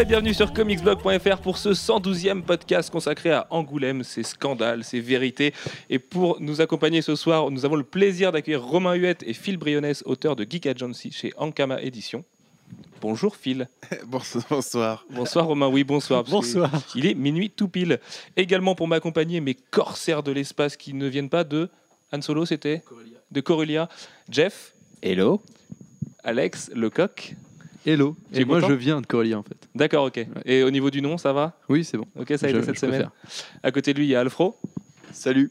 et bienvenue sur comicsblog.fr pour ce 112e podcast consacré à Angoulême, ses scandales, ses vérités. Et pour nous accompagner ce soir, nous avons le plaisir d'accueillir Romain Huette et Phil Brionnes, auteurs de Geek Agency chez Ankama Éditions. Bonjour Phil. Bonsoir. Bonsoir Romain, oui bonsoir. Bonsoir. Il est minuit tout pile. Également pour m'accompagner mes corsaires de l'espace qui ne viennent pas de Han Solo, c'était De Corelia. Jeff, Hello. Alex, Lecoq. Hello. Et moi, je viens de Coralie, en fait. D'accord, ok. Et au niveau du nom, ça va? Oui, c'est bon. Ok, ça a Je- été cette semaine. À côté de lui, il y a Alfro. Salut.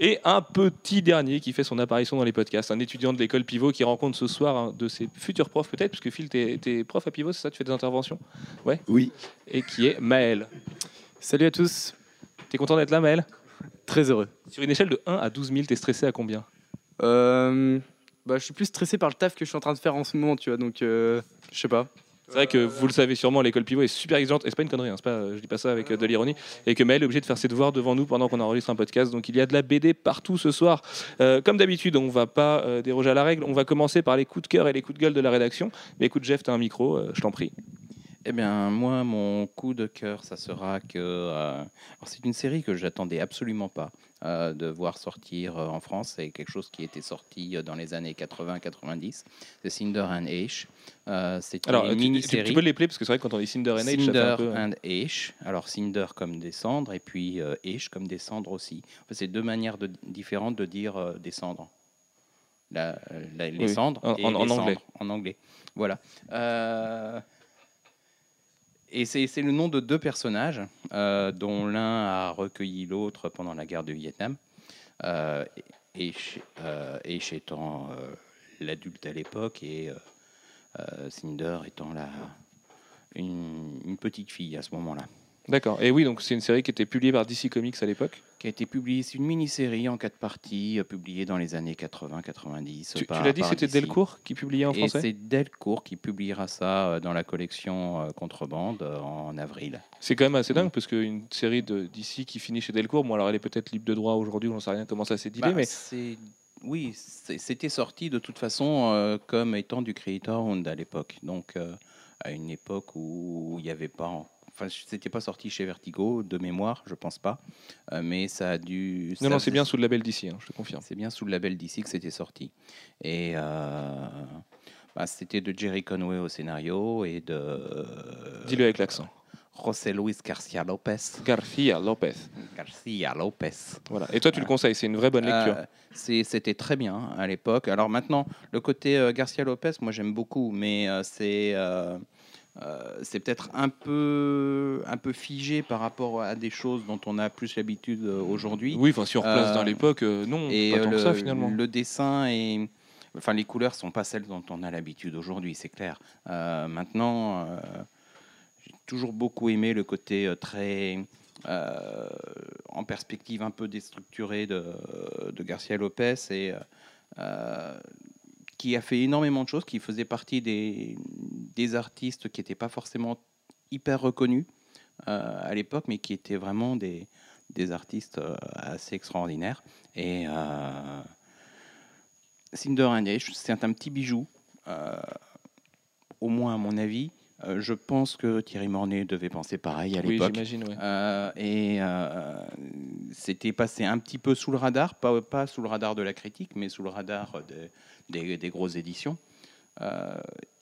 Et un petit dernier qui fait son apparition dans les podcasts, un étudiant de l'école Pivot qui rencontre ce soir un de ses futurs profs peut-être, puisque Phil, t'es es prof à Pivot, c'est ça? Tu fais des interventions? Oui. Et qui est Maël. Salut à tous. T'es content d'être là, Maël? Très heureux. Sur une échelle de 1 à 12 000, t'es stressé à combien? Euh, bah, je suis plus stressé par le taf que je suis en train de faire en ce moment, tu vois. Donc, euh, je sais pas. C'est vrai que vous le savez sûrement, l'école Pivot est super exigeante, et c'est pas une connerie, hein, c'est pas, je dis pas ça avec euh, de l'ironie, et que Maël est obligé de faire ses devoirs devant nous pendant qu'on enregistre un podcast, donc il y a de la BD partout ce soir. Euh, comme d'habitude, on va pas euh, déroger à la règle, on va commencer par les coups de cœur et les coups de gueule de la rédaction. Mais écoute Jeff, t'as un micro, euh, je t'en prie. Eh bien, moi, mon coup de cœur, ça sera que euh, alors, c'est une série que j'attendais absolument pas euh, de voir sortir euh, en France. C'est quelque chose qui était sorti euh, dans les années 80-90. C'est Cinder and Ash. C'est une tu, tu- tu mini-série. peux les plaire, parce que c'est vrai que quand on dit Cinder and ça fait Cinder un peu... and Ash. Alors Cinder comme descendre et puis Ash comme descendre aussi. En fait, c'est deux manières de- différentes de dire descendre. La, la- les Oui, cendres en- et en- en les anglais. cendres, En anglais. Voilà. Euh, et c'est le nom de deux personnages, euh, dont l'un a recueilli l'autre pendant la guerre du Vietnam. Euh, Ash, euh, étant euh, l'adulte à l'époque et Cinder étant la, une petite fille à ce moment-là, D'accord, et oui, donc c'est une série qui était publiée par DC Comics à l'époque. qui a été publiée, c'est une mini-série en quatre parties, euh, publiée dans les années 80-90. Tu, l'as dit, c'était. Delcourt qui publiait en Et français c'est Delcourt qui publiera ça euh, dans la collection euh, Contrebande en avril. C'est quand même assez dingue, parce qu'une série de DC qui finit chez Delcourt, bon alors elle est peut-être libre de droit aujourd'hui, on ne sait rien comment ça s'est dilé, Bah, mais oui, c'était sorti de toute façon comme étant du Creator Owned à l'époque. Donc à une époque où il n'y avait pas, enfin c'était pas sorti chez Vertigo de mémoire, je pense pas, Euh, mais ça a dû. non, non, c'est bien sous le label DC, hein, je te confirme. C'est bien sous le label DC que c'était sorti. Et euh, bah, c'était de Jerry Conway au scénario et de Dis-le avec l'accent. José Luis Garcia Lopez. Garcia Lopez. Garcia Lopez. Voilà. Et toi, tu le conseilles, c'est une vraie bonne lecture. Euh, C'était très bien à l'époque. Alors maintenant, le côté euh, Garcia Lopez, moi j'aime beaucoup, mais euh, c'est euh, c'est peut-être un peu, un peu figé par rapport à des choses dont on a plus l'habitude euh, aujourd'hui. oui, enfin, si on replace euh, dans l'époque, euh, non, Et pas tant le, que ça finalement. le dessin et enfin les couleurs sont pas celles dont on a l'habitude aujourd'hui, c'est clair. Maintenant, j'ai toujours beaucoup aimé le côté très en perspective un peu déstructuré de, de Garcia Lopez et qui a fait énormément de choses, qui faisait partie des, des artistes qui n'étaient pas forcément hyper reconnus euh, à l'époque, mais qui étaient vraiment des, des artistes euh, assez extraordinaires. Et euh, Cinder and c'est un petit bijou, euh, au moins à mon avis. Euh, je pense que Thierry Mornay devait penser pareil à Oui, l'époque. j'imagine, ouais. Euh, et euh, c'était passé un petit peu sous le radar, pas, pas sous le radar de la critique, mais sous le radar de- des, des grosses éditions. Euh,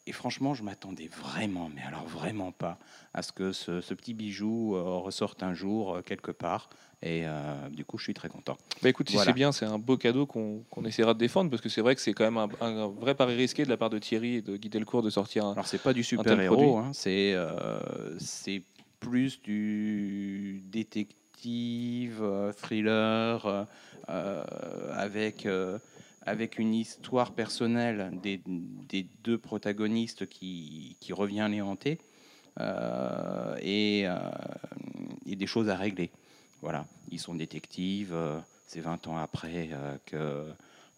et franchement, je m'attendais vraiment, mais alors vraiment pas, à ce que ce, ce petit bijou ressorte un jour quelque part. Et euh, du coup, je suis très content. Bah écoute, si Voilà. c'est bien, c'est un beau cadeau qu'on qu'on essaiera de défendre, parce que c'est vrai que c'est quand même un, un vrai pari risqué de la part de Thierry et de Guy Delcourt de sortir un. Alors, c'est pas du tel super-héros, produit. hein, c'est euh, c'est plus du détective, euh, thriller, avec, avec une histoire personnelle des, des deux protagonistes qui, qui revient les hanter et, et des choses à régler. Voilà, ils sont détectives, euh, c'est 20 ans après euh, que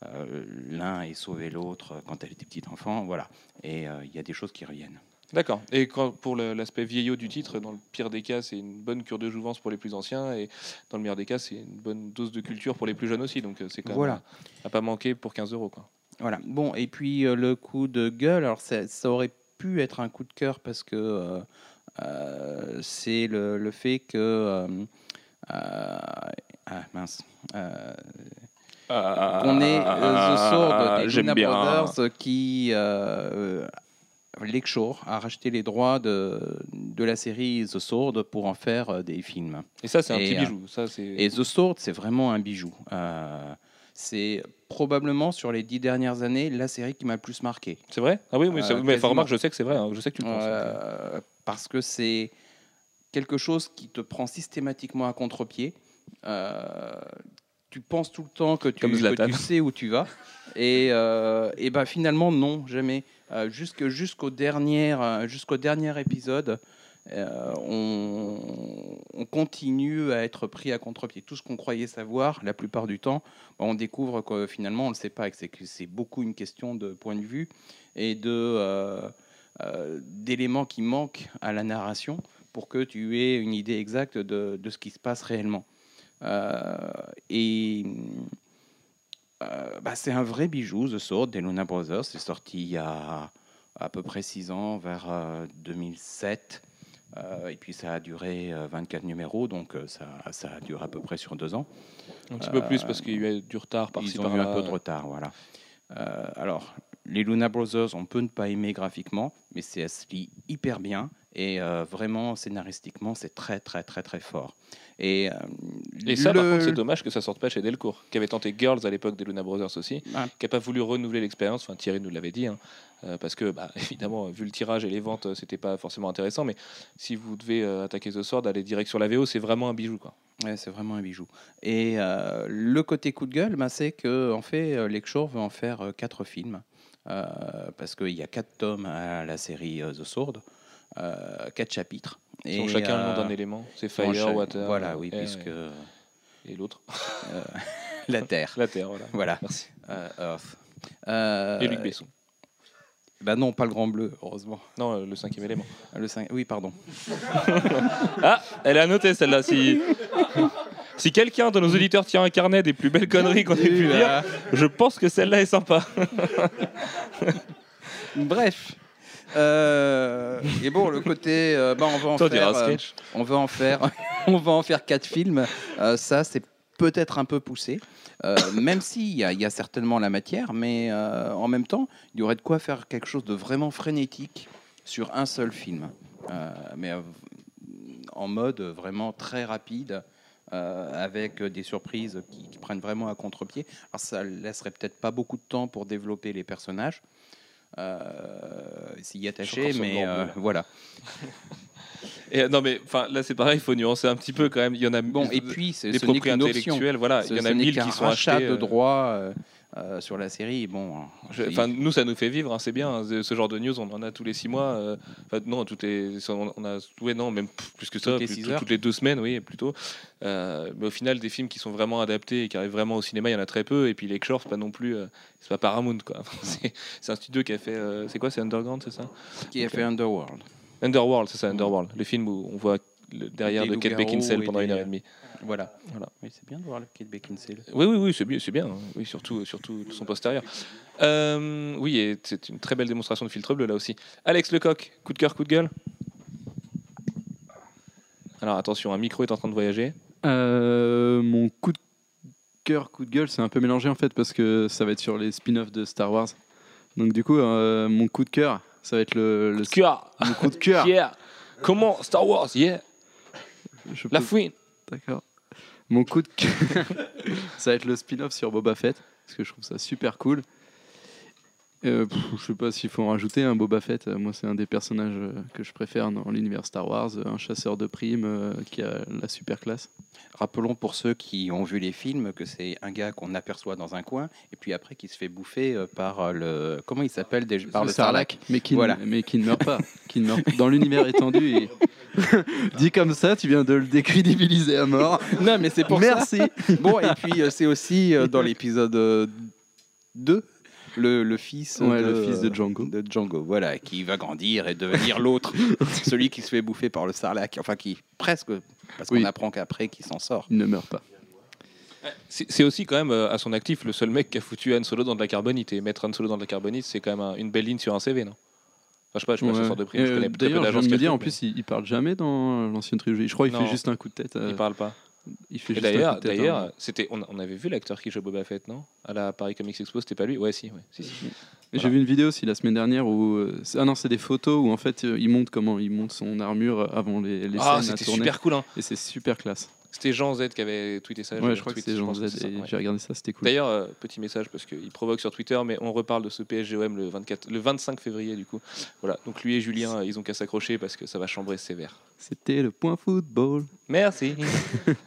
euh, l'un ait sauvé l'autre quand elle était petite enfant, voilà. Et il y a des choses qui reviennent. D'accord. Et quand, pour l'aspect vieillot du titre, dans le pire des cas, c'est une bonne cure de jouvence pour les plus anciens, et dans le meilleur des cas, c'est une bonne dose de culture pour les plus jeunes aussi. Donc c'est quand Voilà. même à, à pas manquer pour 15 euros. Quoi. Voilà. Bon, et puis euh, le coup de gueule, alors ça, ça aurait pu être un coup de cœur parce que euh, euh, c'est le, le fait que. Euh, ah, mince. Euh, qu'on ait euh, The Sword des Luna. Brothers qui. Lakeshore a racheté les droits de, de la série The Sword pour en faire euh, des films. Et ça, c'est un Et, petit bijou. Ça. Et The Sword, c'est vraiment un bijou. Euh, c'est probablement sur les dix dernières années la série qui m'a le plus marqué. C'est vrai? Ah oui, oui. Euh, mais remarque, je sais que c'est vrai. hein, Je sais que tu le penses. parce que c'est quelque chose qui te prend systématiquement à contre-pied. Euh, tu penses tout le temps que tu, que sais où tu vas. Et, euh, et ben finalement, non, jamais. Euh, jusque- jusqu'au dernier, euh, jusqu'au dernier épisode, euh, on, on continue à être pris à contre-pied. Tout ce qu'on croyait savoir, la plupart du temps, on découvre que finalement, on ne le sait pas c'est- que c'est beaucoup une question de point de vue et d'éléments qui manquent à la narration pour que tu aies une idée exacte de, de ce qui se passe réellement. Euh, et euh, bah, c'est un vrai bijou, The Sword des Luna Brothers. C'est sorti il y a à peu près 6 ans, vers euh, 2007. Euh, et puis ça a duré euh, 24 numéros, donc ça, ça a duré à peu près sur deux ans. Un petit peu plus parce qu'il y a eu du retard par-ci Ils ont eu par-là. un peu de retard, voilà. Alors, les Luna Brothers, on peut ne pas aimer graphiquement, mais c'est se lit hyper bien et euh, vraiment scénaristiquement, c'est très très très très fort. Et, euh, Et ça, par contre, c'est dommage que ça sorte pas chez Delcourt, qui avait tenté Girls à l'époque des Luna Brothers aussi, Ah. qui n'a pas voulu renouveler l'expérience. Enfin, Thierry nous l'avait dit, hein, euh, parce que, bah, évidemment, vu le tirage et les ventes, c'était pas forcément intéressant. Mais si vous devez attaquer The Sword, aller direct sur la VO, c'est vraiment un bijou, quoi. Ouais, c'est vraiment un bijou. Et le côté coup de gueule, bah, c'est que en fait, Lakeshore veut en faire quatre films. Euh, parce qu'il y a quatre tomes à la série euh, The Sword, euh, quatre chapitres. Ils ont chacun le nom d'un élément. C'est Fire, Water. Voilà, oui, air, puisque Et l'autre la Terre. La Terre, voilà. Voilà. Merci. Earth. Et Luc Besson. Bah non, pas le Grand Bleu, heureusement. Non, le cinquième élément. Le cinq- Oui, pardon. Ah, elle est à noter celle-là. Si, si quelqu'un de nos auditeurs tient un carnet des plus belles conneries qu'on ait pu dire, je pense que celle-là est sympa. Bref. Euh, et bon, le côté, euh, bah, on va en Toi, faire, euh, on va en faire, on va en faire quatre films. Euh, ça, c'est peut-être un peu poussé, Euh, même s'il y, y a certainement la matière, mais euh, en même temps, il y aurait de quoi faire quelque chose de vraiment frénétique sur un seul film, Euh, mais euh, en mode vraiment très rapide. Euh, avec des surprises qui, qui prennent vraiment à contre-pied. Alors ça laisserait peut-être pas beaucoup de temps pour développer les personnages, euh, s'y attacher, mais euh, voilà. Et, non, mais enfin, là, c'est pareil, il faut nuancer un petit peu quand même. Il y en a Bon, et puis c'est des propriétés intellectuelles, voilà. Il y en a mille qui sont achetés. de droits euh, sur la série. Bon, Je- c'est- Enfin, nous, ça nous fait vivre, hein, c'est bien. hein, ce genre de news, on en a tous les six mois. euh, non, toutes les, on a, ouais, non, même plus que ça, Toutes les plus- toutes les deux semaines, oui, plutôt. Euh, mais au final, des films qui sont vraiment adaptés et qui arrivent vraiment au cinéma, il y en a très peu. Et puis Lakeshore, c'est pas non plus, c'est pas Paramount, quoi. c'est c'est un studio qui a fait, c'est quoi, c'est Underground, c'est ça? Qui a fait Underworld. Underworld, c'est ça, Underworld, le film où on voit le derrière de Kate Beckinsale pendant une heure et demie. Voilà. Voilà. Oui, c'est bien de voir le Kate Beckinsale. Oui, oui, oui, c'est bien, c'est bien. hein. Oui, surtout, surtout son postérieur. Euh, oui, et c'est une très belle démonstration de filtre bleu là aussi. Alex Lecoq, coup de cœur, coup de gueule. Alors attention, un micro est en train de voyager. Euh, mon coup de cœur, coup de gueule, c'est un peu mélangé en fait parce que ça va être sur les spin-offs de Star Wars. Donc du coup, euh, mon coup de cœur, ça va être le, le Cœur, mon coup de cœur. yeah. Comment Star Wars, yeah. Je La peux- fouine. D'accord. Mon coup de cœur, ça va être le spin-off sur Boba Fett parce que je trouve ça super cool. Euh, pff, je sais pas s'il faut en rajouter un Boba Fett. euh, Moi, c'est un des personnages euh, que je préfère dans l'univers Star Wars, euh, un chasseur de primes qui a la super classe. Rappelons pour ceux qui ont vu les films que c'est un gars qu'on aperçoit dans un coin et puis après qui se fait bouffer par le comment il s'appelle déjà par le Sarlacc. mais qui, Voilà. ne, mais qui ne meurt pas. qui ne meurt pas. Dans l'univers étendu, et... dit comme ça, tu viens de le décrédibiliser à mort. Non, mais c'est pour Merci. ça. Bon, et puis c'est aussi dans l'épisode euh, 2 le, le fils Ouais, de, le fils de Django. de Django, voilà, qui va grandir et devenir l'autre, celui qui se fait bouffer par le Sarlacc, enfin qui presque, parce qu'on apprend qu'après qu'il s'en sort. Il ne meurt pas. C'est aussi quand même euh, à son actif le seul mec qui a foutu Han Solo dans de la carbonite. Et mettre Han Solo dans de la carbonite, c'est quand même un- une belle ligne sur un CV, non? Je sais pas, je suis pas Ouais. de je euh, D'ailleurs, je me dire, en plus, il, il parle jamais dans l'ancienne trilogie. Je crois qu'il fait juste un coup de tête. euh, il parle pas. Il fait d'ailleurs, d'ailleurs, hein. c'était, on, on avait vu l'acteur qui joue Boba Fett, non? À la Paris Comics Expo, c'était pas lui? Ouais, si, ouais, si, si. Et J'ai vu une vidéo aussi la semaine dernière où euh, ah non c'est des photos où en fait euh, il montre comment il monte son armure avant les, les Ah, scènes à c'était tourner super cool, hein. et c'est super classe. C'était Jean Z qui avait tweeté ça. Ouais, je crois que c'est Jean Z ouais. j'ai regardé ça, c'était cool. D'ailleurs, euh, petit message parce qu'il provoque sur Twitter, mais on reparle de ce PSGOM le 24, le 25 février du coup. Voilà, donc lui et Julien, euh, ils ont qu'à s'accrocher parce que ça va chambrer sévère. C'était le point football. Merci.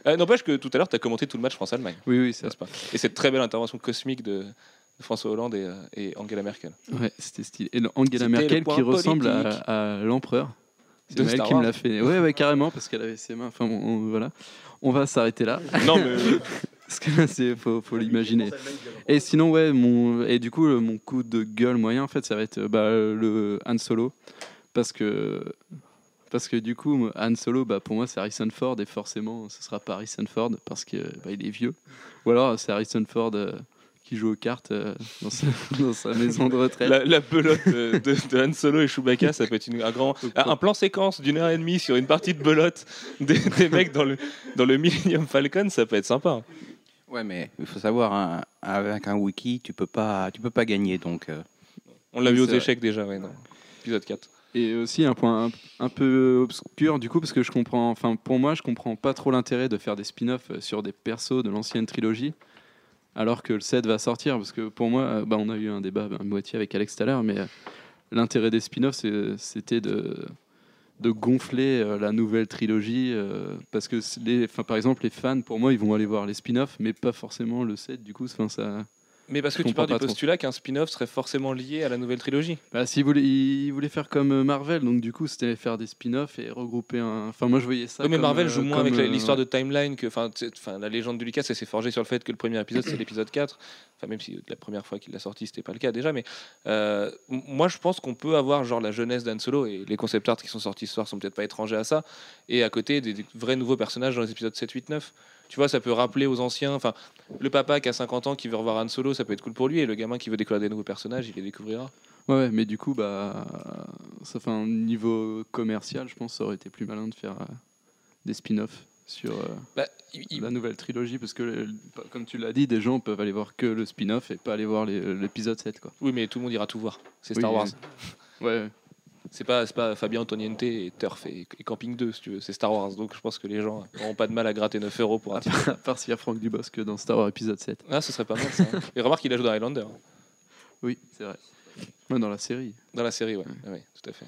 Euh, N'empêche que tout à l'heure, tu as commenté tout le match France-Allemagne, Oui oui c'est pas? Et cette très belle intervention cosmique de, François Hollande et, et Angela Merkel. ouais c'était stylé. Et Angela C'était Merkel qui ressemble à l'empereur. C'est De Star qui me Wars. l'a fait. Ouais ouais carrément parce qu'elle avait ses mains. Enfin bon, on- voilà. On va s'arrêter là Non, mais parce que là c'est faut, faut l'imaginer. Et sinon ouais mon et du coup le- mon coup de gueule moyen en fait ça va être euh, bah, le Han Solo parce que parce que du coup Han Solo bah pour moi c'est Harrison Ford et forcément ce sera pas Harrison Ford parce que bah, il est vieux ou alors c'est Harrison Ford euh, qui joue aux cartes euh, dans, sa, dans sa maison de retraite la, la belote de, de, de Han Solo et Chewbacca, ça peut être une- un grand. Un, un plan séquence d'une heure et demie sur une partie de belote des, des mecs dans le, dans le Millennium Falcon, ça peut être sympa. Ouais, mais il faut savoir, hein, avec un wiki, tu peux pas, tu peux pas gagner. Donc, euh, On l'a vu aux échecs déjà, ouais, non. Épisode 4. Et aussi un point un, un peu obscur du coup parce que je comprends, enfin pour moi je comprends pas trop l'intérêt de faire des spin-offs euh, sur des persos de l'ancienne trilogie alors que le 7 va sortir. Parce que pour moi, euh, bah, on a eu un débat à moitié avec Alex tout à l'heure mais euh, l'intérêt des spin-offs c'est- c'était de gonfler euh, la nouvelle trilogie euh, parce que les, enfin, par exemple les fans pour moi ils vont aller voir les spin-offs mais pas forcément le 7 du coup ça Mais parce que tu pars du postulat qu'un spin-off serait forcément lié à la nouvelle trilogie. Bah, s'ils voulaient, ils voulaient faire comme euh, Marvel, donc du coup, c'était faire des spin-offs et regrouper un. Enfin, moi, je voyais ça. Oui, mais comme, Marvel euh, joue moins avec euh, l'histoire de timeline que. Enfin, la légende de Lucas, elle s'est forgée sur le fait que le premier épisode, c'est l'épisode 4. Enfin, même si la première fois qu'il l'a sorti, c'était pas le cas déjà. Mais euh, moi, je pense qu'on peut avoir genre la jeunesse d'Han Solo et les concept arts qui sont sortis ce soir sont peut-être pas étrangers à ça. Et à côté, des, des vrais nouveaux personnages dans les épisodes 7, 8, 9. Tu vois, ça peut rappeler aux anciens. Enfin, le papa qui a 50 ans qui veut revoir Han Solo, ça peut être cool pour lui. Et le gamin qui veut découvrir des nouveaux personnages, il les découvrira. Ouais, ouais, mais du coup, bah, ça fait un niveau commercial, je pense, que ça aurait été plus malin de faire euh, des spin-offs sur euh, Bah, il- la nouvelle trilogie, parce que, euh, comme tu l'as dit, des gens peuvent aller voir que le spin-off et pas aller voir l'épisode 7, quoi. Oui, mais tout le monde ira tout voir. C'est Oui, Star Wars. Ouais, C'est pas, c'est pas Fabien Antoniente et Turf et, et Camping 2, si tu veux. C'est Star Wars. Donc je pense que les gens n'auront pas de mal à gratter 9 euros pour un titre. à part s'il y a Franck Dubosc dans Star Wars épisode 7. Ah, ce serait pas mal ça. Et remarque, il a joué dans Highlander. Oui, c'est vrai. Dans la série. Dans la série, ouais. Oui, tout à fait.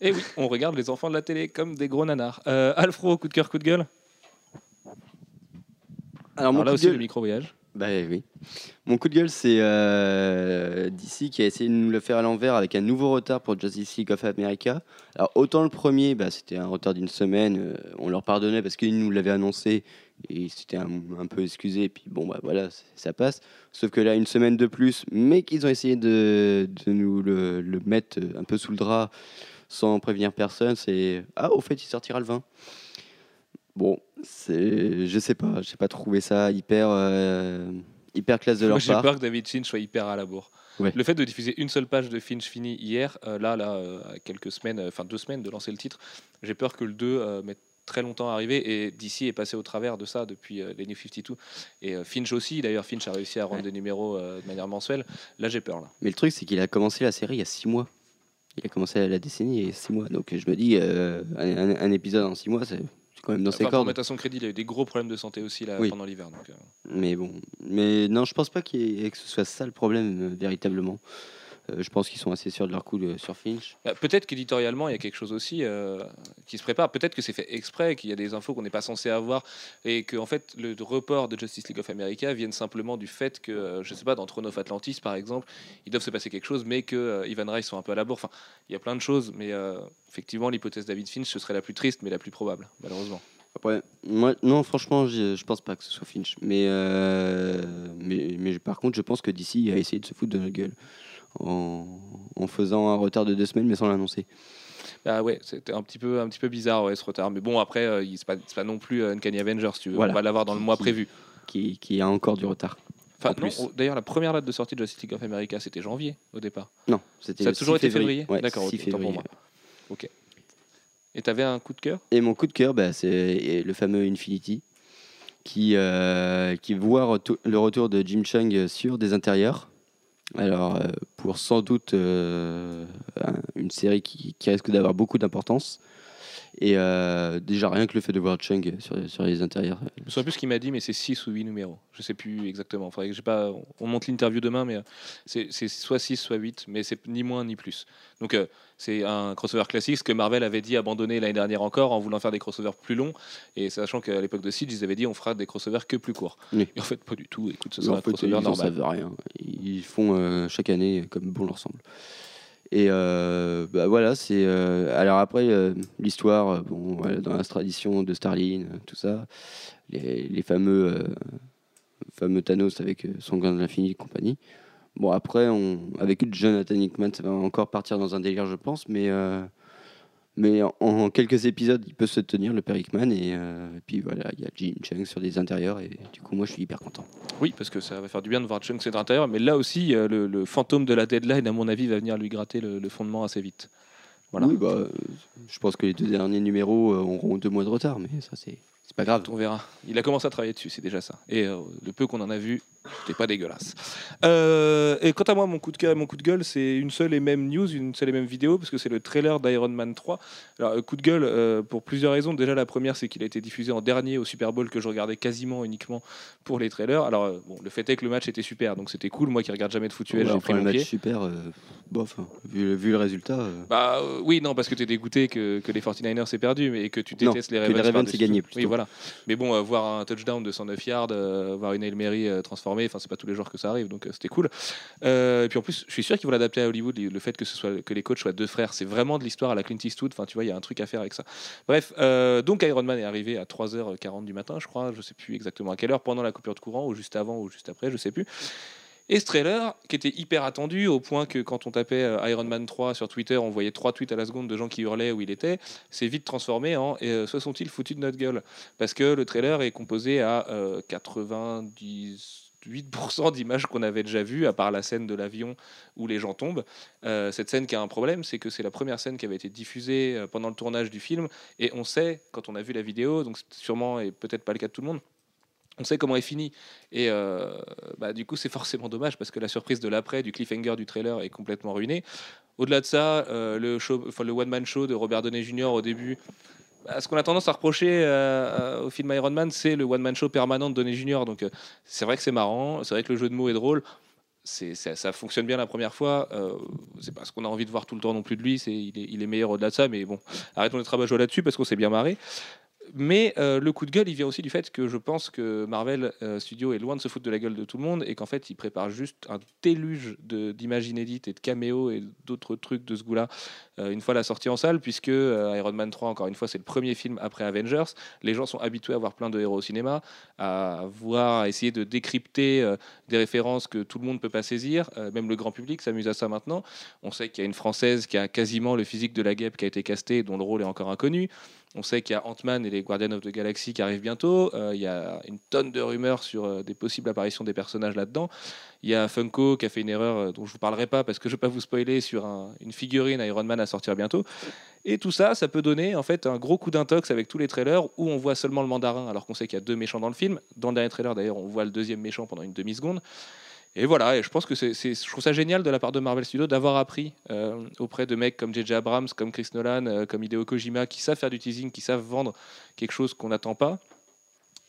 Et oui, on regarde les enfants de la télé comme des gros nanars. Euh, Alfro, coup de cœur, coup de gueule? Alors, mon là aussi, gueule- le micro-voyage. Bah oui. Mon coup de gueule, c'est euh, DC qui a essayé de nous le faire à l'envers avec un nouveau retard pour Justice League of America. Alors autant le premier, bah, c'était un retard d'une semaine, euh, on leur pardonnait parce qu'ils nous l'avaient annoncé et c'était un, un peu excusé. Puis bon, bah voilà, ça passe. Sauf que là, une semaine de plus, mais qu'ils ont essayé de, de nous le, le mettre un peu sous le drap sans prévenir personne, c'est ah au fait, il sortira le 20. Bon, c'est, je sais pas, j'ai pas trouvé ça hyper, euh, hyper classe de Moi, leur j'ai part. peur que David Finch soit hyper à la bourre. Ouais. Le fait de diffuser une seule page de Finch fini hier, euh, là, là, euh, à quelques semaines, euh, enfin deux semaines de lancer le titre, j'ai peur que le 2 euh, mette très longtemps à arriver et DC est passé au travers de ça depuis euh, les New 52 et euh, Finch aussi d'ailleurs Finch a réussi à rendre Ouais. des numéros euh, de manière mensuelle là j'ai peur là Mais le truc, c'est qu'il a commencé la série il y a six mois. Il a commencé la décennie il y a six mois. Donc je me dis, un, un- un épisode en six mois, c'est quand même dans ses pour cordes. mettre à son crédit il a eu des gros problèmes de santé aussi là, Oui. pendant l'hiver donc, euh, Mais bon, mais non, je pense pas qu'il y ait- que ce soit ça le problème euh, véritablement. Euh, je pense qu'ils sont assez sûrs de leur coup de- sur Finch. Bah, Peut-être qu'éditorialement, il y a quelque chose aussi euh, qui se prépare. Peut-être que c'est fait exprès, qu'il y a des infos qu'on n'est pas censé avoir et que en fait, le report de Justice League of America vienne simplement du fait que, euh, je sais pas, dans Throne of Atlantis, par exemple, il doivent se passer quelque chose, mais que euh, Ivan Rice sont un peu à la bourre. Enfin, il y a plein de choses, mais euh, effectivement, l'hypothèse David Finch, ce serait la plus triste, mais la plus probable, malheureusement. Après, moi, non, franchement, je, je pense pas que ce soit Finch. Mais, euh, mais, mais par contre, je pense que DC a essayé de se foutre de notre gueule en, en faisant un retard de deux semaines, mais sans l'annoncer. Ah ouais, c'était un petit peu, un petit peu bizarre ouais, ce retard. Mais bon, après, euh, c'est pas, pas non plus euh, Uncanny Avengers, si tu veux. Voilà. On va l'avoir dans le mois Qui- prévu. Qui, qui a encore du retard. Enfin, En d'ailleurs, la première date de sortie de Justice League of America, c'était janvier au départ. Non, c'était Ça a toujours 6 été février Ouais, D'accord, 6 ok, autant pour février. moi. Et t'avais un coup de cœur? Et mon coup de cœur, bah, c'est le fameux Infinity, qui, euh, qui voit le retour de Jim Chung sur des intérieurs. Alors, euh, pour sans doute euh, un- une série qui, qui risque d'avoir beaucoup d'importance. Et euh, déjà, rien que le fait de voir Chung sur, sur les intérieurs. euh, Je me souviens plus ce qu'il m'a dit, mais c'est 6 ou 8 numéros. Je sais plus exactement. Faudrait que pas... On monte l'interview demain, mais euh, c'est soit 6, soit 8, mais c'est ni moins ni plus. Donc euh, c'est un crossover classique, ce que Marvel avait dit abandonner l'année dernière encore en voulant faire des crossovers plus longs. Et sachant qu'à l'époque de Siege, ils avaient dit on fera des crossovers que plus courts. Oui. Et en fait, pas du tout. Écoute, ce sera un fait, crossover ils normal. savent rien. Ils font euh, chaque année comme bon leur semble. Et euh, bah voilà, c'est. euh, alors après, euh, l'histoire, bon, dans la tradition de Starlin, euh, tout ça, les, les fameux, fameux Thanos avec son gant de l'infini et compagnie. Bon, après, on, avec Jonathan Hickman, ça va encore partir dans un délire, je pense, mais. Mais en, en quelques épisodes, il peut se tenir, le père Hickman, et, euh, et puis voilà, il y a Jim Chung sur des intérieurs, et du coup, moi, je suis hyper content. Oui, parce que ça va faire du bien de voir Chung c'est de l'intérieur. Mais là aussi, euh, le, le fantôme de la deadline, à mon avis, va venir lui gratter le, le fondement assez vite. Voilà. Oui, bah, euh, je pense que les deux derniers numéros auront deux mois de retard, mais ça, c'est c'est pas grave. On verra. Il a commencé à travailler dessus, c'est déjà ça. Et euh, le peu qu'on en a vu, c'était pas dégueulasse. Euh, et quant à moi, mon coup de cœur et mon coup de gueule, c'est une seule et même news, une seule et même vidéo, parce que c'est le trailer d'Iron Man 3. Alors, euh, coup de gueule euh, pour plusieurs raisons. Déjà, la première, c'est qu'il a été diffusé en dernier au Super Bowl, que je regardais quasiment uniquement pour les trailers. Alors, bon, le fait est que le match était super, donc c'était cool. Moi qui regarde jamais de foot Ouais, j'ai pris le mon match pied. super, bof, hein. vu, vu le résultat. Bah oui, non, parce que tu es dégoûté que, que les 49ers aient perdu, mais que tu Non, détestes les que Ravens. les Ravens aient gagné, tout. Oui, plutôt. Mais bon, euh, voir un touchdown de 109 yards, euh, voir une Hail Mary euh, transformée, enfin, c'est pas tous les jours que ça arrive, donc c'était cool. Et puis en plus, je suis sûr qu'ils vont l'adapter à Hollywood, le fait que, ce soit, que les coachs soient deux frères, c'est vraiment de l'histoire à la Clint Eastwood, enfin, tu vois, il y a un truc à faire avec ça. Bref, donc Iron Man est arrivé à 3h40 du matin, je crois, je sais plus exactement à quelle heure, pendant la coupure de courant, ou juste avant, ou juste après, je sais plus. Et ce trailer, qui était hyper attendu, au point que quand on tapait euh, Iron Man 3 sur Twitter, on voyait trois tweets à la seconde de gens qui hurlaient où il était, c'est vite transformé en et, euh, se sont-ils foutus de notre gueule? Parce que le trailer est composé à euh, 98% d'images qu'on avait déjà vues, à part la scène de l'avion où les gens tombent. Euh, cette scène qui a un problème, c'est que c'est la première scène qui avait été diffusée euh, pendant le tournage du film, et on sait, quand on a vu la vidéo, donc sûrement et peut-être pas le cas de tout le monde, on sait comment est fini. Et euh, bah, du coup, c'est forcément dommage parce que la surprise de l'après, du cliffhanger du trailer est complètement ruinée. Au-delà de ça, euh, le, show, le one-man show de Robert Downey Jr. au début, bah, ce qu'on a tendance à reprocher euh, au film Iron Man, c'est le one-man show permanent de Downey Jr. Donc c'est vrai que c'est marrant, c'est vrai que le jeu de mots est drôle. Ça, ça fonctionne bien la première fois. C'est pas ce qu'on a envie de voir tout le temps non plus de lui. Il, est, il est meilleur au-delà de ça. Mais bon, arrêtons de travailler là-dessus parce qu'on s'est bien marré. Mais euh, le coup de gueule, il vient aussi du fait que je pense que Marvel euh, Studios est loin de se foutre de la gueule de tout le monde et qu'en fait, il prépare juste un déluge d'images inédites et de caméos et d'autres trucs de ce goût-là euh, une fois la sortie en salle, puisque euh, Iron Man 3, encore une fois, c'est le premier film après Avengers. Les gens sont habitués à voir plein de héros au cinéma, à voir, à essayer de décrypter des références que tout le monde ne peut pas saisir. Même le grand public s'amuse à ça maintenant. On sait qu'il y a une Française qui a quasiment le physique de la guêpe qui a été castée, dont le rôle est encore inconnu. On sait qu'il y a Ant-Man et les Guardians of the Galaxy qui arrivent bientôt. Euh, il y a une tonne de rumeurs sur euh, des possibles apparitions des personnages là-dedans. Il y a Funko qui a fait une erreur euh, dont je ne vous parlerai pas parce que je ne vais pas vous spoiler sur un- une figurine Iron Man à sortir bientôt. Et tout ça, ça peut donner en fait un gros coup d'intox avec tous les trailers où on voit seulement le mandarin alors qu'on sait qu'il y a deux méchants dans le film. Dans le dernier trailer d'ailleurs, on voit le deuxième méchant pendant une demi-seconde. Et voilà, et je pense que c'est, je trouve ça génial de la part de Marvel Studios d'avoir appris euh, auprès de mecs comme J.J. Abrams, comme Chris Nolan, euh, comme Hideo Kojima, qui savent faire du teasing, qui savent vendre quelque chose qu'on n'attend pas.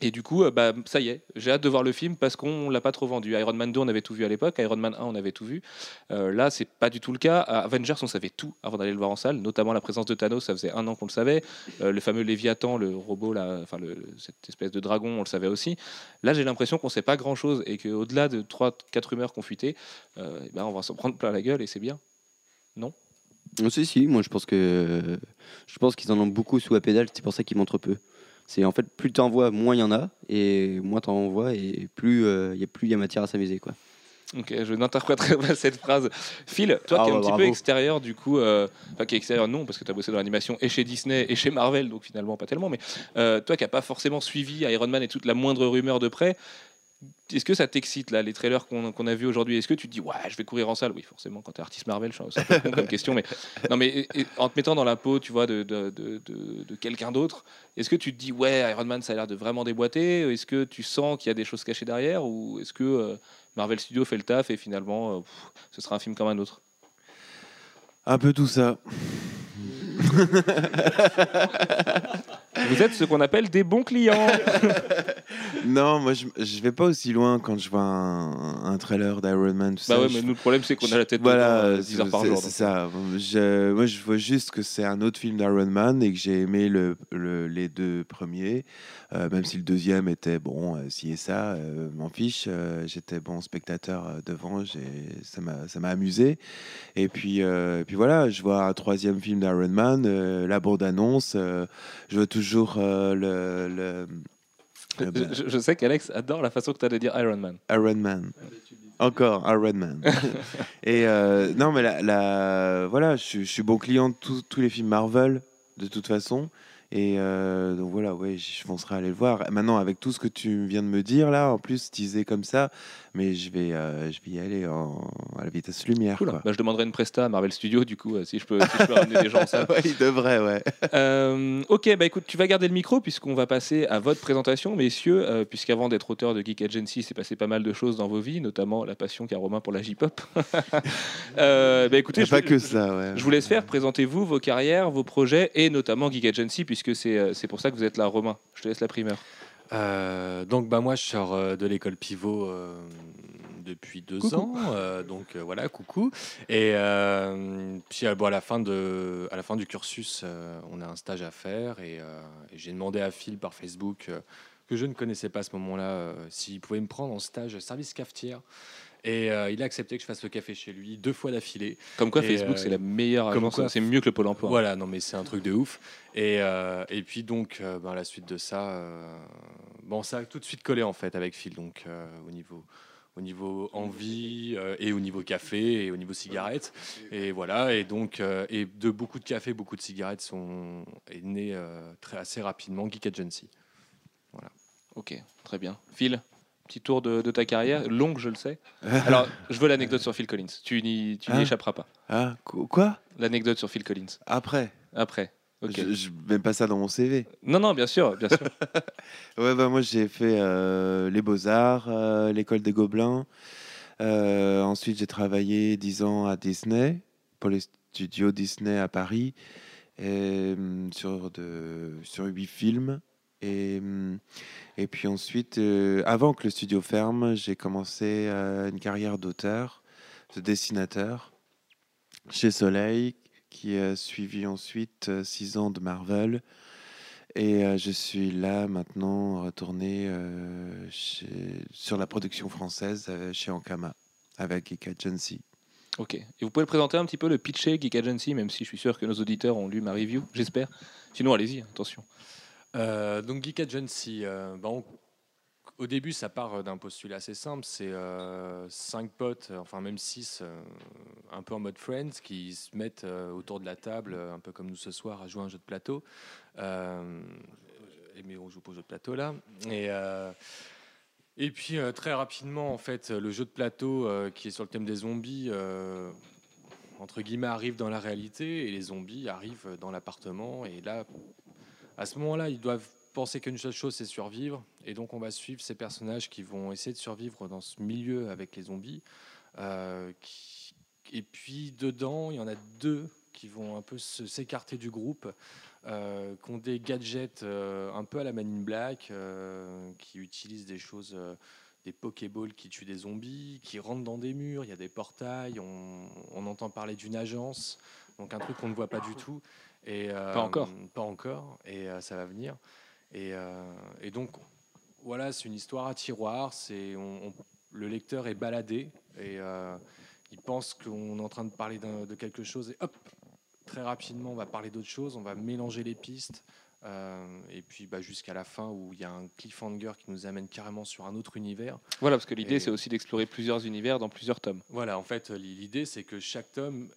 Et du coup, euh, bah, ça y est, j'ai hâte de voir le film parce qu'on l'a pas trop vendu. Iron Man 2, on avait tout vu à l'époque. Iron Man 1, on avait tout vu. Euh, là, c'est pas du tout le cas. Avengers, on savait tout avant d'aller le voir en salle, notamment la présence de Thanos. Ça faisait un an qu'on le savait. Euh, le fameux Léviathan, le robot, là, enfin cette espèce de dragon, on le savait aussi. Là, j'ai l'impression qu'on sait pas grand chose et qu'au-delà de 3-4 rumeurs qu'on fuitait, euh, eh ben, on va s'en prendre plein la gueule et c'est bien. Non, Si, si, moi je pense que je pense qu'ils en ont beaucoup sous la pédale, c'est pour ça qu'ils montrent peu. C'est en fait plus t'en vois, moins il y en a, et moins t'en vois, et plus euh, il y a plus y a matière à s'amuser quoi. Ok, je n'interpréterai pas cette phrase. Phil, toi Ah qui es un petit peu extérieur, du coup, euh, enfin qui est extérieur, non, parce que tu as bossé dans l'animation et chez Disney et chez Marvel, donc finalement pas tellement, mais euh, toi qui n'as pas forcément suivi Iron Man et toute la moindre rumeur de près, est-ce que ça t'excite là, les trailers qu'on a vus aujourd'hui? Est-ce que tu te dis ouais, je vais courir en salle Oui, forcément, quand t'es artiste Marvel, c'est un peu con comme question, mais non, mais et- et en te mettant dans la peau, tu vois, de, de, de, de- de quelqu'un d'autre, est-ce que tu te dis ouais, Iron Man, ça a l'air de vraiment déboîter Est-ce que tu sens qu'il y a des choses cachées derrière, ou est-ce que euh, Marvel Studios fait le taf et finalement, euh, pff, ce sera un film comme un autre? Un peu tout ça. Vous êtes ce qu'on appelle des bons clients. Non, moi je, je vais pas aussi loin quand je vois un, un trailer d'Iron Man. Tout bah ça, ouais, je- mais nous, le problème, c'est qu'on a la tête Voilà, dedans, euh, 10 heures par c'est jour. c'est ça. Je- moi, je vois juste que c'est un autre film d'Iron Man et que j'ai aimé le, le- les deux premiers, Euh, même si le deuxième était bon, euh, ci et ça, euh, m'en fiche. euh, J'étais bon spectateur euh, devant, ça m'a amusé. Et puis, euh, et puis voilà, je vois un troisième film d'Iron Man, euh, la bande-annonce, euh, je vois toujours euh, le, le- Je, je- je sais qu'Alex adore la façon que tu as de dire Iron Man. Iron Man. Encore Iron Man. et euh, non, mais la, la- voilà, je, suis- je suis bon client de tous- tous les films Marvel, de toute façon. Et euh, donc voilà, ouais, je foncerai aller le voir. Maintenant, avec tout ce que tu viens de me dire là, en plus teasé comme ça, mais je vais, euh, je vais y aller en, à la vitesse lumière. Cool. quoi. Bah, je demanderai une presta à Marvel Studios, du coup, euh, si je peux, si je peux ramener des gens en salle. Ouais, il devrait, ouais. Euh, ok, bah écoute, tu vas garder le micro puisqu'on va passer à votre présentation, messieurs, puisqu'avant d'être auteur de Geek Agency, c'est passé pas mal de choses dans vos vies, notamment la passion qu'a Romain pour la J-pop. bah écoutez, je, pas que ça, ouais. je vous laisse faire, présentez-vous vos carrières, vos projets et notamment Geek Agency, puisque c'est pour ça que vous êtes là, Romain. Je te laisse la primeur. Euh, donc bah moi je sors euh, de l'école pivot euh, depuis deux Coucou. ans, euh, donc voilà coucou. Et puis bon, à la fin de à la fin du cursus, on a un stage à faire et, et j'ai demandé à Phil par Facebook que je ne connaissais pas à ce moment-là s'il pouvait me prendre en stage service cafetière. Et euh, il a accepté que je fasse le café chez lui deux fois d'affilée. Comme quoi, Et, Facebook, euh, c'est la meilleure comme agence, c'est mieux que le Pôle emploi. Voilà, non mais c'est un truc de ouf. Et, euh, et puis donc, euh, ben, à la suite de ça, euh, bon, ça a tout de suite collé en fait avec Phil, donc euh, au niveau au niveau envie euh, et au niveau café et au niveau cigarette et voilà et donc euh, et de beaucoup de café beaucoup de cigarettes sont est né euh, très assez rapidement Geek Agency Ok, très bien. Phil, petit tour de, de ta carrière, longue, je le sais. Alors, je veux l'anecdote sur Phil Collins. Tu n'y Ah. échapperas pas. Qu- quoi? L'anecdote sur Phil Collins. Après? Après. Ok. Je, je mets pas ça dans mon CV. Non, non, bien sûr, bien sûr. Ouais, bah moi j'ai fait euh, les Beaux-Arts, euh, l'école des Gobelins. Euh, ensuite, j'ai travaillé 10 ans à Disney, pour les studios Disney à Paris, et, hum, sur, de, sur 8 films. Et, hum, et puis ensuite, euh, avant que le studio ferme, j'ai commencé euh, une carrière d'auteur, de dessinateur, chez Soleil, qui a suivi ensuite 6 ans de Marvel. Et euh, je suis là maintenant retourné euh, sur la production française euh, chez Ankama avec Geek Agency. Ok. Et vous pouvez présenter un petit peu le pitcher Geek Agency, même si je suis sûr que nos auditeurs ont lu ma review, j'espère. Sinon, allez-y, attention. Euh, donc Geek Agency, euh, bah, au début ça part d'un postulat assez simple, c'est euh, cinq potes, euh, enfin même six, euh, un peu en mode Friends, qui se mettent euh, autour de la table, euh, un peu comme nous ce soir, à jouer un jeu de plateau. Euh, et mais on joue pas au jeu de plateau là. Et, euh, et puis euh, très rapidement, en fait, le jeu de plateau euh, qui est sur le thème des zombies, euh, entre guillemets, arrive dans la réalité et les zombies arrivent dans l'appartement. Et là, à ce moment-là, ils doivent penser qu'une seule chose, c'est survivre. Et donc, on va suivre ces personnages qui vont essayer de survivre dans ce milieu avec les zombies. Euh, Et puis, dedans, il y en a deux qui vont un peu s'écarter du groupe, euh, qui ont des gadgets euh, un peu à la Man in Black, euh, qui utilisent des choses, des Pokéballs qui tuent des zombies, qui rentrent dans des murs, il y a des portails, on entend parler d'une agence, donc un truc qu'on ne voit pas du tout. Et, euh, Pas encore. Pas encore, et euh, ça va venir. Et, euh, et donc, voilà, c'est une histoire à tiroir, c'est, on- on- le lecteur est baladé, et euh, il pense qu'on est en train de parler de quelque chose, et hop, très rapidement, on va parler d'autre chose, on va mélanger les pistes, euh, et puis bah, jusqu'à la fin où il y a un cliffhanger qui nous amène carrément sur un autre univers. Voilà, parce que l'idée, Et- c'est aussi d'explorer plusieurs univers dans plusieurs tomes. Voilà, en fait, l'idée, c'est que chaque tome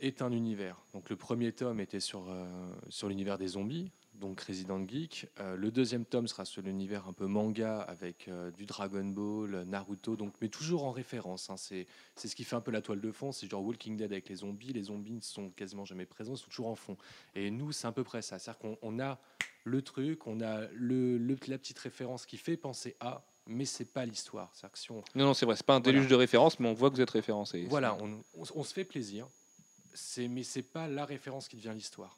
est un univers. Donc le premier tome était sur, euh, sur l'univers des zombies, donc Resident Geek. Euh, le deuxième tome sera sur l'univers un peu manga avec euh, du Dragon Ball, Naruto, donc, mais toujours en référence. hein. C'est c'est ce qui fait un peu la toile de fond. C'est genre Walking Dead avec les zombies. Les zombies ne sont quasiment jamais présents, ils sont toujours en fond. Et nous, c'est à peu près ça. C'est-à-dire qu'on on a le truc, on a le, le- la petite référence qui fait penser à, mais c'est pas l'histoire. C'est-à-dire que si on, Non, non, c'est vrai, c'est pas un déluge Voilà. de références, mais on voit que vous êtes référencé. voilà, on, on- on se fait plaisir, mais c'est pas la référence qui devient l'histoire.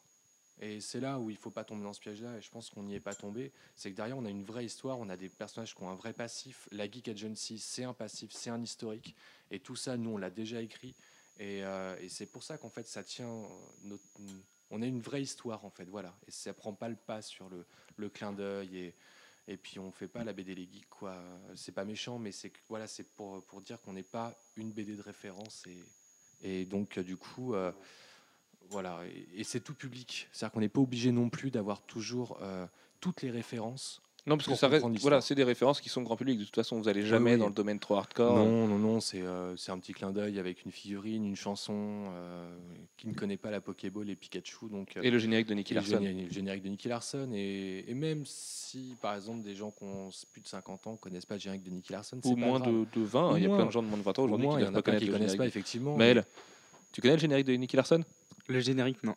Et c'est là où il faut pas tomber dans ce piège-là, et je pense qu'on n'y est pas tombé. C'est que derrière, on a une vraie histoire, on a des personnages qui ont un vrai passif. La Geek Agency, c'est un passif, c'est un historique, et tout ça, nous, on l'a déjà écrit. Et, euh, et c'est pour ça qu'en fait, ça tient. euh, on a une vraie histoire, en fait, voilà. Et ça prend pas le pas sur le, le clin d'œil et. Et puis on fait pas la BD les geeks quoi. C'est pas méchant, mais c'est voilà, pour pour dire qu'on n'est pas une BD de référence et donc euh, du coup euh, voilà et, c'est tout public. C'est-à-dire qu'on n'est pas obligé non plus d'avoir toujours euh, toutes les références. Non, parce que ça reste, voilà, c'est des références qui sont grand public. De toute façon, vous allez jamais oui. dans le domaine trop hardcore. Non, non, non, c'est euh, c'est un petit clin d'œil avec une figurine, une chanson euh, qui ne connaît pas la Pokéball et Pikachu. Donc, euh, Et le générique de Nicky Larson. le générique de Nicky Larson. Et, et même si, par exemple, des gens qui ont plus de 50 ans connaissent pas le générique de Nicky Larson, c'est Ou pas moins grave. de, de 20. Au Il y a moins- plein de gens de moins de 20 ans Au aujourd'hui qui il y ne connaissent pas, effectivement. Maël, tu connais le générique de Nicky Larson? Le générique, non.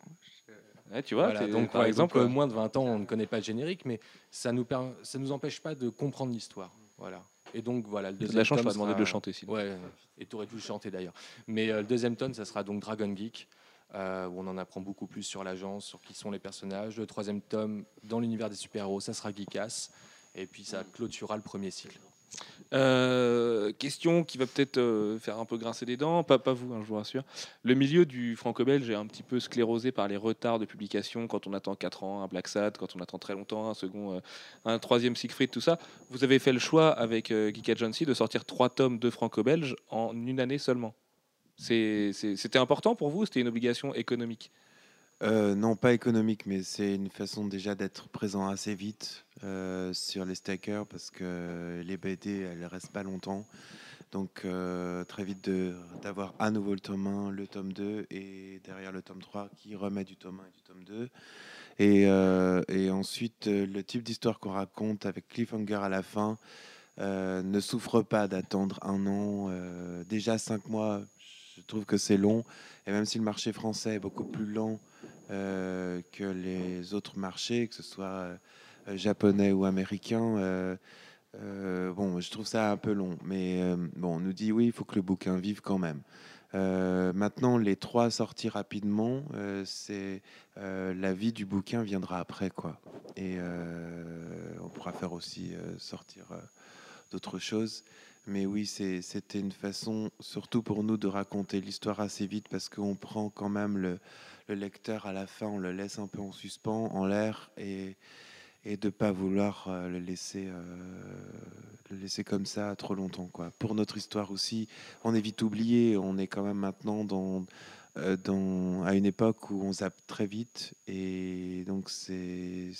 Ouais, Tu vois, Voilà, donc par ouais, exemple, donc, euh, moins de 20 ans, on ne connaît pas le générique, mais ça nous ça nous empêche pas de comprendre l'histoire. Voilà. Et donc voilà, le deuxième la chance, je de le chanter. Sinon. Ouais, et tu aurais dû le chanter d'ailleurs. Mais euh, le deuxième tome, ça sera donc Dragon Geek, euh, où on en apprend beaucoup plus sur l'agence, sur qui sont les personnages. Le troisième tome, dans l'univers des super-héros, ça sera Geekas. Et puis ça clôturera le premier cycle. Euh, question qui va peut-être euh, faire un peu grincer des dents, pas, pas vous, hein, je vous rassure. Le milieu du franco-belge est un petit peu sclérosé par les retards de publication quand on attend 4 ans un Black Sad, quand on attend très longtemps un second, euh, un troisième Siegfried, tout ça. Vous avez fait le choix avec Geek Agency de sortir trois tomes de franco-belge en une année seulement. C'était important pour vous C'était une obligation économique? Euh, non, pas économique, mais c'est une façon déjà d'être présent assez vite euh, sur les stackers parce que les BD, elles restent pas longtemps. Donc euh, très vite d'avoir à nouveau le tome 1, le tome 2 et derrière le tome 3 qui remet du tome 1 et du tome 2. Et, et ensuite, le type d'histoire qu'on raconte avec cliffhanger à la fin ne souffre pas d'attendre un an. déjà cinq mois, je trouve que c'est long. Et même si le marché français est beaucoup plus lent euh, que les autres marchés, que ce soit euh, japonais ou américain, euh, bon, je trouve ça un peu long. Mais bon, on nous dit oui, il faut que le bouquin vive quand même. Maintenant, les trois sorties rapidement, c'est la vie du bouquin viendra après, quoi. Et on pourra faire aussi sortir d'autres choses. Mais oui, c'était une façon, surtout pour nous, de raconter l'histoire assez vite parce qu'on prend quand même le, le lecteur à la fin, on le laisse un peu en suspens, en l'air, et, de pas vouloir euh, le laisser, euh, le laisser comme ça trop longtemps. Pour notre histoire aussi, on est vite oublié, on est quand même maintenant dans, dans, à une époque où on zappe très vite, et donc c'est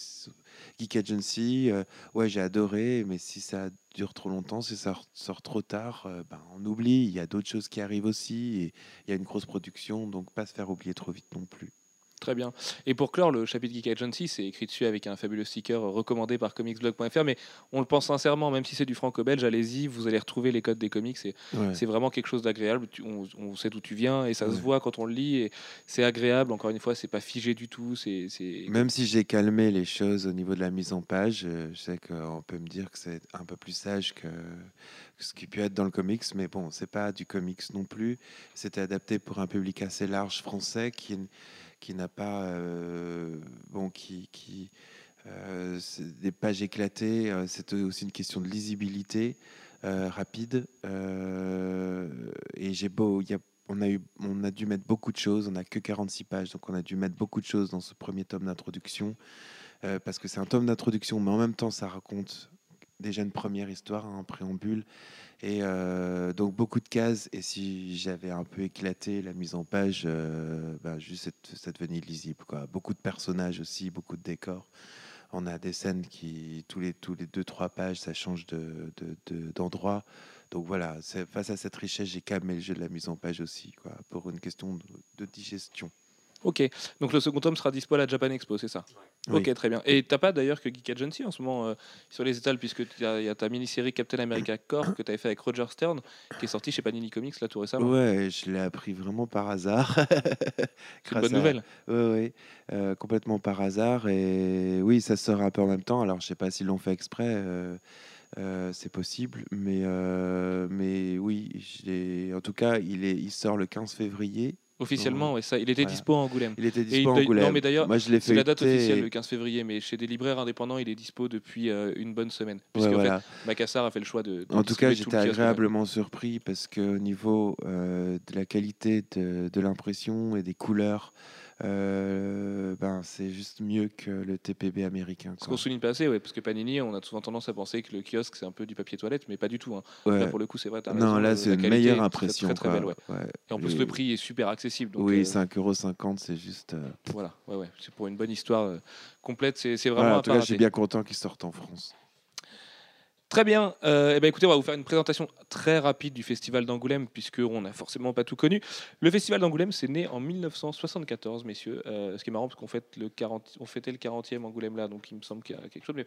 Geek Agency. euh, ouais, j'ai adoré, mais si ça dure trop longtemps, si ça sort trop tard, euh, ben, on oublie. Il y a d'autres choses qui arrivent aussi, et il y a une grosse production, donc pas se faire oublier trop vite non plus. Très bien. Et pour clore, le chapitre Geek Agency, c'est écrit dessus avec un fabuleux sticker recommandé par comicsblog.fr, mais on le pense sincèrement, même si c'est du franco-belge, allez-y, vous allez retrouver les codes des comics, c'est Ouais. c'est vraiment quelque chose d'agréable, on, on sait d'où tu viens, et ça se voit quand on le lit, et c'est agréable, encore une fois, c'est pas figé du tout, c'est... Même si j'ai calmé les choses au niveau de la mise en page, euh, je sais qu'on peut me dire que c'est un peu plus sage que, que ce qui peut être dans le comics, mais bon, c'est pas du comics non plus. C'était adapté pour un public assez large français qui, qui n'a pas, euh, bon, qui, qui euh, c'est des pages éclatées. euh, C'était aussi une question de lisibilité rapide. et j'ai beau, on a, eu, on a dû mettre beaucoup de choses, on n'a que 46 pages, donc on a dû mettre beaucoup de choses dans ce premier tome d'introduction, parce que c'est un tome d'introduction, mais en même temps ça raconte déjà une première histoire, un préambule, et euh, donc beaucoup de cases, et si j'avais un peu éclaté la mise en page, euh, ben, juste ça- devenait illisible. Quoi. Beaucoup de personnages aussi, beaucoup de décors. On a des scènes qui, tous les, tous les deux, trois pages, ça change de, de- de- d'endroit. Donc voilà, face à cette richesse, j'ai calmé le jeu de la mise en page aussi, pour une question de digestion. Ok, donc le second tome sera dispo à la Japan Expo, c'est ça? Oui. Ok, très bien. Et t'as pas d'ailleurs que Geek Agency en ce moment euh, sur les étals, puisque il y, a- y a ta mini-série Captain America Corps que tu avais fait avec Roger Stern, qui est sortie chez Panini Comics là tout récemment. Ouais, je l'ai appris vraiment par hasard. C'est une bonne à- nouvelle. Ouais, ouais, euh, complètement par hasard. Et oui, ça sort un peu en même temps. Alors, je sais pas s'ils l'ont fait exprès. euh, euh, c'est possible, mais, euh, mais oui, en tout cas, il, est, il sort le 15 février. Officiellement, ouais, ça. Il était Voilà. dispo à Angoulême. Il était dispo en Angoulême. non, mais d'ailleurs, C'est la date officielle, le 15 février, mais chez des libraires indépendants, il est dispo depuis euh, une bonne semaine. Ouais, Puisque voilà. fait, Macassar a fait le choix de. de En tout cas, j'étais agréablement surpris parce qu'au niveau euh, de la qualité de, de l'impression et des couleurs, euh, ben, c'est juste mieux que le TPB américain. Ce quoi. qu'on souligne pas assez, ouais, parce que Panini, on a souvent tendance à penser que le kiosque c'est un peu du papier toilette, mais pas du tout. hein. Ouais. Là, pour le coup, c'est vrai. Non, raison, là, euh, c'est une meilleure très, impression. Très, très, quoi. belle, ouais. Ouais. Et en plus, Les- le prix est super accessible. Donc, oui, euh, 5,50€, c'est juste. euh, voilà, ouais, ouais, c'est pour une bonne histoire complète. C'est c'est voilà, vraiment en tout cas, suis bien content qu'ils sortent en France. Très bien. Euh, eh ben, écoutez, on va vous faire une présentation très rapide du Festival d'Angoulême, puisqu'on n'a forcément pas tout connu. Le Festival d'Angoulême, c'est né en 1974, messieurs. Euh, ce qui est marrant, parce qu'on fête le 40, on fêtait le 40e Angoulême là, donc il me semble qu'il y a quelque chose. Mais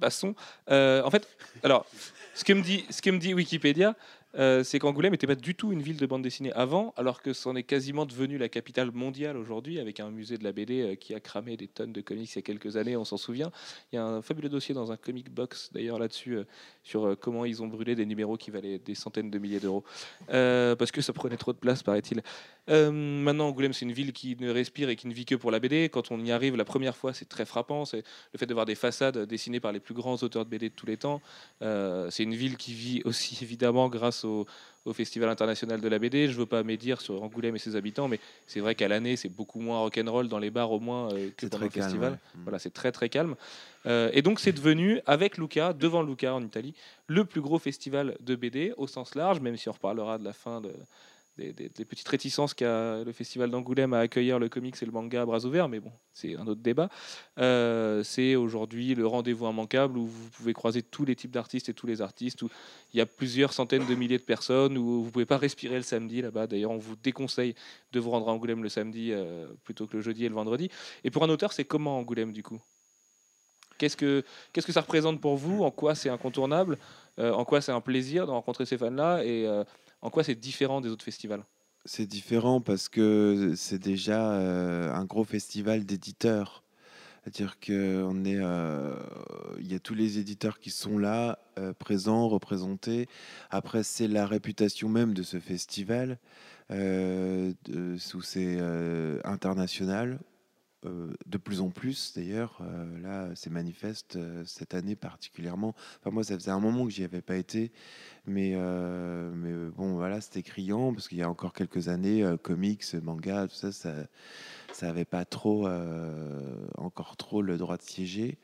passons. Euh, en fait, alors, ce que me dit, ce que me dit Wikipédia, euh, c'est qu'Angoulême n'était pas du tout une ville de bande dessinée avant, alors que c'en est quasiment devenu la capitale mondiale aujourd'hui, avec un musée de la BD euh, qui a cramé des tonnes de comics il y a quelques années, on s'en souvient. Il y a un fabuleux dossier dans un comic box d'ailleurs là-dessus euh, sur comment ils ont brûlé des numéros qui valaient des centaines de milliers d'euros parce que ça prenait trop de place, paraît-il. Maintenant, Angoulême, c'est une ville qui ne respire et qui ne vit que pour la BD. Quand on y arrive la première fois, c'est très frappant. C'est le fait de voir des façades dessinées par les plus grands auteurs de BD de tous les temps. C'est une ville qui vit aussi évidemment grâce au, au Festival international de la BD. Je ne veux pas médire sur Angoulême et ses habitants, mais c'est vrai qu'à l'année, c'est beaucoup moins rock'n'roll dans les bars au moins euh, que pendant très le calme. festival. ouais. Voilà, c'est très très calme. Euh, et donc c'est devenu, avec Luca, devant Luca en Italie, le plus gros festival de BD au sens large, même si on reparlera de la fin de, des, petites réticences qu'a le festival d'Angoulême à accueillir le comics et le manga à bras ouverts, mais bon, c'est un autre débat. Euh, c'est aujourd'hui le rendez-vous immanquable où vous pouvez croiser tous les types d'artistes et tous les artistes, où il y a plusieurs centaines de milliers de personnes, où vous pouvez pas respirer le samedi là-bas. D'ailleurs, on vous déconseille de vous rendre à Angoulême le samedi euh, plutôt que le jeudi et le vendredi. Et pour un auteur, c'est comment Angoulême du coup? Qu'est-ce que, qu'est-ce que ça représente pour vous? En quoi c'est incontournable? Euh, En quoi c'est un plaisir de rencontrer ces fans-là? Et en quoi c'est différent des autres festivals? C'est différent parce que c'est déjà euh, un gros festival d'éditeurs. C'est-à-dire qu'il est, euh, il y a tous les éditeurs qui sont là, euh, présents, représentés. Après, c'est la réputation même de ce festival, sous euh, international, euh, de plus en plus d'ailleurs. Euh, là, c'est manifeste euh, cette année particulièrement. Enfin, moi, ça faisait un moment que j'y avais pas été, mais, mais bon, voilà, c'était criant parce qu'il y a encore quelques années, comics, manga, tout ça, ça, ça avait pas trop, encore trop le droit de siéger.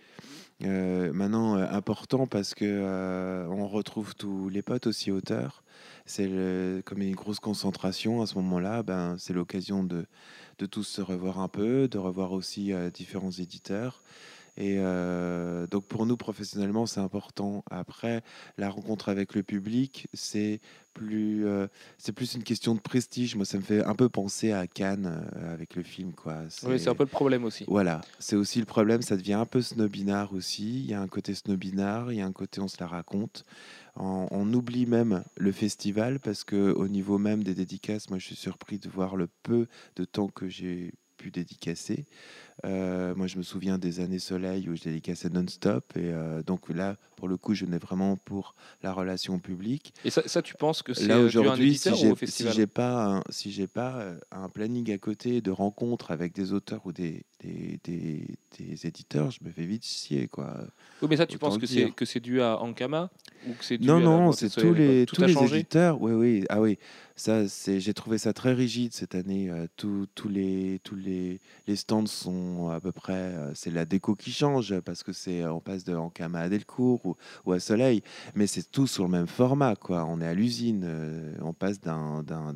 Maintenant, important parce que on retrouve tous les potes aussi auteurs. C'est comme une grosse concentration à ce moment-là, ben, c'est l'occasion de, de tous se revoir un peu, de revoir aussi euh, différents éditeurs. Et euh, donc pour nous professionnellement, c'est important. Après, la rencontre avec le public, c'est plus, euh, c'est plus une question de prestige. Moi, ça me fait un peu penser à Cannes euh, avec le film, quoi. Oui, c'est un peu le problème aussi. Voilà, c'est aussi le problème, ça devient un peu snobinard aussi. Il y a un côté snobinard, il y a un côté on se la raconte. On, oublie même le festival parce que au niveau même des dédicaces, moi je suis surpris de voir le peu de temps que j'ai pu dédicacer. Euh, moi je me souviens des années soleil où je dédicaçais non-stop et euh, donc là pour le coup je venais vraiment pour la relation publique. Et ça, ça, tu penses que c'est Là euh, dû à un aujourd'hui, si j'ai si j'ai pas un, si j'ai pas un planning à côté de rencontres avec des auteurs ou des, des, des, des éditeurs, je me fais vite chier quoi. Oui, mais ça, tu Autant penses que c'est que c'est dû à Ankama ou que c'est dû Non à non, c'est tous les tous les éditeurs. Oui oui ah oui ça c'est j'ai trouvé ça très rigide cette année. euh, tous les tous les les stands sont à peu près euh, c'est la déco qui change parce que c'est on passe de Ankama à Delcourt ou, à Soleil, mais c'est tout sur le même format quoi. On est à l'usine, euh, on passe d'un d'un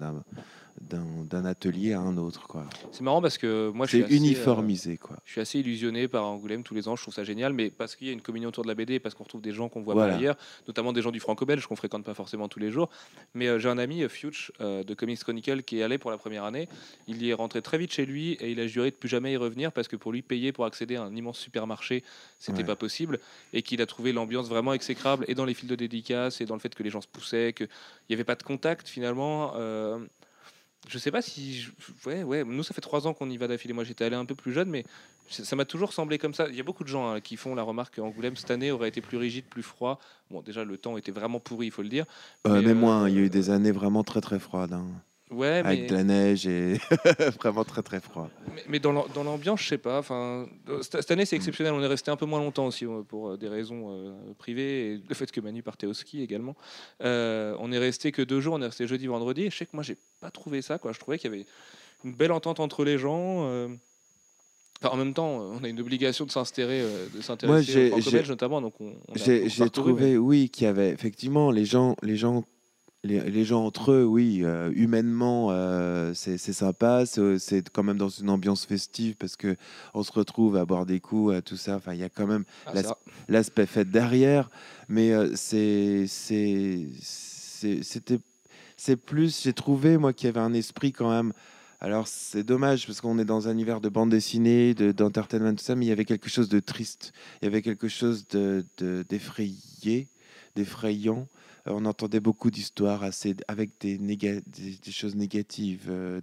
d'un atelier à un autre. quoi. C'est marrant parce que moi, je suis assez, euh, uniformisé. quoi. Je suis assez illusionné par Angoulême tous les ans, je trouve ça génial, mais parce qu'il y a une communion autour de la BD, et parce qu'on retrouve des gens qu'on voit Voilà. pas ailleurs, notamment des gens du franco-belge qu'on fréquente pas forcément tous les jours. Mais euh, j'ai un ami, euh, Fuchs, euh, de Comics Chronicle, qui est allé pour la première année. Il y est rentré très vite chez lui et il a juré de plus jamais y revenir parce que pour lui, payer pour accéder à un immense supermarché, c'était Ouais. pas possible et qu'il a trouvé l'ambiance vraiment exécrable et dans les fils de dédicaces et dans le fait que les gens se poussaient, qu'il n'y avait pas de contact finalement. Je sais pas si. je- Ouais, ouais, nous, ça fait trois ans qu'on y va d'affilée. Moi, j'étais allé un peu plus jeune, mais ça m'a toujours semblé comme ça. Il y a beaucoup de gens hein, qui font la remarque qu'Angoulême, cette année, aurait été plus rigide, plus froid. Bon, déjà, le temps était vraiment pourri, il faut le dire. Euh, Mais, même euh, moi, il y a eu des années vraiment très très froides. hein, Ouais, mais, avec de la neige et vraiment très très froid. mais, mais dans l'am- dans l'ambiance, je sais pas. Enfin, euh, cette année, c'est exceptionnel. On est resté un peu moins longtemps aussi euh, pour euh, des raisons euh, privées et le fait que Manu partait au ski également. Euh, on est resté que deux jours. On est resté jeudi, vendredi. Et je sais que moi, j'ai pas trouvé ça. Quoi. Je trouvais qu'il y avait une belle entente entre les gens. euh, enfin, en même temps, on a une obligation de s'intéresser, de s'intéresser aux j'ai- notamment. Donc, on, on a J'ai trouvé, oui, qu'il y avait effectivement les gens, les gens, les, les gens entre eux, oui, euh, humainement, euh, c'est sympa. C'est quand même dans une ambiance festive parce que on se retrouve à boire des coups, à tout ça. Enfin, il y a quand même Ah, l'aspect fête derrière, mais euh, c'est c'était c'est plus. J'ai trouvé moi qu'il y avait un esprit quand même. Alors c'est dommage parce qu'on est dans un univers de bande dessinée, de d'entertainment tout ça, mais il y avait quelque chose de triste. Il y avait quelque chose de de- d'effrayé, d'effrayant. On entendait beaucoup d'histoires assez avec des, choses négatives, euh,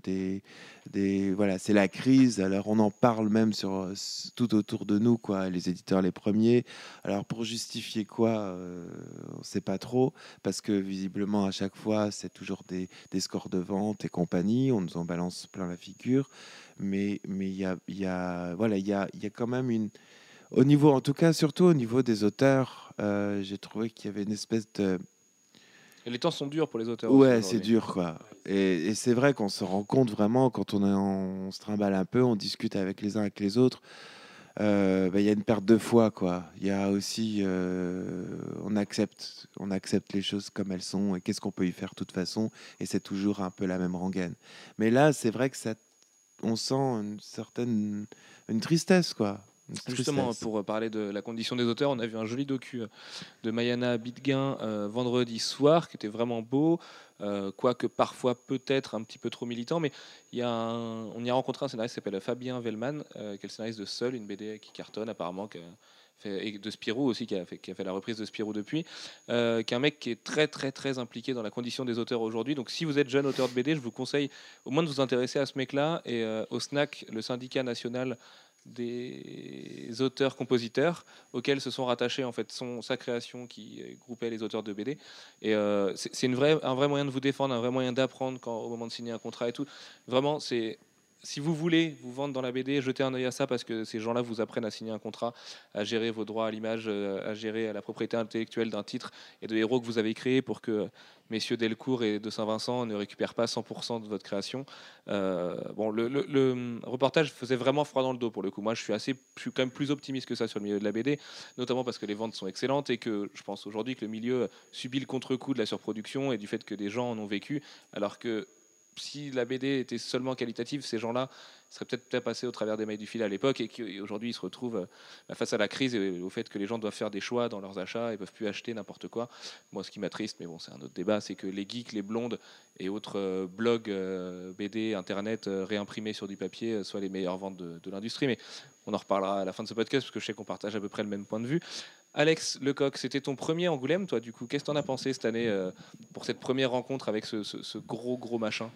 des, voilà, c'est la crise. Alors on en parle même sur euh, tout autour de nous, quoi. Les éditeurs les premiers. Alors pour justifier quoi, euh, on ne sait pas trop, parce que visiblement à chaque fois c'est toujours des, scores de vente et compagnie. On nous en balance plein la figure, mais mais il y a, voilà, il y a, y a quand même une au niveau, en tout cas, surtout au niveau des auteurs, euh, j'ai trouvé qu'il y avait une espèce de Et les temps sont durs pour les auteurs. Ouais, c'est dur, quoi. Et, et c'est vrai qu'on se rend compte vraiment quand on, est en- on se trimballe un peu, on discute avec les uns avec les autres. euh, bah, Il y a une perte de foi, quoi. Il y a aussi, euh, on accepte, on accepte les choses comme elles sont et qu'est-ce qu'on peut y faire de toute façon. Et c'est toujours un peu la même rengaine. Mais là, c'est vrai que ça, on sent une certaine, une tristesse, quoi. Justement, pour parler de la condition des auteurs, on a vu un joli docu euh, de Mayana Bidguin euh, vendredi soir qui était vraiment beau, euh, quoique parfois peut-être un petit peu trop militant, mais il y a un- on y a rencontré un scénariste qui s'appelle Fabien Vellman, euh, qui est le scénariste de Seul, une BD qui cartonne apparemment, qui a et de Spirou aussi, qui a, fait, la reprise de Spirou depuis, euh, qui est un mec qui est très très très impliqué dans la condition des auteurs aujourd'hui. Donc si vous êtes jeune auteur de BD, je vous conseille au moins de vous intéresser à ce mec-là et euh, au SNAC, le syndicat national des auteurs-compositeurs auxquels se sont rattachés en fait son, sa création qui euh, groupait les auteurs de BD. Et c'est un vrai moyen de vous défendre, un vrai moyen d'apprendre au moment de signer un contrat et tout. Vraiment, c'est si vous voulez vous vendre dans la BD, jetez un œil à ça parce que ces gens-là vous apprennent à signer un contrat, à gérer vos droits à l'image, euh, à gérer la propriété intellectuelle d'un titre et de héros que vous avez créé pour que messieurs Delcourt et de Saint-Vincent ne récupèrent pas 100% de votre création. Euh, bon, le, le- le reportage faisait vraiment froid dans le dos pour le coup. Moi, je suis assez, je suis quand même plus optimiste que ça sur le milieu de la BD, notamment parce que les ventes sont excellentes et que je pense aujourd'hui que le milieu subit le contre-coup de la surproduction et du fait que des gens en ont vécu, alors que si la BD était seulement qualitative, ces gens-là seraient peut-être peut passés au travers des mailles du filet à l'époque et qu'aujourd'hui ils se retrouvent euh, face à la crise et au fait que les gens doivent faire des choix dans leurs achats et peuvent plus acheter n'importe quoi. Moi, ce qui m'attriste, mais bon, c'est un autre débat, c'est que les geeks, les blondes et autres euh, blogs euh, BD, internet réimprimés sur du papier soient les meilleures ventes de, l'industrie. Mais on en reparlera à la fin de ce podcast parce que je sais qu'on partage à peu près le même point de vue. Alex Lecoq, c'était ton premier Angoulême, toi, du coup? Qu'est-ce que t'en as pensé cette année pour cette première rencontre avec ce, gros, gros machin?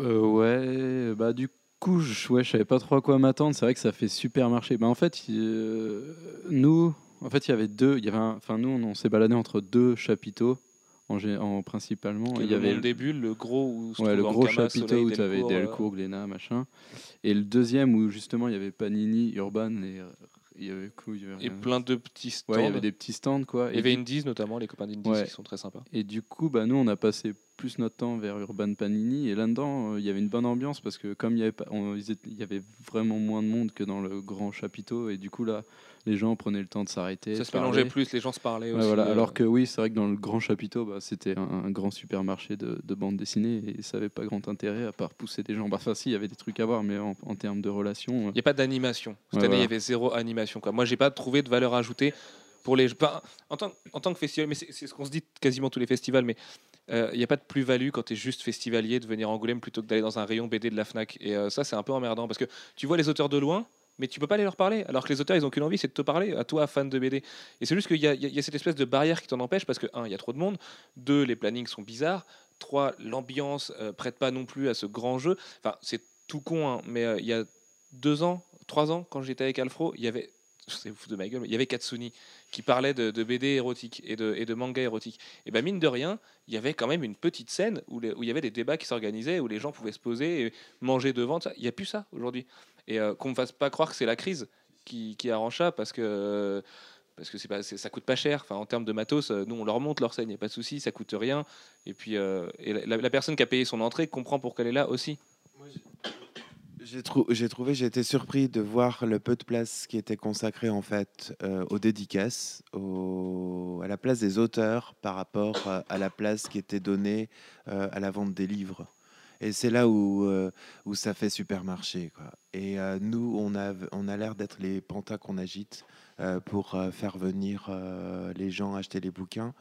Euh, ouais, bah du coup, je, ouais, je savais pas trop à quoi m'attendre. C'est vrai que ça fait super marché. Bah en fait, euh, nous, en fait, il y avait deux. Il y avait, un- enfin nous, on, on s'est baladé entre deux chapiteaux, en, en principalement. Il y le avait des bulles, le gros où se Ouais, le gros Ankama, chapiteau Soleil, où tu avais Delcourt, euh, Glénat, machin. Et le deuxième où justement il y avait Panini, Urban et il y avait quoi, il y avait et rien. plein de petits stands. Ouais, il y avait des petits stands quoi. Il y avait Indies notamment, les copains d'Indies Ouais. qui sont très sympas. Et du coup, bah, nous, on a passé plus notre temps vers Urban Panini. Et là-dedans, euh, il y avait une bonne ambiance parce que comme il y avait, pas- on- il y avait vraiment moins de monde que dans le grand chapiteau, et du coup là, les gens prenaient le temps de s'arrêter. Ça se parler. mélangeait plus, les gens se parlaient Ouais, aussi. voilà. euh, Alors que oui, c'est vrai que dans le grand chapiteau, bah, c'était un, un grand supermarché de, de bande dessinée et ça n'avait pas grand intérêt à part pousser des gens. Bah, Enfin, si, il y avait des trucs à voir, mais en, en termes de relations. euh, Il n'y a pas d'animation. Cette Ouais, année, il y voilà. avait zéro animation. Quoi. Moi, j'ai pas trouvé de valeur ajoutée pour les. pas- en, tant, en tant que festival, mais c'est ce qu'on se dit quasiment tous les festivals, mais euh, il n'y a pas de plus-value quand tu es juste festivalier de venir à Angoulême plutôt que d'aller dans un rayon BD de la Fnac. Et euh, ça, c'est un peu emmerdant parce que tu vois les auteurs de loin. Mais tu peux pas aller leur parler, alors que les auteurs, ils ont qu'une envie, c'est de te parler, à toi, fan de BD. Et c'est juste qu'il y, a- cette espèce de barrière qui t'en empêche, parce que, un, il y a trop de monde, deux, les plannings sont bizarres, trois, l'ambiance euh, prête pas non plus à ce grand jeu. Enfin, c'est tout con, hein, mais euh, il y a deux ans, trois ans, quand j'étais avec Alfro, il y avait, c'est fou de ma gueule, mais il y avait Katsuni qui parlait de, BD érotique et de, et de manga érotique. Et ben mine de rien, il y avait quand même une petite scène où, il y avait des débats qui s'organisaient, où les gens pouvaient se poser et manger devant. ça. Il n'y a plus ça aujourd'hui. Et euh, qu'on me fasse pas croire que c'est la crise qui, qui arrange ça parce que. Parce que ça coûte pas cher. Enfin, en termes de matos, euh, nous on leur monte leur scène, il n'y a pas de souci, ça coûte rien. Et puis, euh, et la, personne qui a payé son entrée comprend pourquoi elle est là aussi. J'ai trou- j'ai trouvé, j'ai été surpris de voir le peu de place qui était consacrée en fait aux dédicaces, à la place des auteurs par rapport à la place qui était donnée à la vente des livres. Et c'est là où, euh, où ça fait supermarché. Quoi. Et euh, nous, on a, on a l'air d'être les pantas qu'on agite euh, pour faire venir les gens acheter les bouquins.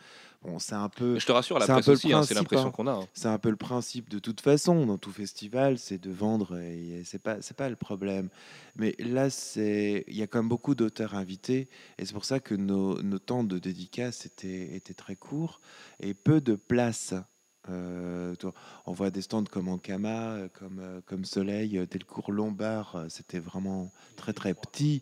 Bon, c'est un peu. Mais je te rassure, la presse aussi, hein, c'est l'impression hein. qu'on a. hein. C'est un peu le principe de toute façon dans tout festival, c'est de vendre et c'est pas c'est pas le problème. Mais là c'est il y a quand même beaucoup d'auteurs invités et c'est pour ça que nos, nos temps de dédicace étaient, étaient très courts et peu de place. Euh, on voit des stands comme Ankama, euh, comme, euh, comme Soleil, Delcourt Lombard, c'était vraiment très très petit.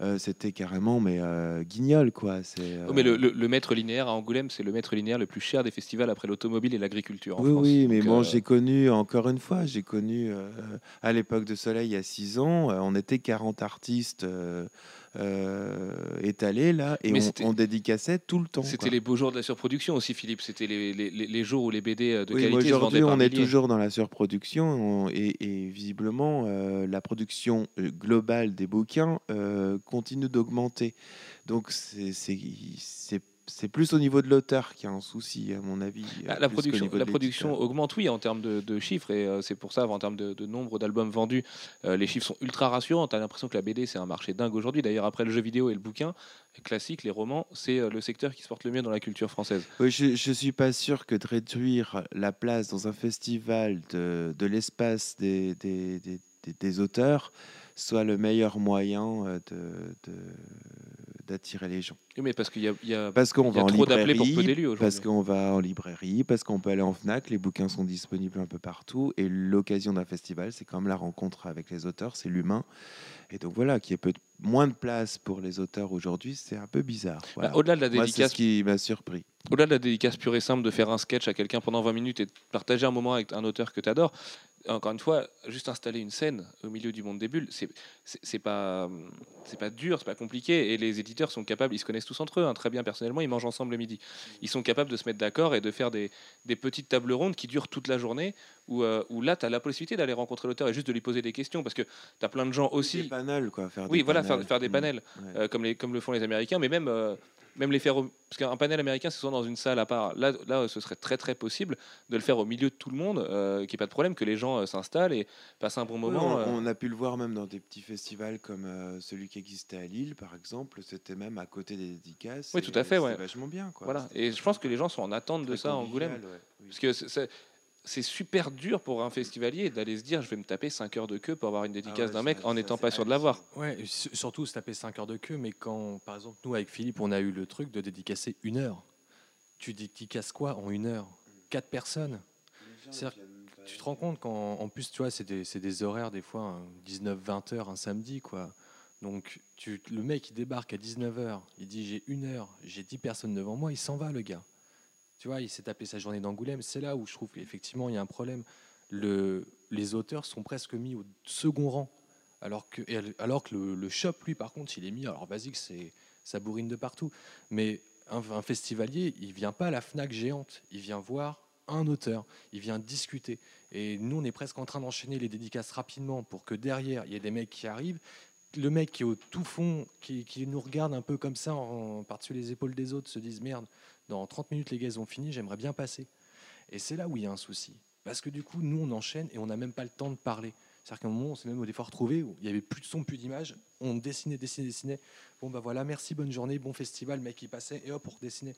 Euh, c'était carrément mais euh, guignol quoi. C'est, Oh, mais le, le- le maître linéaire à Angoulême, c'est le maître linéaire le plus cher des festivals après l'automobile et l'agriculture Oui, France. oui, mais Donc, bon, j'ai connu, encore une fois, j'ai connu à l'époque de Soleil, il y a 6 ans, on était 40 artistes euh, étalés là, et on, on dédicaçait tout le temps. C'était les beaux jours de la surproduction aussi, Philippe. C'était les, les- jours où les BD euh, de Oui, qualité aujourd'hui, on est toujours dans la surproduction on- et, et visiblement, euh, la production euh, globale des bouquins euh, continue d'augmenter. Donc, c'est- c'est plus au niveau de l'auteur qu'il y a un souci, à mon avis. euh, Ah, la production, la augmente, oui, en termes de, de chiffres, et euh, c'est pour ça, en termes de, de nombre d'albums vendus, euh, les chiffres sont ultra rassurants. Tu as l'impression que la BD, c'est un marché dingue aujourd'hui. D'ailleurs, après le jeu vidéo et le bouquin classique, les romans, c'est euh, le secteur qui se porte le mieux dans la culture française. Oui, je ne suis pas sûr que de réduire la place dans un festival de, de l'espace des, des, des- des- des auteurs soit le meilleur moyen euh, de- de- d'attirer les gens. Oui, mais parce qu'il y a, il y a- Parce qu'on va en trop d'appelés pour peu librairie, parce aujourd'hui. qu'on va en librairie, parce qu'on peut aller en Fnac, les bouquins sont disponibles un peu partout, et l'occasion d'un festival, c'est quand même la rencontre avec les auteurs, c'est l'humain. Et donc voilà, qu'il y ait peu de- moins de place pour les auteurs aujourd'hui, c'est un peu bizarre. Voilà. Bah, Au-delà de la Moi, dédicace ce qui m'a surpris. Au-delà de la dédicace pure et simple de faire un sketch à quelqu'un pendant 20 minutes et de partager un moment avec un auteur que tu adores, encore une fois, juste installer une scène au milieu du monde des bulles, c'est pas c'est pas dur, c'est pas compliqué et les éditeurs sont capables, ils se connaissent tous entre eux, hein, très bien personnellement, ils mangent ensemble le midi. Ils sont capables de se mettre d'accord et de faire des petites tables rondes qui durent toute la journée où, euh, où là tu as la possibilité d'aller rencontrer l'auteur et juste de lui poser des questions parce que tu as plein de gens Des aussi panels, quoi. Faire Oui, des voilà, faire, faire des Mm. panels Ouais. euh, comme, les, comme le font les Américains, mais même, euh, même les faire. au- Parce qu'un panel américain, c'est souvent dans une salle à part. Là, là, ce serait très très possible de le faire au milieu de tout le monde, euh, qu'il n'y ait pas de problème, que les gens s'installent et passent un bon Oui, moment. on, on a pu le voir même dans des petits festivals comme celui qui existait à Lille, par exemple. C'était même à côté des dédicaces. Oui, tout à fait, ouais. vachement bien. Quoi. Voilà. Et je pense que les gens sont en attente de ça à Angoulême. ouais. Oui. Parce que c'est- c'est- super dur pour un festivalier d'aller se dire je vais me taper 5 heures de queue pour avoir une dédicace ouais, d'un mec en n'étant pas sûr de l'avoir. Ouais, surtout se taper 5 heures de queue, mais quand, par exemple, nous avec Philippe, on a eu le truc de dédicacer une heure. Tu dédicaces quoi en une heure? Quatre personnes? C'est-à-dire Tu te rends compte qu'en en plus, tu vois, c'est des, horaires, des fois, 19-20 heures un samedi, quoi. Donc, tu, le mec, il débarque à 19h, il dit j'ai une heure, j'ai 10 personnes devant moi, il s'en va, le gars. Il s'est tapé sa journée d'Angoulême. C'est là où je trouve qu'effectivement, il y a un problème. Le, les auteurs sont presque mis au second rang. Alors que, alors que le, shop, lui, par contre, il est mis. Alors, vas-y, c'est, ça bourrine de partout. Mais un, festivalier, il vient pas à la Fnac géante. Il vient voir un auteur, il vient discuter. Et nous, on est presque en train d'enchaîner les dédicaces rapidement pour que derrière, il y ait des mecs qui arrivent. Le mec qui est au tout fond, qui, qui nous regarde un peu comme ça, en, par-dessus les épaules des autres, se dise merde, dans 30 minutes, les ils ont fini, j'aimerais bien passer. Et c'est là où il y a un souci. Parce que du coup, nous, on enchaîne et on n'a même pas le temps de parler. C'est-à-dire qu'à un moment, on s'est même des fois retrouvé où il y avait plus de son, plus d'image. On dessinait, dessinait, dessinait. Bon, bah voilà, merci, bonne journée, bon festival. Mec, il passait et hop, on redessinait.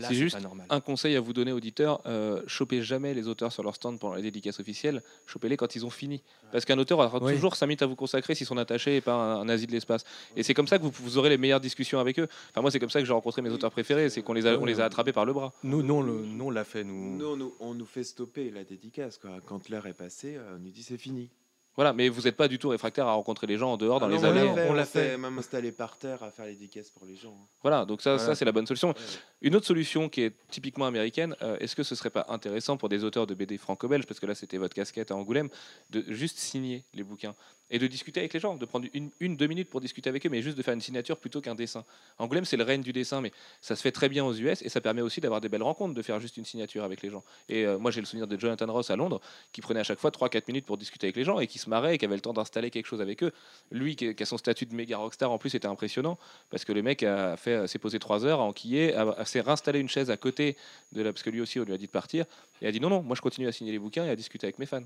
C'est juste pas normal. Un conseil à vous donner, auditeurs, euh, chopez jamais les auteurs sur leur stand pendant les dédicaces officielles, chopez-les quand ils ont fini. Parce qu'un auteur aura Oui. toujours 5 minutes à vous consacrer si son attaché n'est pas un, un Asie de l'espace. Et c'est comme ça que vous, vous aurez les meilleures discussions avec eux. Enfin, moi, c'est comme ça que j'ai rencontré mes auteurs préférés, c'est qu'on les, a- on les a attrapés par le bras. Nous, nous, on le- nous, on l'a fait. Nous, Nous, on nous, on nous fait stopper la dédicace. Quoi. Quand l'heure est passée, euh, on nous dit c'est fini. Voilà, mais vous n'êtes pas du tout réfractaire à rencontrer les gens en dehors, dans Ah les non, allées. on l'a fait, on on l'a l'a fait. fait. Même installé par terre à faire les dédicaces pour les gens. hein. Voilà, donc ça, Voilà. ça c'est la bonne solution. Ouais. Une autre solution qui est typiquement américaine, euh, est-ce que ce serait pas intéressant pour des auteurs de BD franco-belges, parce que là c'était votre casquette à Angoulême, de juste signer les bouquins et de discuter avec les gens, de prendre une, deux minutes pour discuter avec eux, mais juste de faire une signature plutôt qu'un dessin. Angoulême c'est le règne du dessin, mais ça se fait très bien aux US et ça permet aussi d'avoir des belles rencontres, de faire juste une signature avec les gens. Et euh, moi j'ai le souvenir de Jonathan Ross à Londres, qui prenait à chaque fois 3-4 minutes pour discuter avec les gens et qui se marrait et qui avait le temps d'installer quelque chose avec eux. Lui qui, a son statut de méga rockstar en plus c'était impressionnant parce que le mec a fait euh, s'est posé trois heures à enquiller, a- s'est réinstallé une chaise à côté de la parce que lui aussi on lui a dit de partir et a dit non non moi je continue à signer les bouquins et à discuter avec mes fans.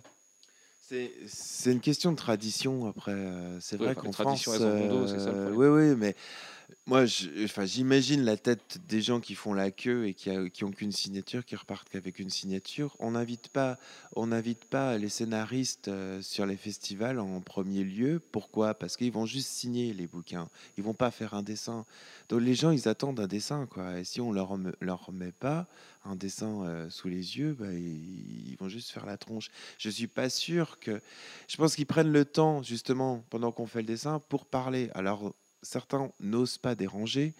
C'est une question de tradition après. euh, C'est Ouais, vrai qu'en France, bon dos, c'est ça le problème. oui, oui, mais moi, j'imagine la tête des gens qui font la queue et qui, a- qui ont qu'une signature, qui repartent qu'avec une signature. On n'invite pas, on n'invite pas les scénaristes euh, sur les festivals en premier lieu. Pourquoi? Parce qu'ils vont juste signer les bouquins. Ils vont pas faire un dessin. Donc les gens, ils attendent un dessin, quoi. Et si on leur leur remet pas un dessin euh, sous les yeux, bah, ils vont juste faire la tronche. Je suis pas sûr que. Je pense qu'ils prennent le temps, justement, pendant qu'on fait le dessin, pour parler. Alors, certains n'osent pas déranger,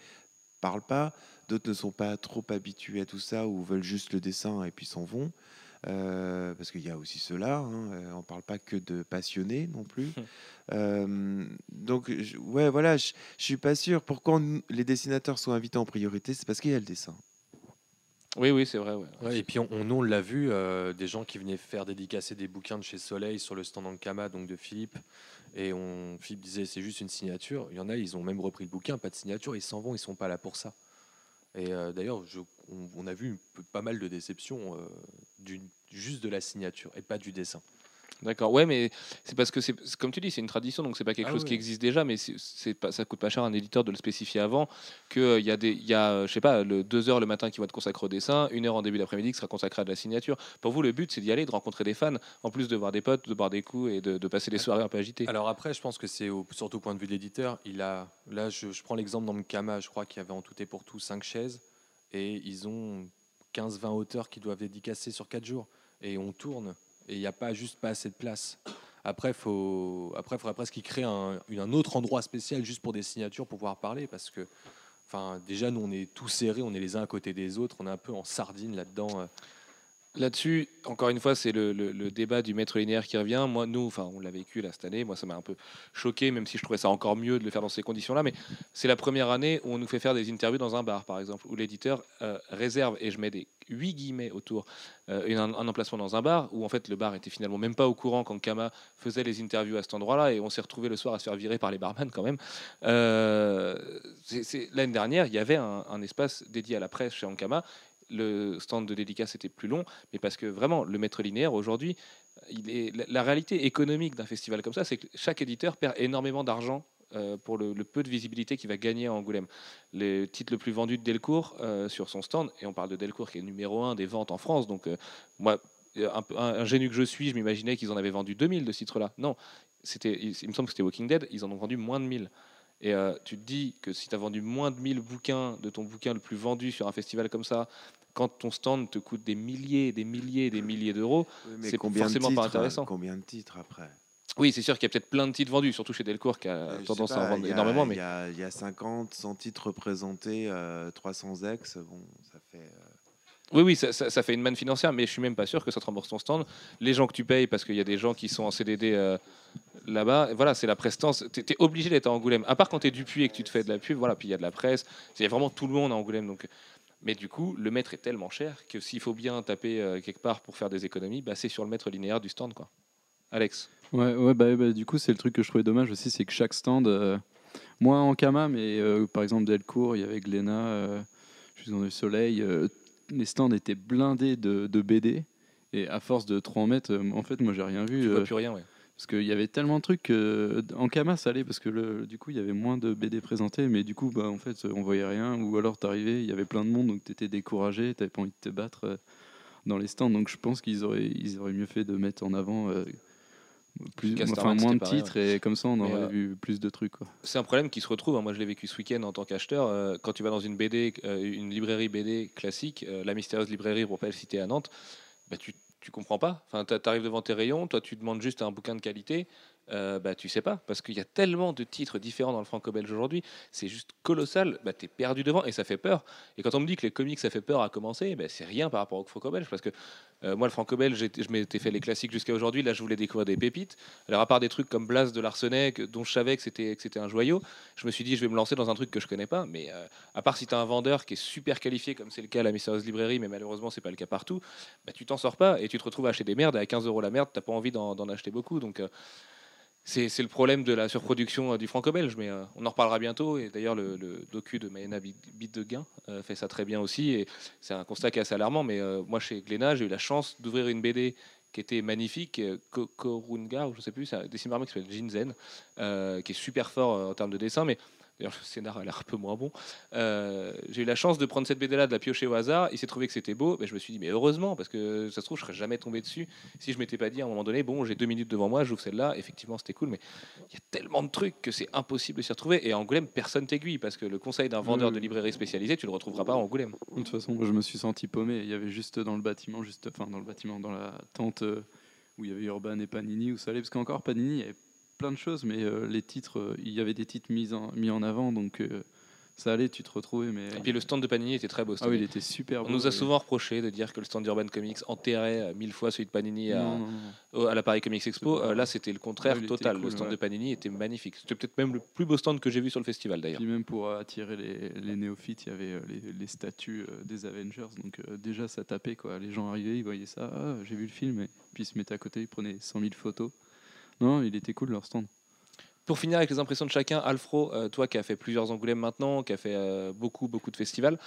parlent pas. D'autres ne sont pas trop habitués à tout ça ou veulent juste le dessin et puis s'en vont. Euh, parce qu'il y a aussi cela. hein, euh, On parle pas que de passionnés non plus. Euh, donc, je- ouais, voilà, je, je suis pas sûr. Pourquoi on- les dessinateurs sont invités en priorité C'est parce qu'il y a le dessin. Oui oui c'est vrai ouais. Ouais, et puis on, on- nous, on l'a vu, euh, des gens qui venaient faire dédicacer des bouquins de chez Soleil sur le stand Ankama, donc de Philippe. Et on, Philippe disait c'est juste une signature. Il y en a, ils ont même repris le bouquin, pas de signature, ils s'en vont, ils sont pas là pour ça. Et euh, d'ailleurs, on, a vu pas mal de déceptions euh, juste de la signature et pas du dessin. D'accord, ouais, mais c'est parce que c'est comme tu dis, c'est une tradition, donc c'est pas quelque Ah chose qui existe déjà, mais c'est- pas, ça coûte pas cher à un éditeur de le spécifier avant. Que il y a des, il y a, euh, je sais pas, le deux heures le matin qui va être consacré au dessin, une heure en début d'après-midi qui sera consacrée à de la signature. Pour vous, le but c'est d'y aller, de rencontrer des fans, en plus de voir des potes, de boire des coups et de, de passer des soirées un peu agitées. Alors après, je pense que c'est surtout au point de vue de l'éditeur. Il a, là, je, je prends l'exemple dans le Kama, je crois qu'il y avait en tout et pour tout 5 chaises et ils ont 15-20 auteurs qui doivent dédicacer sur 4 jours et on tourne et il n'y a pas juste pas assez de place. Après, faut, après, il faudrait presque qu'ils créent un, un autre endroit spécial juste pour des signatures pour pouvoir parler parce que, enfin, déjà nous on est tous serrés, on est les uns à côté des autres, on est un peu en sardine là-dedans. Là-dessus, encore une fois, c'est le, le- débat du maître linéaire qui revient. Moi, nous, enfin, on l'a vécu là cette année. Moi, ça m'a un peu choqué, même si je trouvais ça encore mieux de le faire dans ces conditions-là. Mais c'est la première année où on nous fait faire des interviews dans un bar, par exemple, où l'éditeur euh, réserve, et je mets des huit guillemets autour, euh, un, emplacement dans un bar, où en fait le bar était finalement même pas au courant quand Kama faisait les interviews à cet endroit-là, et on s'est retrouvé le soir à se faire virer par les barman quand même. Euh, L'année dernière, il y avait un, un espace dédié à la presse chez Ankama. Le stand de dédicace était plus long, mais parce que vraiment, le maître linéaire aujourd'hui, la, réalité économique d'un festival comme ça, c'est que chaque éditeur perd énormément d'argent euh, pour le, peu de visibilité qu'il va gagner à Angoulême. Le titre le plus vendu de Delcourt euh, sur son stand, et on parle de Delcourt qui est numéro un des ventes en France, donc euh, moi, un, un, ingénu que je suis, je m'imaginais qu'ils en avaient vendu 2000 de ce titre-là. Non, c'était, il, il me semble que c'était Walking Dead, ils en ont vendu moins de 1000. Et tu te dis que si tu as vendu moins de 1000 bouquins de ton bouquin le plus vendu sur un festival comme ça, quand ton stand te coûte des milliers, des milliers, des milliers d'euros, C'est forcément pas titres, intéressant. Combien de titres après? Oui, c'est sûr qu'il y a peut-être plein de titres vendus, surtout chez Delcourt qui a Euh, je tendance pas, à en vendre a- énormément. Il Mais y, a, y a 50, 100 titres représentés, euh, 300 ex. Bon, ça fait. euh, oui, oui, ça, ça- ça fait une manne financière, mais je suis même pas sûr que ça te rembourse ton stand. Les gens que tu payes, parce qu'il y a des gens qui sont en CDD euh, là-bas, voilà, c'est la prestance. Tu es, obligé d'être à Angoulême. À part quand tu es du puits et que tu te fais de la pub, voilà, puis il y a de la presse. Il y a vraiment tout le monde à Angoulême. Donc Mais du coup, le mètre est tellement cher que s'il faut bien taper euh, quelque part pour faire des économies, bah, c'est sur le mètre linéaire du stand. Quoi. Alex Ouais, ouais bah, bah, du coup, c'est le truc que je trouvais dommage aussi, c'est que chaque stand, euh, moins en Kama, mais euh, par exemple Delcourt, il y avait Glénat, euh, je suis dans le soleil, les stands étaient blindés de, de BD. Et à force de trop en mettre, en fait, moi, j'ai rien vu. Tu vois plus rien, ouais. Parce qu'il y avait tellement de trucs que en Kama ça allait parce que le, du coup il y avait moins de BD présentés, mais du coup bah en fait on voyait rien ou alors t'arrivais, il y avait plein de monde donc t'étais découragé, t'avais pas envie de te battre euh, dans les stands donc je pense qu'ils auraient ils auraient mieux fait de mettre en avant euh, plus Casterman, enfin moins de pareil, titres et comme ça on aurait euh, vu plus de trucs. C'est un problème qui se retrouve. hein. Moi, je l'ai vécu ce week-end en tant qu'acheteur. Euh, quand tu vas dans une BD, euh, une librairie BD classique, euh, la mystérieuse librairie, pour pas le citer à Nantes, bah, tu tu comprends pas. Enfin, tu arrives devant tes rayons, toi, tu demandes juste un bouquin de qualité. Euh, bah, tu sais pas, parce qu'il y a tellement de titres différents dans le franco-belge aujourd'hui, c'est juste colossal, bah, tu es perdu devant et ça fait peur. Et quand on me dit que les comics ça fait peur à commencer, bah, c'est rien par rapport au franco-belge, parce que euh, moi le franco-belge, je m'étais fait les classiques jusqu'à aujourd'hui, là je voulais découvrir des pépites. Alors à part des trucs comme Blas de Larsenet, dont je savais que c'était un joyau, je me suis dit je vais me lancer dans un truc que je connais pas, mais euh, à part si tu as un vendeur qui est super qualifié, comme c'est le cas à la mystérieuse librairie, mais malheureusement c'est pas le cas partout, bah, tu t'en sors pas et tu te retrouves à acheter des merdes et à 15 euros la merde, t'as pas envie d'en acheter beaucoup. Donc c'est le problème de la surproduction euh, du franco-belge, mais euh, on en reparlera bientôt. Et d'ailleurs, le, docu de de Gain euh, fait ça très bien aussi. Et c'est un constat qui est assez alarmant. Mais euh, moi, chez Glénat, j'ai eu la chance d'ouvrir une BD qui était magnifique, Ko- Korunga, ou je sais plus, c'est un dessinateur qui s'appelle Jinzen, qui est super fort en termes de dessin, mais d'ailleurs le scénar a l'air un peu moins bon. Euh, j'ai eu la chance de prendre cette BD là, de la piocher au hasard. Il s'est trouvé que c'était beau, mais je me suis dit mais heureusement parce que ça se trouve je serais jamais tombé dessus si je m'étais pas dit à un moment donné bon j'ai deux minutes devant moi, j'ouvre celle-là. Effectivement c'était cool, mais il y a tellement de trucs que c'est impossible de s'y retrouver. Et à Angoulême personne t'aiguille parce que le conseil d'un vendeur Oui. de librairie spécialisée tu le retrouveras pas à Angoulême. De toute façon, moi, je me suis senti paumé. Il y avait juste dans le bâtiment, juste, enfin dans le bâtiment, dans la tente euh, où il y avait Urban et Panini, où ça allait. Parce qu'encore Panini, il y avait plein de choses, mais euh, les titres, euh, il y avait des titres mis en, mis en avant, donc euh, ça allait, tu te retrouvais. Mais Et puis le stand de Panini était très beau. ah oui, il était super. On nous a souvent reproché de dire que le stand d'Urban Comics enterrait mille fois celui de Panini à, Non, non, non. au- à la Paris Comics Expo. Euh, là, c'était le contraire était total. le stand ouais. de Panini était magnifique. C'était peut-être même le plus beau stand que j'ai vu sur le festival d'ailleurs. Puis même pour attirer les, les néophytes, il y avait les, les statues des Avengers. Donc euh, déjà, ça tapait. Quoi. Les gens arrivaient, ils voyaient ça. Ah, j'ai vu le film. Et puis ils se mettaient à côté, ils prenaient 100 000 photos. Non, il était cool leur stand. Pour finir avec les impressions de chacun, Alfro, euh, toi qui as fait plusieurs Angoulême maintenant, qui a fait euh, beaucoup, beaucoup de festivals,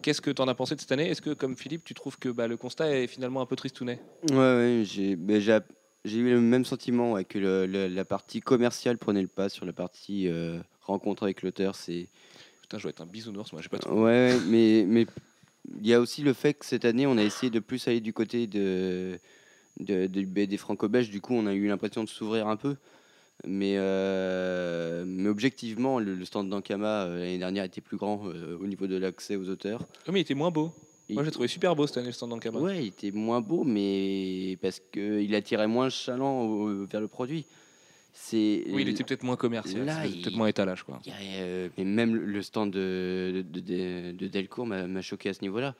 qu'est-ce que tu en as pensé de cette année? Est-ce que, comme Philippe, tu trouves que bah, le constat est finalement un peu tristounet? Ouais, ouais, j'ai ben, j'ai app- j'ai eu le même sentiment ouais, que le- le- la partie commerciale prenait le pas sur la partie euh, rencontre avec l'auteur. C'est Putain, je dois être un bisounours, moi, j'ai pas trop. ouais, ouais, mais mais il y a aussi le fait que cette année, on a essayé de plus aller du côté de, de, de- des franco-belges. Du coup, on a eu l'impression de s'ouvrir un peu. Mais, euh, mais objectivement, le, le stand d'Ankama euh, l'année dernière était plus grand euh, au niveau de l'accès aux auteurs. Mais il était moins beau. Et- Moi, j'ai trouvé super beau cette année le stand d'Ankama. Ouais, il était moins beau, mais parce qu'il attirait moins le chaland vers le produit. C'est Oui, il était peut-être moins commercial, il- peut-être moins étalage. Quoi. il euh, mais même le stand de, de, de- de Delcourt m'a choqué à ce niveau-là.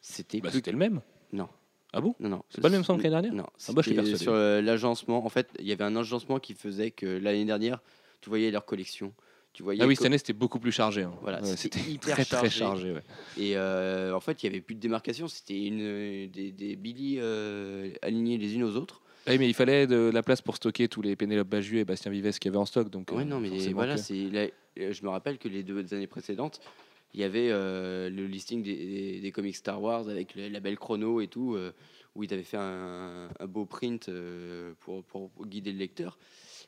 C'était Bah, plus- c'était le même. Non. Ah bon? Non, non. C'est pas le même stand que l'année dernière? Non. Ah bah, je persuadé. sur euh, l'agencement. En fait, il y avait un agencement qui faisait que l'année dernière, tu voyais leur collection. Tu voyais Ah oui, cette année, c'était beaucoup plus chargé. hein. Voilà, Ouais, c'était hyper très, très chargé. chargé. ouais. Et euh, en fait, il y avait plus de démarcation. C'était une, euh, des, des Billy euh, alignées les unes aux autres. Ah oui, mais il fallait de la place pour stocker tous les Pénélope Bagieux et Bastien Vives qu'il y avait en stock. Donc, Ouais, non, mais voilà, que- c'est là, je me rappelle que les deux années précédentes, il y avait euh, le listing des, comics Star Wars avec le label chrono et tout, euh, où ils avaient fait un, beau print euh, pour, guider le lecteur.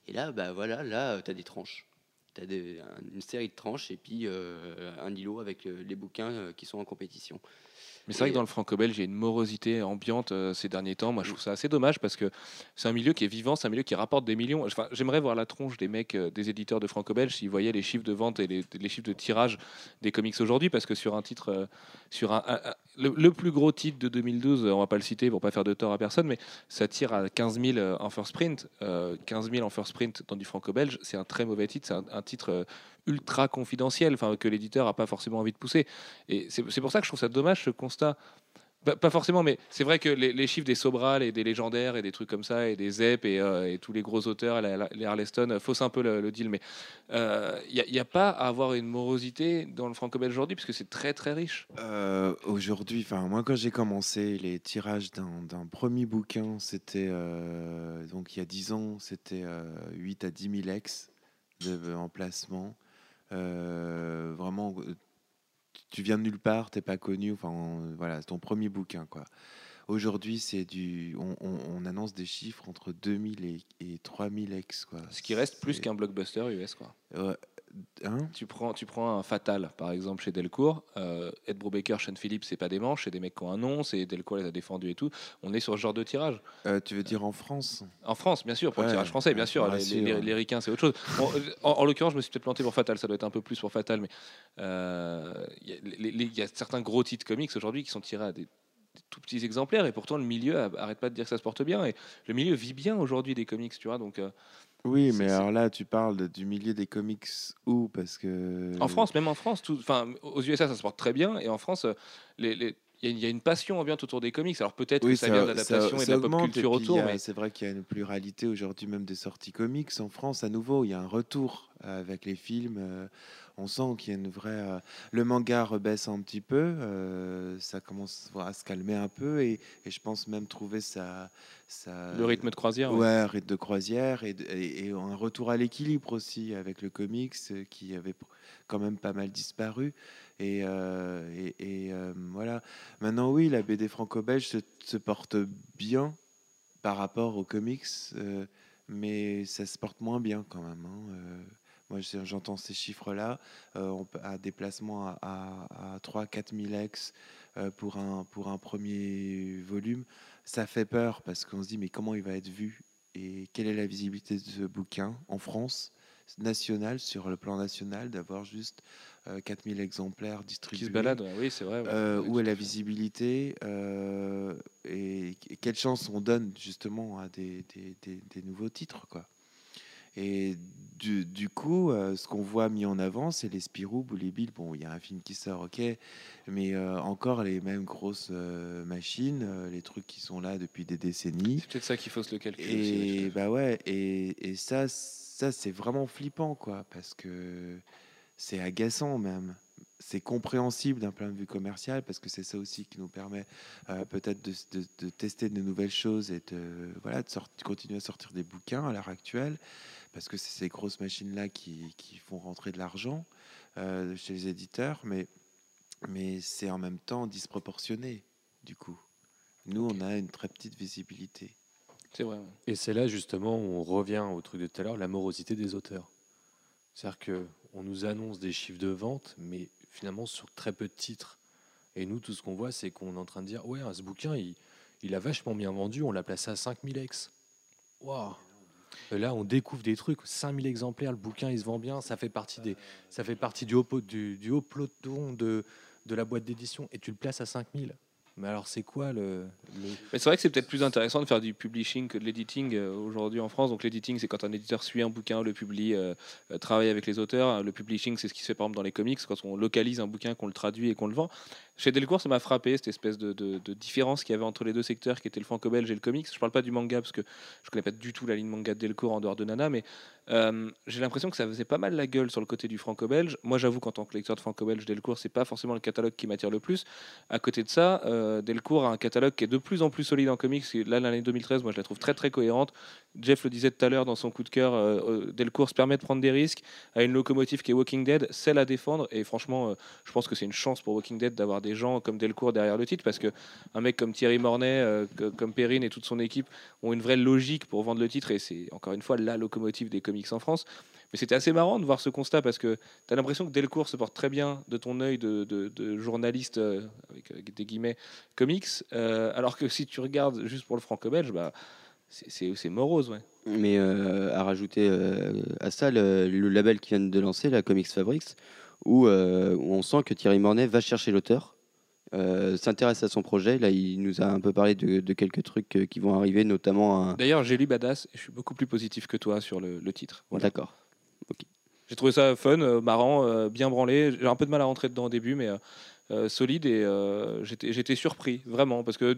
Et là, bah voilà, là, tu as des tranches. Tu as une série de tranches et puis un îlot avec les bouquins qui sont en compétition. Mais c'est vrai que dans le franco-belge, il y a une morosité ambiante euh, ces derniers temps. Moi, je trouve ça assez dommage parce que c'est un milieu qui est vivant, c'est un milieu qui rapporte des millions. Enfin, J'aimerais voir la tronche des mecs, euh, des éditeurs de franco-belge, s'ils voyaient les chiffres de vente et les, les chiffres de tirage des comics aujourd'hui. Parce que sur un titre, euh, sur un, un- un- le, le plus gros titre de 2012, euh, on va pas le citer pour pas faire de tort à personne, mais ça tire à 15 000 euh, en first print. Euh, 15 000 en first print dans du franco-belge, c'est un très mauvais titre. C'est un, un titre ultra confidentiel, enfin que l'éditeur a pas forcément envie de pousser. Et c'est pour ça que je trouve ça dommage ce constat Pas, forcément, mais c'est vrai que les, chiffres des Sobral et des légendaires et des trucs comme ça, et des Zep et, euh, tous les gros auteurs, la- la- les Harleston, euh, faussent un peu le, deal. Mais il n'y a, pas à avoir une morosité dans le franco-belge aujourd'hui, puisque c'est très très riche. Euh, Aujourd'hui, enfin moi quand j'ai commencé, les tirages d'un premier bouquin, c'était euh, donc il y a 10 ans, c'était euh, 8 à 10 000 ex de emplacement. Euh, vraiment, euh, tu viens de nulle part, t'es pas connu, enfin on- voilà, c'est ton premier bouquin quoi. Aujourd'hui, c'est du, on, on- on annonce des chiffres entre 2000 et, et 3000 ex quoi. Ce qui reste plus qu'un blockbuster US. Quoi. Ouais. Hein Tu prends, tu prends un Fatal, par exemple, chez Delcourt. Euh, Ed Brubaker, Sean Phillips, c'est pas des manches, c'est des mecs qui ont un nom, c'est Delcourt les a défendus et tout. On est sur ce genre de tirage. Euh, tu veux dire en France En France, bien sûr, pour le tirage français, bien sûr. Les, sûr. les, les ricains, c'est autre chose. Bon, euh, en, en l'occurrence, je me suis peut-être planté pour Fatal, ça doit être un peu plus pour Fatal, mais euh, il y, il y a certains gros titres comics aujourd'hui qui sont tirés à des, des tout petits exemplaires, et pourtant le milieu arrête pas de dire que ça se porte bien, et le milieu vit bien aujourd'hui des comics, tu vois. Donc, euh, Oui, mais alors là, tu parles de- du milieu des comics où? Parce que En France, même en France, tout, aux USA, ça se porte très bien, et en France, euh, les, les- il y, a une- passion ambiante autour des comics. Alors peut-être que ça, vient de l'adaptation et de la pop culture autour, a- mais c'est vrai qu'il y a une pluralité aujourd'hui même des sorties comics en France. À nouveau, il y a un retour euh, avec les films. On sent qu'il y a une vraie. euh, le manga rebaisse un petit peu, euh, ça commence à se calmer un peu, et, et je pense même trouver sa, sa le rythme de croisière. ouais. Rythme de croisière et, de- et- et un retour à l'équilibre aussi avec le comics euh, qui avait quand même pas mal disparu. Et, voilà. Maintenant, oui, la BD franco-belge se, se porte bien par rapport aux comics, mais ça se porte moins bien quand même. hein. Moi, j'entends ces chiffres-là, euh, on peut- à déplacement à, à, 3-4 000 ex euh, pour, un, pour un premier volume ça fait peur parce qu'on se dit mais comment il va être vu et quelle est la visibilité de ce bouquin en France national sur le plan national d'avoir juste euh, 4000 exemplaires Qui distribués se balade, ouais. oui, c'est vrai. ouais. euh, où est à la visibilité euh, et, et quelle chance on donne justement à des, des- des- des nouveaux titres quoi et du, du coup euh, ce qu'on voit mis en avant c'est les Spirou ou les Bill bon il y a un film qui sort ok mais euh, encore les mêmes grosses euh, machines les trucs qui sont là depuis des décennies C'est peut-être ça qu'il faut se le calculer. et bah ouais, et, et ça, ça c'est vraiment flippant, quoi, parce que c'est agaçant même. C'est compréhensible d'un point de vue commercial, parce que c'est ça aussi qui nous permet peut-être de, de- de tester de nouvelles choses et de, voilà, de continuer à sortir des bouquins à l'heure actuelle, parce que c'est ces grosses machines-là qui, qui font rentrer de l'argent euh, chez les éditeurs, mais, mais c'est en même temps disproportionné, du coup. Nous, on a une très petite visibilité. C'est vrai. ouais. Et c'est là justement où on revient au truc de tout à l'heure, la morosité des auteurs. C'est-à-dire que on nous annonce des chiffres de vente, mais finalement sur très peu de titres. Et nous, tout ce qu'on voit, c'est qu'on est en train de dire, ouais, ce bouquin, il, il a vachement bien vendu, on l'a placé à 5000 ex. Waouh Là, on découvre des trucs, 5000 exemplaires, le bouquin, il se vend bien, ça fait partie, des, ça fait partie du, haut, du, peloton de, de la boîte d'édition, et tu le places à 5000. Mais alors, c'est quoi le, le- Mais c'est vrai que c'est peut-être plus intéressant de faire du publishing que de l'editing euh, aujourd'hui en France. Donc l'editing, c'est quand un éditeur suit un bouquin, le publie, euh, euh, travaille avec les auteurs. Le publishing, c'est ce qui se fait par exemple dans les comics, quand on localise un bouquin, qu'on le traduit et qu'on le vend. Chez Delcourt, ça m'a frappé cette espèce de, différence qu'il y avait entre les deux secteurs, qui étaient le franco-belge et le comics. Je parle pas du manga parce que je connais pas du tout la ligne manga de Delcourt en dehors de Nana, mais euh, j'ai l'impression que ça faisait pas mal la gueule sur le côté du franco-belge. Moi, j'avoue qu'en tant que lecteur de franco-belge, Delcourt, c'est pas forcément le catalogue qui m'attire le plus. À côté de ça, euh, Delcourt a un catalogue qui est de plus en plus solide en comics. Là, l'année 2013, moi, je la trouve très très cohérente. Jeff le disait tout à l'heure dans son coup de cœur, euh, Delcourt se permet de prendre des risques à une locomotive qui est Walking Dead, celle à défendre. Et franchement, je pense que c'est une chance pour Walking Dead d'avoir des gens comme Delcourt derrière le titre, parce que un mec comme Thierry Mornay, euh, comme Perrine et toute son équipe ont une vraie logique pour vendre le titre. Et c'est encore une fois la locomotive des comics en France. Mais c'était assez marrant de voir ce constat parce que tu as l'impression que Delcourt se porte très bien de ton œil de, journaliste, euh, avec, avec des guillemets, comics, euh, alors que si tu regardes juste pour le franco-belge, bah, c'est- morose. Mais euh, à rajouter euh, à ça le, le label qui vient de lancer, la Comics Fabrics, euh, où on sent que Thierry Mornay va chercher l'auteur, euh, s'intéresse à son projet. Là, il nous a un peu parlé de, de quelques trucs euh, qui vont arriver, notamment un. D'ailleurs, j'ai lu Badass et je suis beaucoup plus positif que toi sur le, le titre. Voilà. D'accord. J'ai trouvé ça fun, euh, marrant, euh, bien branlé. J'ai un peu de mal à rentrer dedans au début, mais, solide et j'étais j'étais surpris, vraiment, parce que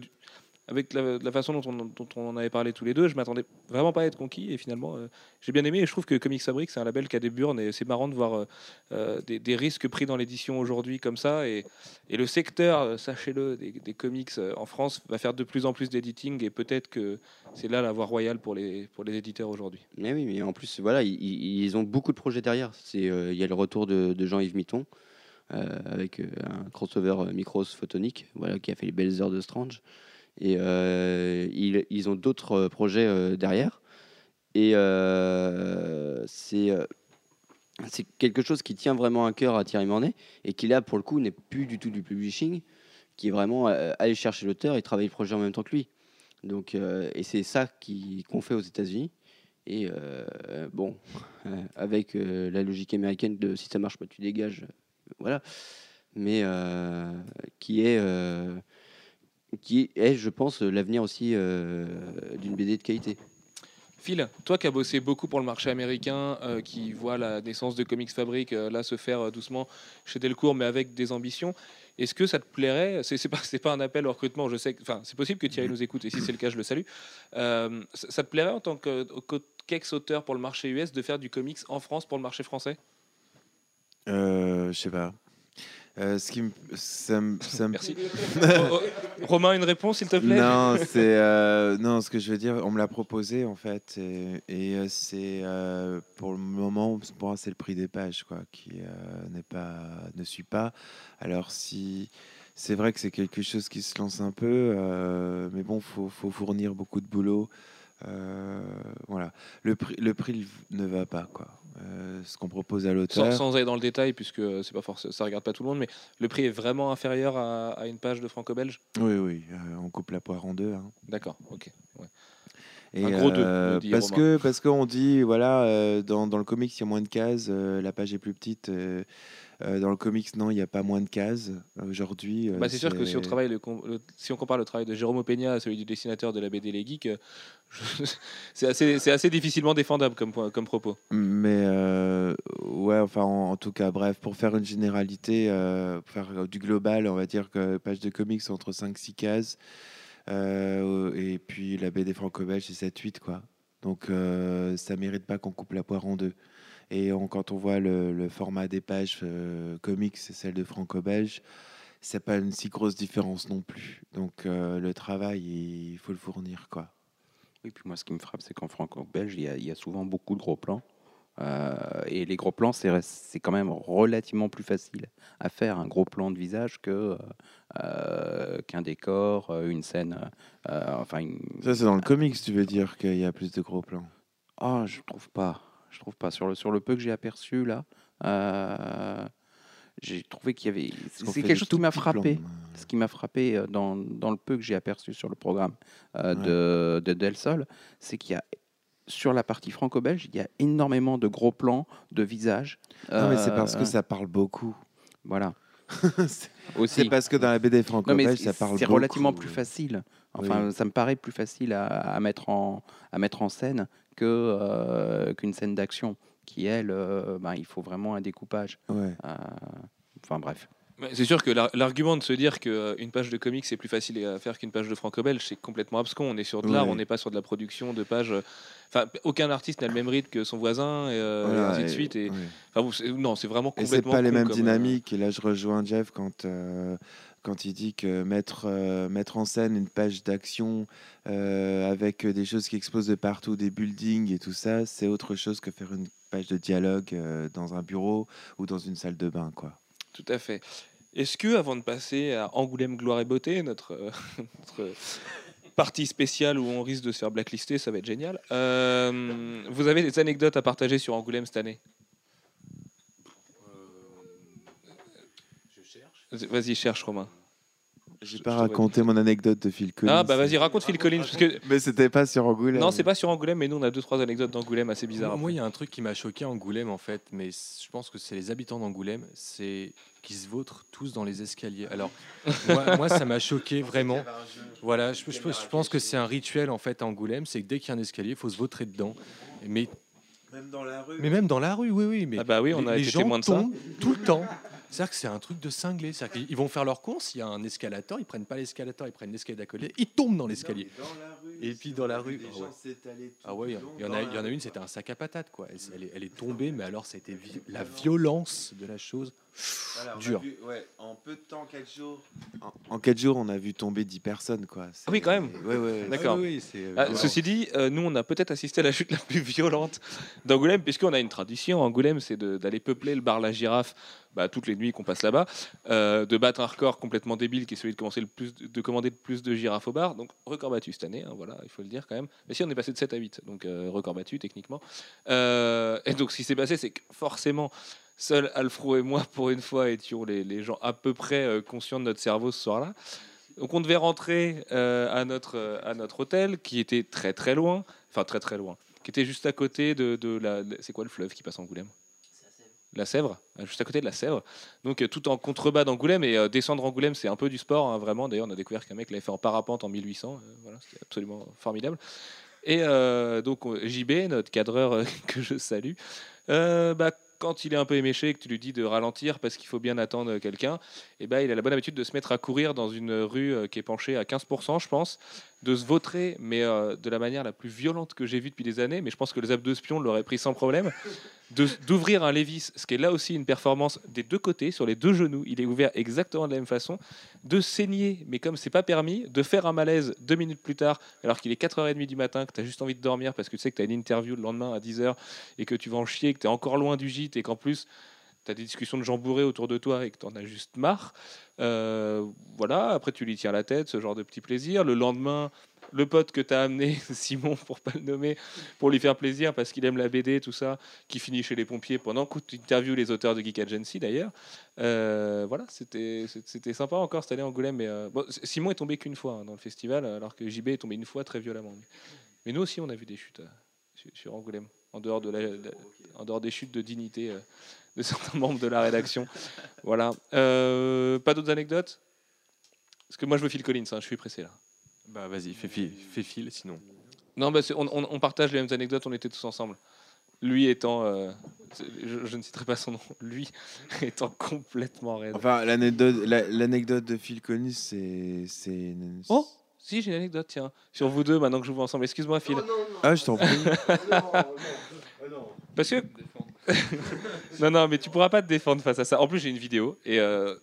avec la, façon dont on, en avait parlé tous les deux, je m'attendais vraiment pas à être conquis et finalement euh, j'ai bien aimé et je trouve que Comics Fabric c'est un label qui a des burnes et c'est marrant de voir euh, euh, des, risques pris dans l'édition aujourd'hui comme ça et, le secteur, sachez-le, des, comics en France va faire de plus en plus d'editing et peut-être que c'est là la voie royale pour les, pour les éditeurs aujourd'hui. Mais oui, mais en plus, voilà, ils, ont beaucoup de projets derrière. Il y a le retour de, Jean-Yves Mitton avec un crossover Micros Photonique, voilà, qui a fait les belles heures de Strange. Et euh, ils, ils ont d'autres euh, projets euh, derrière. Et c'est c'est quelque chose qui tient vraiment à cœur à Thierry Mornay et qui là, pour le coup, n'est plus du tout du publishing, qui est vraiment aller chercher l'auteur et travailler le projet en même temps que lui. Donc, et c'est ça qu'on fait aux États-Unis. Et bon, avec la logique américaine de si ça marche pas, tu dégages. voilà. Mais qui est, qui est, je pense, l'avenir aussi euh, d'une BD de qualité. Phil, toi qui as bossé beaucoup pour le marché américain, euh, qui voit la naissance de Comics Fabric euh, là se faire euh, doucement chez Delcourt, mais avec des ambitions, est-ce que ça te plairait C'est pas, c'est pas un appel au recrutement, je sais. que- Enfin, c'est possible que Thierry nous écoute, et si c'est le cas, je le salue. Euh, ça, ça te plairait en tant que- que- qu'ex-auteur pour le marché US de faire du comics en France pour le marché français? Euh, je sais pas. Euh, ce qui me, ça me, ça me- Merci. Romain, une réponse, s'il te plaît? Non, c'est euh, non, ce que je veux dire, on me l'a proposé en fait, et, et, euh, c'est euh, pour le moment, pour moi, c'est le prix des pages quoi, qui n'est pas, ne suit pas. Alors si c'est vrai que c'est quelque chose qui se lance un peu, mais bon, faut, faut fournir beaucoup de boulot. Euh, voilà, le prix, le prix ne va pas quoi. Euh, ce qu'on propose à sans, l'auteur. sans aller dans le détail, puisque euh, c'est pas forcément, ça regarde pas tout le monde, mais le prix est vraiment inférieur à, à une page de franco-belge? Oui, oui, on coupe la poire en deux. hein. D'accord, ok. ouais. Et Un gros deux, euh, parce Romain. que parce qu'on dit voilà euh, dans, dans le comics il y a moins de cases, euh, la page est plus petite. Euh, dans le comics non il n'y a pas moins de cases aujourd'hui. euh, Bah, c'est sûr que si on, travaille le com- le- si on compare le travail de Jérôme Peña à celui du dessinateur de la BD Les Geeks, euh, c'est assez, difficilement défendable comme, propos. Mais euh, ouais enfin en, en tout cas bref pour faire une généralité, pour faire du global on va dire que page de comics entre 5-6 cases et puis la BD franco-belge c'est 7-8 quoi. Donc ça mérite pas qu'on coupe la poire en deux. Et on- quand on voit le, le format des pages euh, comics et celle de franco-belge, c'est pas une si grosse différence non plus. Donc euh, le travail, il faut le fournir quoi. Oui, puis moi, ce qui me frappe, c'est qu'en franco-belge, il y, a- il y a souvent beaucoup de gros plans. Euh, et les gros plans, c'est quand même relativement plus facile à faire un gros plan de visage que euh, qu'un décor, une scène. euh, enfin, une... Ça c'est dans le comics, tu veux dire qu'il y a plus de gros plans. Ah, je trouve pas. Je trouve pas. Sur le, sur le peu que j'ai aperçu là, euh, j'ai trouvé qu'il y avait. C'est quelque chose qui m'a frappé. plans, Ce qui m'a frappé euh, dans, dans le peu que j'ai aperçu sur le programme euh, Ouais. de, de Del Sol, c'est qu'il y a sur la partie franco-belge, il y a énormément de gros plans de visages. Non mais c'est parce Euh, que ça parle beaucoup. Voilà. c'est Aussi. c'est parce que dans la BD franco-belge, ça c'est parle c'est beaucoup. relativement plus facile. Enfin, Oui. ça me paraît plus facile à, à mettre, en, à mettre en scène que, euh, qu'une scène d'action qui, elle, euh, ben, il faut vraiment un découpage. Ouais. Euh, enfin, bref. C'est sûr que l'ar- l'argument de se dire qu'une page de comics c'est plus facile à faire qu'une page de franco-belge, c'est complètement abscon. On est sur de l'art, Ouais. on n'est pas sur de la production de pages. Enfin, aucun artiste n'a le même rythme que son voisin, et, euh, Voilà, et ainsi de et- suite. Et, ouais. enfin, non, c'est vraiment Et c'est complètement. pas les mêmes comme, euh, dynamiques. Et là, je rejoins Jeff quand, euh, quand il dit que mettre, euh, mettre en scène une page d'action euh, avec des choses qui explosent de partout, des buildings et tout ça, c'est autre chose que faire une page de dialogue euh, dans un bureau ou dans une salle de bain. Quoi. Tout à fait. Est-ce que, avant de passer à Angoulême Gloire et Beauté, notre, notre partie spéciale où on risque de se faire blacklister, ça va être génial, vous avez des anecdotes à partager sur Angoulême cette année? Vas-y, cherche Romain. J'ai pas raconté mon anecdote de Phil Collins. Ah bah vas-y, raconte Phil Collins. Parce que... Mais c'était pas sur Angoulême. Non, c'est pas sur Angoulême, mais nous on a deux trois anecdotes d'Angoulême assez bizarres. Moi, il y a un truc qui m'a choqué à Angoulême, en fait, mais je pense que c'est les habitants d'Angoulême, c'est qu'ils se vautrent tous dans les escaliers. Alors, moi, moi, ça m'a choqué vraiment. Voilà, je, je- je pense que c'est un rituel, en fait, à Angoulême, c'est que dès qu'il y a un escalier, il faut se vautrer dedans. Mais, Même dans la rue. mais même dans la rue, oui, oui. Mais Ah bah oui, on les, a les été gens témoins de ça. tombent tout le temps. C'est-à-dire que c'est un truc de cinglé. C'est-à-dire qu'ils vont faire leur course, il y a un escalator, ils prennent pas l'escalator, ils prennent l'escalier d'à côté, ils tombent dans l'escalier. Et puis dans la rue, ah ouais. Ah ouais, il y en a, il y en a une, c'était un sac à patates quoi. Elle, elle est, elle est tombée, mais alors c'était la violence de la chose. Voilà, on a Dur. vu, ouais, en peu de temps, 4 jours. En, en 4 jours, on a vu tomber 10 personnes, quoi. Ah oui, quand même. Ouais, ouais. D'accord. Ah oui, Ah, vraiment. ceci dit, euh, nous, on a peut-être assisté à la chute la plus violente d'Angoulême, puisqu'on a une tradition. Angoulême, c'est d'aller peupler le bar La Girafe bah, toutes les nuits qu'on passe là-bas, euh, de battre un record complètement débile qui est celui de, commencer le plus, de commander le plus de girafes au bar. Donc, record battu cette année, hein, voilà, il faut le dire quand même. Mais si, on est passé de 7 à 8, donc euh, record battu techniquement. Euh, et donc, ce qui s'est passé, c'est que forcément, seul Alfro et moi, pour une fois, étions les, les gens à peu près euh, conscients de notre cerveau ce soir-là. Donc on devait rentrer euh, à, notre, euh, à notre hôtel qui était très très loin, enfin très très loin, qui était juste à côté de, de la... C'est quoi le fleuve qui passe en Angoulême? La Sèvre, euh, juste à côté de la Sèvre. Donc tout en contrebas d'Angoulême et euh, descendre Angoulême, c'est un peu du sport, hein, vraiment. D'ailleurs, on a découvert qu'un mec l'avait fait en parapente en 1800. euh, voilà, c'était absolument formidable. Et euh, donc on- JB, notre cadreur que je salue, bah, quand il est un peu éméché et que tu lui dis de ralentir parce qu'il faut bien attendre quelqu'un, et ben il a la bonne habitude de se mettre à courir dans une rue euh, qui est penchée à 15%, je pense, de se vautrer, mais euh, de la manière la plus violente que j'ai vue depuis des années. Mais je pense que les abdos spion l'auraient pris sans problème. D'ouvrir un Lévis, ce qui est là aussi une performance des deux côtés, sur les deux genoux. Il est ouvert exactement de la même façon. De saigner, mais comme c'est pas permis, de faire un malaise deux minutes plus tard, alors qu'il est 4h30 du matin, que tu as juste envie de dormir parce que tu sais que tu as une interview le lendemain à 10h et que tu vas en chier, que tu es encore loin du gîte et qu'en plus tu as des discussions de gens bourrés autour de toi et que tu en as juste marre. Euh, voilà, après tu lui tiens la tête, ce genre de petit plaisir. Le lendemain, le pote que tu as amené, Simon, pour pas le nommer, pour lui faire plaisir parce qu'il aime la BD, tout ça, qui finit chez les pompiers pendant que tu interviews les auteurs de Geek Agency d'ailleurs. Euh, voilà, c'était sympa encore cette année Angoulême. Mais, euh, Simon est tombé qu'une fois hein, dans le festival, alors que JB est tombé une fois très violemment. Mais, nous aussi, on a vu des chutes euh, sur, sur Angoulême, en dehors, de en dehors des chutes de dignité de certains membres de la rédaction. voilà. Euh, pas d'autres anecdotes? Parce que moi, je veux Phil Collins, hein, je suis pressé là. Bah vas-y, fais fil, fais fil sinon. Non, bah, on, on- on partage les mêmes anecdotes, on était tous ensemble. Lui étant, euh, je, je ne citerai pas son nom, lui étant complètement raide. Enfin, l'anecdote la- l'anecdote de Phil Collins, c'est. c'est- Oh Si, j'ai une anecdote, tiens, sur vous deux, maintenant que je vous vois ensemble. Excuse-moi, Phil. Ah, je t'en prie. Parce que. non, non, mais tu pourras pas te défendre face à ça. En plus, j'ai une vidéo et euh,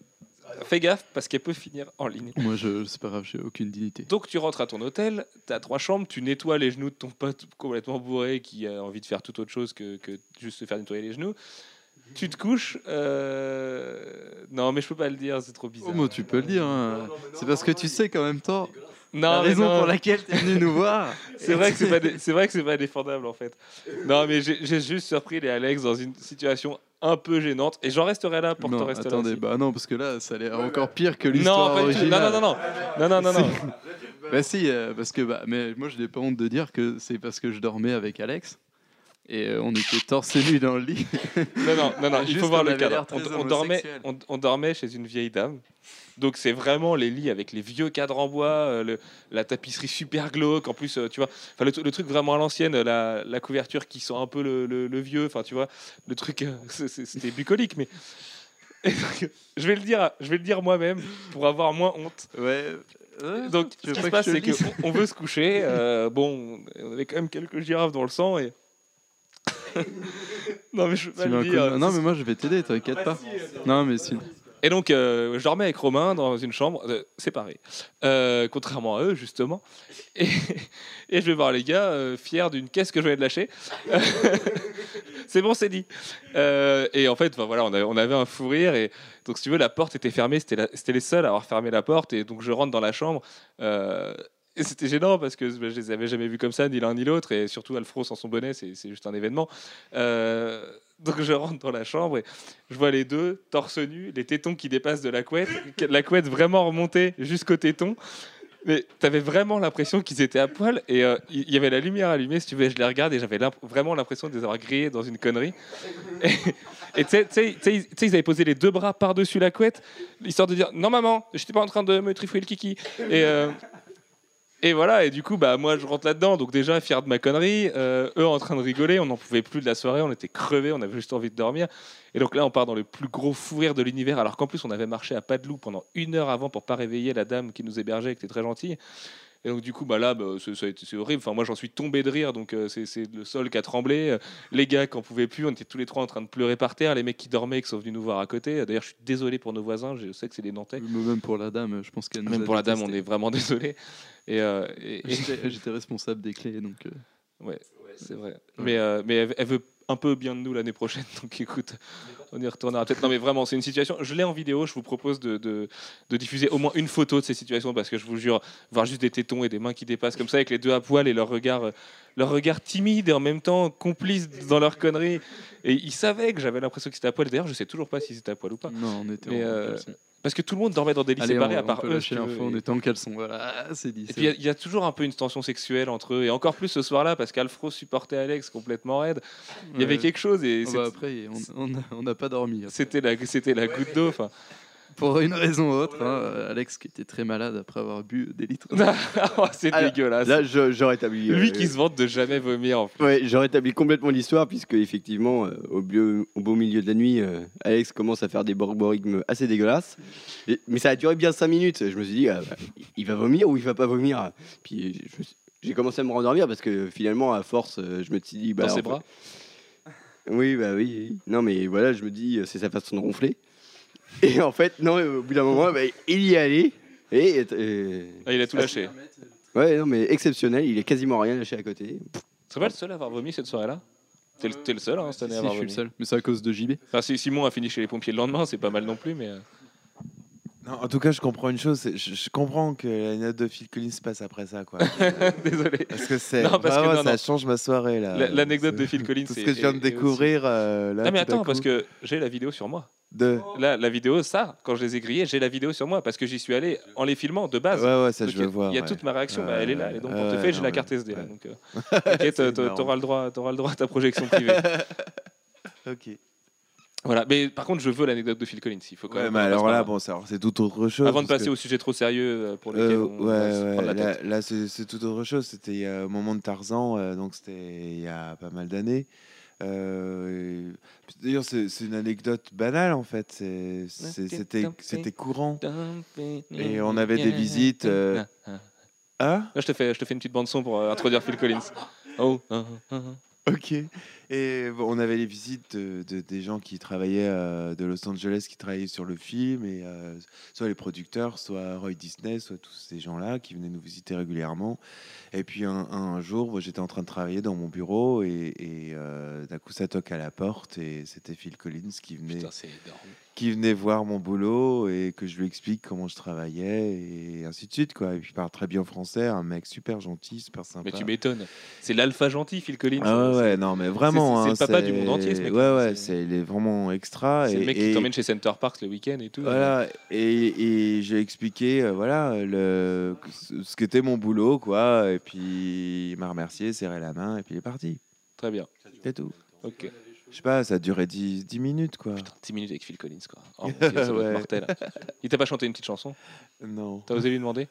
fais gaffe parce qu'elle peut finir en ligne. Moi, je, c'est pas grave, j'ai aucune dignité. Donc tu rentres à ton hôtel, tu as trois chambres, tu nettoies les genoux de ton pote complètement bourré qui a envie de faire tout autre chose que, que juste se faire nettoyer les genoux. Tu te couches. euh, Non, mais je peux pas le dire, c'est trop bizarre. Oh, moi, tu peux le dire. hein. C'est parce que tu sais qu'en même temps, non, la raison non. pour laquelle tu es venu nous voir. C'est vrai que c'est pas, dé- c'est vrai que c'est pas défendable en fait. Non, mais j'ai j'ai juste surpris les Alex dans une situation un peu gênante et j'en resterai là pour non, te rester attendez, là. bah non, parce que là, ça a l'air encore pire que Non, l'histoire du tout. originale. non, non, non, non, non, non, non, non. Bah si, euh, parce que bah, mais moi je n'ai pas honte de dire que c'est parce que je dormais avec Alex et euh, on était torse nu dans le lit. Non, non, non, non, il faut voir le cadre. On, dormait, on dormait chez une vieille dame. Donc c'est vraiment les lits avec les vieux cadres en bois, euh, le- la tapisserie super glauque. En plus, euh, tu vois, enfin le, le truc vraiment à l'ancienne, la, la couverture qui sent un peu le, le- le vieux. Enfin, tu vois, le truc, euh, c'est- c'est- c'était bucolique, mais donc, je vais le dire, je vais le dire moi-même pour avoir moins honte. Ouais. Donc, ce qui pas se que passe, c'est qu'on on veut se coucher. euh, bon, on avait quand même quelques girafes dans le sang et. non, mais je peux pas le dire. Non mais moi je vais t'aider, t'inquiète pas. Non mais si. Et donc, euh, je dormais avec Romain dans une chambre euh, séparée, euh, contrairement à eux, justement. Et, je vais voir les gars, fiers d'une caisse que je venais de lâcher. c'est bon, c'est dit. Et en fait, voilà, on avait, on avait un fou rire. Et donc, si tu veux, la porte était fermée. C'était les seuls à avoir fermé la porte. Et donc, je rentre dans la chambre. C'était gênant parce que je les avais jamais vus comme ça, ni l'un ni l'autre. Et surtout, Alfro sans son bonnet, c'est juste un événement. Euh, donc, je rentre dans la chambre et je vois les deux, torse nu, les tétons qui dépassent de la couette, la couette vraiment remontée jusqu'au téton. Mais t'avais vraiment l'impression qu'ils étaient à poil et euh, il y, avait la lumière allumée, si tu veux, je les regarde et j'avais vraiment l'impression de les avoir grillés dans une connerie. Et tu sais- ils- avaient posé les deux bras par-dessus la couette, histoire de dire Non, maman, j'étais pas en train de me trifouiller le kiki. Euh, Et voilà, et du coup, bah, moi je rentre là-dedans, donc déjà fier de ma connerie, euh, eux en train de rigoler, on n'en pouvait plus de la soirée, on était crevés, on avait juste envie de dormir. Et donc là, on part dans le plus gros fou rire de l'univers, alors qu'en plus, on avait marché à pas de loup pendant une heure avant pour pas réveiller la dame qui nous hébergeait, qui était très gentille. Et donc du coup, bah là, bah, c'est- horrible. Enfin, moi, j'en suis tombé de rire, donc euh, c'est le sol qui a tremblé. Les gars qui en pouvaient plus, on était tous les trois en train de pleurer par terre. Les mecs qui dormaient, qui sont venus nous voir à côté. D'ailleurs, je suis désolé pour nos voisins, je sais que c'est des Nantais. Même pour la dame, je pense qu'elle Même pour la dame, on est vraiment désolé. Et, euh, et- et- J'étais responsable des clés, donc. euh, Ouais, c'est vrai. Mais, mais elle, elle veut un peu bien de nous l'année prochaine, donc écoute, on y retournera peut-être. Non, mais vraiment, c'est une situation. Je l'ai en vidéo, je vous propose de, de, de diffuser au moins une photo de ces situations parce que je vous jure, voir juste des tétons et des mains qui dépassent comme ça avec les deux à poil et leur regard, leur regard timide et en même temps complice dans leur connerie. Et ils savaient que j'avais l'impression qu'ils étaient à poil. D'ailleurs, je sais toujours pas s'ils étaient à poil ou pas. Non, on était Mais, en euh. Parce que tout le monde dormait dans des lits Allez, séparés on, à part on peut eux. lâcher l'info, on et- était en caleçon. Voilà, c'est dit. et puis il y a- y, toujours un peu une tension sexuelle entre eux, et encore plus ce soir-là, parce qu'Alfro supportait Alex complètement raide. Il y avait quelque chose, et bah après, on- on a- on n'a pas dormi. c'était la, c'était la goutte d'eau. Pour une raison ou autre, hein, euh, Alex qui était très malade après avoir bu des litres. Oh, c'est Alors, dégueulasse. Là, je- établi. Lui euh, qui se vante de jamais vomir. En plus. Ouais, j'aurais établi complètement l'histoire, puisque effectivement, euh, au, beau, au beau milieu de la nuit, euh, Alex commence à faire des borborigmes assez dégueulasses. Et- mais ça a duré bien 5 minutes. Je me suis dit, ah, bah, il va vomir ou il va pas vomir? Puis je j'ai commencé à me rendormir parce que finalement, à force, euh, je me suis dit. Bah, Dans ses fait- bras? Oui, bah oui. Non, mais voilà, je me dis, euh, c'est sa façon de ronfler. Et en fait, non, euh, au bout d'un moment, bah, il y est allé. Et, euh, Ah, il a tout lâché. ouais, non, mais exceptionnel, il est quasiment rien lâché à côté. C'est pas le seul à avoir vomi cette soirée-là T'es le, le seul hein, cette année Si, à je avoir suis le vomi. seul. Mais c'est à cause de JB. Enfin, si Simon a fini chez les pompiers le lendemain, c'est pas mal non plus, mais. Non, en tout cas, je comprends une chose. Je, je comprends que la note de Phil Collins se passe après ça, quoi. Désolé. Parce que c'est Non, parce que non, ça non. change ma soirée là. La- L'anecdote de Phil Collins. Tout ce que je viens de découvrir euh, là. Non, mais attends, parce que j'ai la vidéo sur moi. De... Là, la vidéo, ça, quand je les ai grillés, j'ai la vidéo sur moi parce que j'y suis allé en les filmant de base. Ouais, ouais, ça Donc, je veux il y a- voir. Il y a ouais. toute ma réaction, bah, elle est là, elle est dans portefeuille, ouais, j'ai la carte SD là. Donc, euh, t'auras le droit, t'auras le droit à ta projection privée. Ok. Voilà, mais par contre, je veux l'anecdote de Phil Collins. Il faut quand Ouais, même. mais alors là, bon, c'est tout autre chose. Avant de passer que- au sujet trop sérieux euh, pour Euh, lequel on va se ouais, prendre la ouais, là, tête. là, c'est tout autre chose. C'était euh, au moment de Tarzan, euh, donc c'était il y a pas mal d'années. Euh, D'ailleurs, c'est une anecdote banale en fait. C'était courant. Et on avait des visites, euh, Ah, Là, je te fais, je te fais une petite bande son pour euh, introduire Phil Collins. Oh. ah, ah, ah. ok. Et bon, on avait les visites de, de- des gens qui travaillaient euh, de Los Angeles, qui travaillaient sur le film, et euh, soit les producteurs, soit Roy Disney, soit tous ces gens-là qui venaient nous visiter régulièrement. Et puis un, un jour, j'étais en train de travailler dans mon bureau, et, et, euh, d'un coup, ça toque à la porte, et c'était Phil Collins qui venait, Putain, qui venait voir mon boulot, et que je lui explique comment je travaillais, et ainsi de suite. Quoi. Et puis, il parle très bien français, un mec super gentil, super sympa. Mais tu m'étonnes. C'est l'alpha gentil, Phil Collins. Ah ouais, non, mais vraiment. C'est hein, le papa du monde entier, ce mec. Ouais, ouais, C'est- il est vraiment extra. C'est le mec et- qui t'emmène chez Center Parks le week-end et tout. Voilà, et, et j'ai expliqué, euh, voilà, le, ce qu'était mon boulot, quoi. Et puis, il m'a remercié, serré la main, et puis il est parti. Très bien. C'est tout. Ok. Je sais pas, ça a duré 10, 10 minutes, quoi. Putain, 10 minutes avec Phil Collins, quoi. Oh, mon Dieu, ça Ouais. mortel. Il t'a pas chanté une petite chanson? Non, T'as osé lui demander?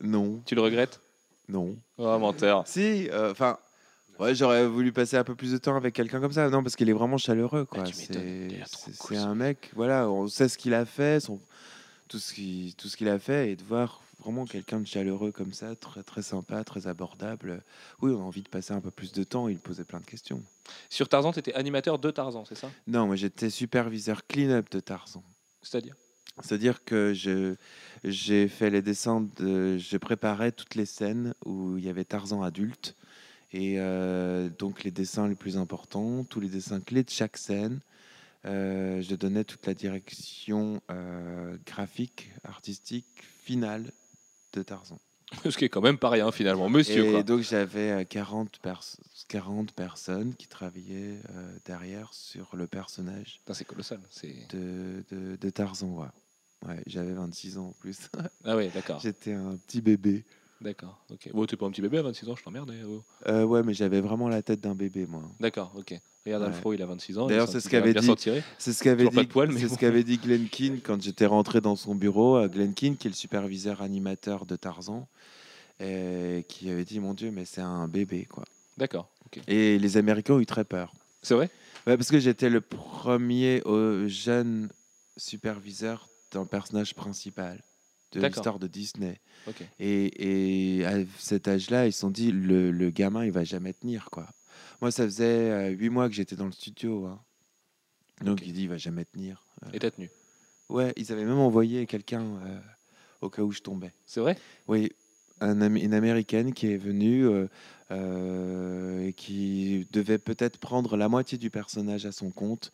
Non, Tu le regrettes? Non. Oh, menteur. Si, euh, enfin. Ouais, j'aurais voulu passer un peu plus de temps avec quelqu'un comme ça. Non, parce qu'il est vraiment chaleureux, quoi. Ah, tu m'étonnes, c'est, un mec, voilà, on sait ce qu'il a fait, son, tout ce qu'il, tout ce qu'il a fait, et de voir vraiment quelqu'un de chaleureux comme ça, très, très sympa, très abordable. Oui, on a envie de passer un peu plus de temps. Il posait plein de questions. Sur Tarzan, t'étais animateur de Tarzan, c'est ça? Non, moi j'étais superviseur clean-up de Tarzan. C'est-à-dire? C'est-à-dire que je, j'ai fait les dessins, de, je préparais toutes les scènes où il y avait Tarzan adulte. Et euh, donc les dessins les plus importants, tous les dessins clés de chaque scène. Euh, je donnais toute la direction euh, graphique, artistique, finale de Tarzan. Ce qui est quand même pas rien finalement, monsieur. et quoi. donc j'avais euh, 40, pers- 40 personnes qui travaillaient euh, derrière sur le personnage c'est colossal. De, de, de Tarzan. Ouais. Ouais, j'avais 26 ans en plus. Ah ouais, d'accord. J'étais un petit bébé. D'accord. Ok. Bon, t'es pas un petit bébé à 26 ans, je t'emmerde. oh. Euh, ouais, mais j'avais vraiment la tête d'un bébé, moi. D'accord, ok. Regarde Ouais. Alfro, il a 26 ans. D'ailleurs, il c'est ce qu'avait dit-. C'est ce qu'avait dit, c'est bon. ce qu'avait dit Glenn Keane quand j'étais rentré dans son bureau. Glenn Keane, qui est le superviseur animateur de Tarzan. et qui avait dit Mon Dieu, mais c'est un bébé, quoi. D'accord. ok. Et les Américains ont eu très peur. C'est vrai? Ouais, parce que j'étais le premier euh, jeune superviseur d'un personnage principal de l'histoire de Disney. Et, et à cet âge-là, ils se sont dit le, le gamin, il va jamais tenir, quoi. Moi, ça faisait euh, huit mois que j'étais dans le studio. hein. Donc, Ok. il dit il va jamais tenir. Euh, Et t'as tenu? ouais, ils avaient même envoyé quelqu'un euh, au cas où je tombais. C'est vrai? Oui, un une américaine qui est venue euh, euh, et qui devait peut-être prendre la moitié du personnage à son compte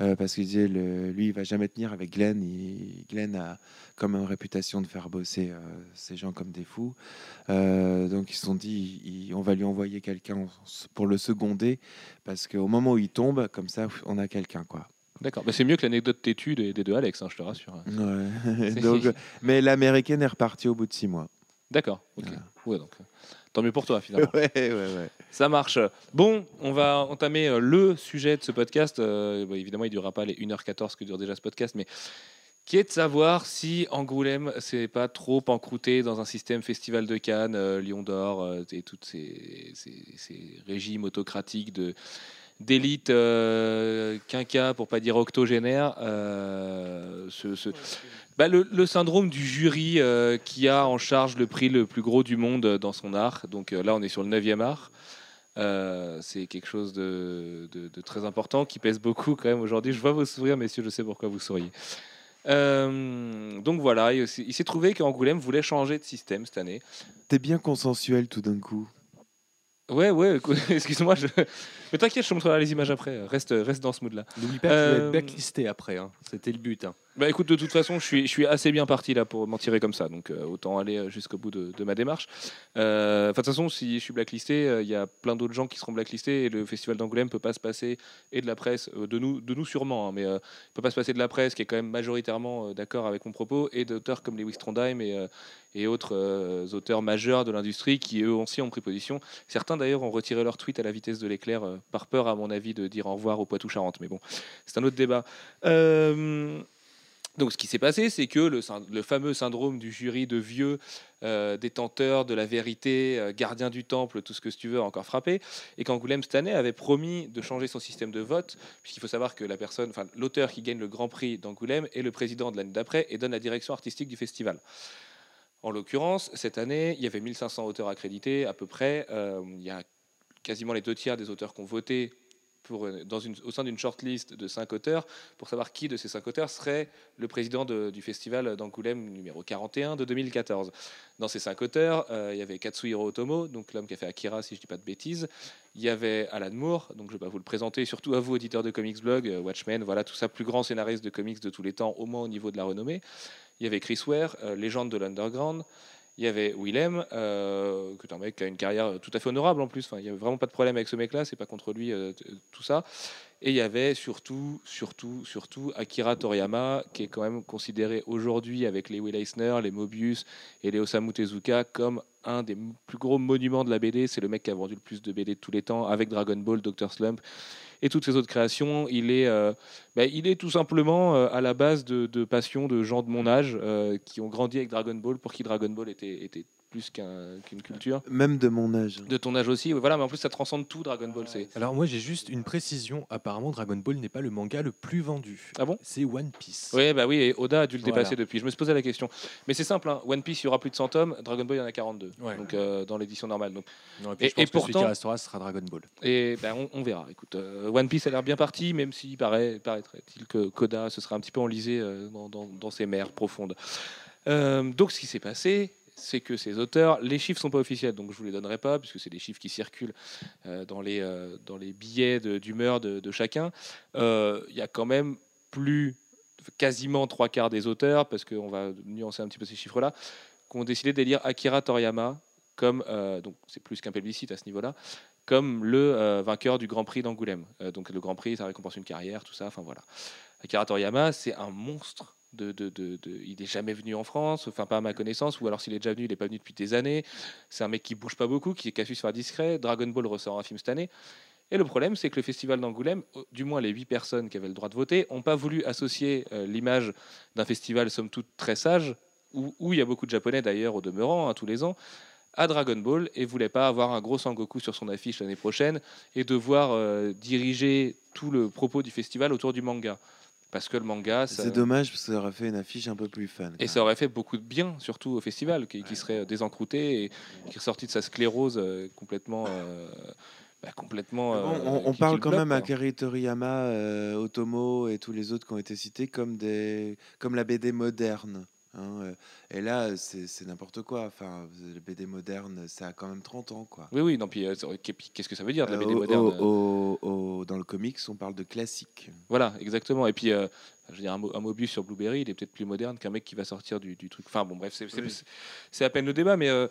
euh, parce qu'il disait le, lui il va jamais tenir avec Glenn. Il- Glenn a comme une réputation de faire bosser euh, ces gens comme des fous. Euh, donc ils se sont dit il- on va lui envoyer quelqu'un pour le seconder parce qu'au moment où il tombe comme ça on a quelqu'un quoi. D'accord. Bah, c'est mieux que l'anecdote têtue des, deux Alex, hein, je te rassure. Ouais. C'est- donc, mais l'américaine est repartie au bout de six mois. D'accord. Ok. Voilà. Ouais, donc, tant mieux pour toi finalement. Ouais, ouais, ouais. Ça marche. Bon, on va entamer euh, le sujet de ce podcast. Euh, bon, évidemment, il ne durera pas les 1h14 que dure déjà ce podcast, mais qui est de savoir si Angoulême s'est pas trop encrouté dans un système festival de Cannes, euh, Lion d'Or euh, et tous ces, ces- ces régimes autocratiques de d'élite euh, quinca pour pas dire octogénaire euh, bah, le, syndrome du jury euh, qui a en charge le prix le plus gros du monde dans son art donc euh, là on est sur le 9e art c'est quelque chose de, de- très important qui pèse beaucoup quand même aujourd'hui. Je vois vos sourires, messieurs, je sais pourquoi vous souriez. Donc voilà, il s'est trouvé qu'Angoulême voulait changer de système cette année. T'es bien consensuel tout d'un coup. Ouais, ouais, excuse-moi. Je... Mais t'inquiète, je te montrerai les images après. Reste, reste dans ce mood-là. N'oublie pas que tu vas Euh, être blacklisté après. hein. C'était le but. hein. Bah écoute, de toute façon, je suis, je suis assez bien parti là pour m'en tirer comme ça, donc euh, autant aller euh, jusqu'au bout de, de ma démarche. Euh, de toute façon, si je suis blacklisté, euh, il y a plein d'autres gens qui seront blacklistés et le festival d'Angoulême peut pas se passer et de la presse, de nous, de nous sûrement, hein, mais il peut pas se passer de la presse qui est quand même majoritairement d'accord avec mon propos et d'auteurs comme Lewis Trondheim et, et autres auteurs majeurs de l'industrie qui eux aussi ont pris position. Certains d'ailleurs ont retiré leur tweet à la vitesse de l'éclair par peur, à mon avis, de dire au revoir au Poitou-Charentes. Mais bon, c'est un autre débat. Donc, ce qui s'est passé, c'est que le, fameux syndrome du jury de vieux euh, détenteur de la vérité, euh, gardien du temple, tout ce que tu veux, a encore frappé, et qu'Angoulême cette année avait promis de changer son système de vote, puisqu'il faut savoir que la personne, l'auteur qui gagne le Grand Prix d'Angoulême est le président de l'année d'après et donne la direction artistique du festival. En l'occurrence, cette année, il y avait 1500 auteurs accrédités à peu près. Euh, il y a quasiment les deux tiers des auteurs qui ont voté au sein d'une shortlist de cinq auteurs pour savoir qui de ces cinq auteurs serait le président de- du festival d'Angoulême numéro 41 de 2014. Dans ces cinq auteurs, euh, il y avait Katsuhiro Otomo, donc l'homme qui a fait Akira, si je ne dis pas de bêtises. Il y avait Alan Moore, donc je ne vais pas vous le présenter, surtout à vous, auditeurs de Comics Blog, euh, Watchmen, voilà, tout ça, plus grand scénariste de comics de tous les temps, au moins au niveau de la renommée. Il y avait Chris Ware, euh, légende de l'underground. Il y avait Willem, euh, qui est un mec qui a une carrière tout à fait honorable en plus. Enfin, il n'y avait vraiment pas de problème avec ce mec-là, c'est pas contre lui euh, t- tout ça. Et il y avait surtout, surtout, surtout Akira Toriyama, qui est quand même considéré aujourd'hui avec les Will Eisner, les Mobius et les Osamu Tezuka comme un des plus gros monuments de la BD. C'est le mec qui a vendu le plus de BD de tous les temps, avec Dragon Ball, Dr. Slump et toutes ces autres créations. Il est, euh, bah, il est tout simplement euh, à la base de, de passion de gens de mon âge euh, qui ont grandi avec Dragon Ball, pour qui Dragon Ball était plus qu'un- qu'une culture. Même de mon âge. De ton âge aussi, voilà, mais en plus ça transcende tout Dragon Ball. C'est Alors moi j'ai juste une précision. Apparemment Dragon Ball n'est pas le manga le plus vendu. Ah bon? C'est One Piece. Oui, bah oui, et Oda a dû le Voilà. dépasser depuis. Je me suis posé la question. Mais c'est simple, hein, One Piece, il y aura plus de 100 tomes, Dragon Ball, il y en a 42. Ouais. Donc euh, dans l'édition normale. Donc, Non, et puis Et- je pense et que celui pourtant- qui restera sera Dragon Ball. et ben, on, on verra. Écoute, euh, One Piece a l'air bien parti, même s'il paraît, paraîtrait-il que Koda se serait un petit peu enlisé euh, dans, dans- dans ses mers profondes. Euh, donc ce qui s'est passé, c'est que ces auteurs, les chiffres sont pas officiels, donc je vous les donnerai pas, puisque c'est des chiffres qui circulent euh, dans, les, euh, dans les billets d'humeur de, chacun. Euh, Il y a quand même plus, quasiment trois quarts des auteurs, parce qu'on va nuancer un petit peu ces chiffres-là, qui ont décidé d'élire Akira Toriyama comme, donc c'est plus qu'un plébiscite à ce niveau-là, comme le vainqueur du Grand Prix d'Angoulême. Donc le Grand Prix, ça récompense une carrière, tout ça. Enfin voilà. Akira Toriyama, c'est un monstre. Il n'est jamais venu en France, enfin pas à ma connaissance, ou alors s'il est déjà venu, il n'est pas venu depuis des années. C'est un mec qui bouge pas beaucoup, qui, qui a su se faire discret. Dragon Ball ressort un film cette année. Et le problème, c'est que le festival d'Angoulême, du moins les huit personnes qui avaient le droit de voter, n'ont pas voulu associer euh, l'image d'un festival somme toute très sage, où, où il y a beaucoup de Japonais d'ailleurs au demeurant, hein, tous les ans, à Dragon Ball et voulait pas avoir un gros Sangoku sur son affiche l'année prochaine et devoir euh, diriger tout le propos du festival autour du manga. Parce que le manga, ça- C'est dommage parce que ça aurait fait une affiche un peu plus fun. et ça aurait fait beaucoup de bien, surtout au festival, qui, qui serait désencrouté et qui est sorti de sa sclérose euh, complètement. euh, bah, complètement euh, on, on qui- qui parle le quand bloque, même à. Akira Toriyama, euh, Otomo et tous les autres qui ont été cités comme, des, comme la BD moderne. Hein, euh, et là, c'est n'importe quoi. Enfin, la BD moderne, ça a quand même 30 ans. Quoi. Oui, oui, non, puis euh, qu'est-ce que ça veut dire de la Euh, BD au- moderne au- au- au- dans le comics, on parle de classique. Voilà, exactement. Et puis, euh, je veux dire, un, un Mobius sur Blueberry, il est peut-être plus moderne qu'un mec qui va sortir du, du truc. Enfin, bon, bref, c'est à peine le débat, mais euh,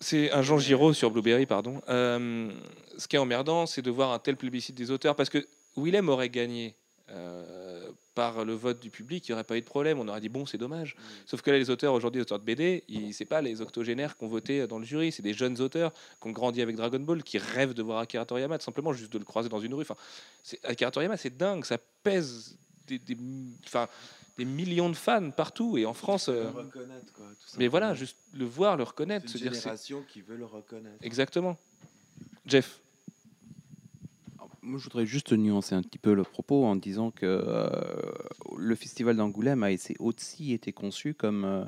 c'est un Jean Giraud sur Blueberry, pardon. Euh, ce qui est emmerdant, c'est de voir un tel plébiscite des auteurs, parce que Willem aurait gagné. euh, par le vote du public, il n'y aurait pas eu de problème. On aurait dit bon, c'est dommage. Sauf que là, les auteurs aujourd'hui, les auteurs de BD, ils- c'est pas les octogénaires qui ont voté dans le jury, c'est des jeunes auteurs qui ont grandi avec Dragon Ball, qui rêvent de voir Akira Toriyama, tout simplement juste de le croiser dans une rue. Enfin, c'est- Akira Toriyama, c'est dingue, ça pèse des, des- enfin, des millions de fans partout et en France. euh, mais voilà, juste le voir, le reconnaître, se C'est une dire c'est génération qui veut le reconnaître. exactement. Jeff, Moi, je voudrais juste nuancer un petit peu le propos en disant que euh, le festival d'Angoulême a été- aussi été conçu comme euh,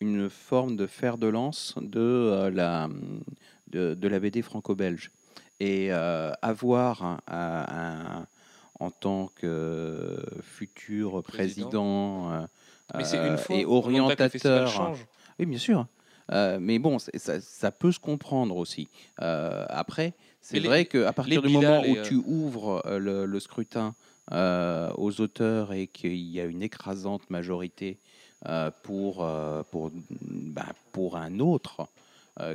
une forme de fer de lance de, euh, la, de, de la BD franco-belge. Et euh, avoir un- un- en tant que futur président, mais c'est une fois. et orientateur, oui, bien sûr. Euh, mais bon, ça, ça peut se comprendre aussi. Euh, après, c'est vrai qu'à partir du moment où euh, tu ouvres le, le scrutin aux auteurs et qu'il y a une écrasante majorité pour, pour, bah, pour un autre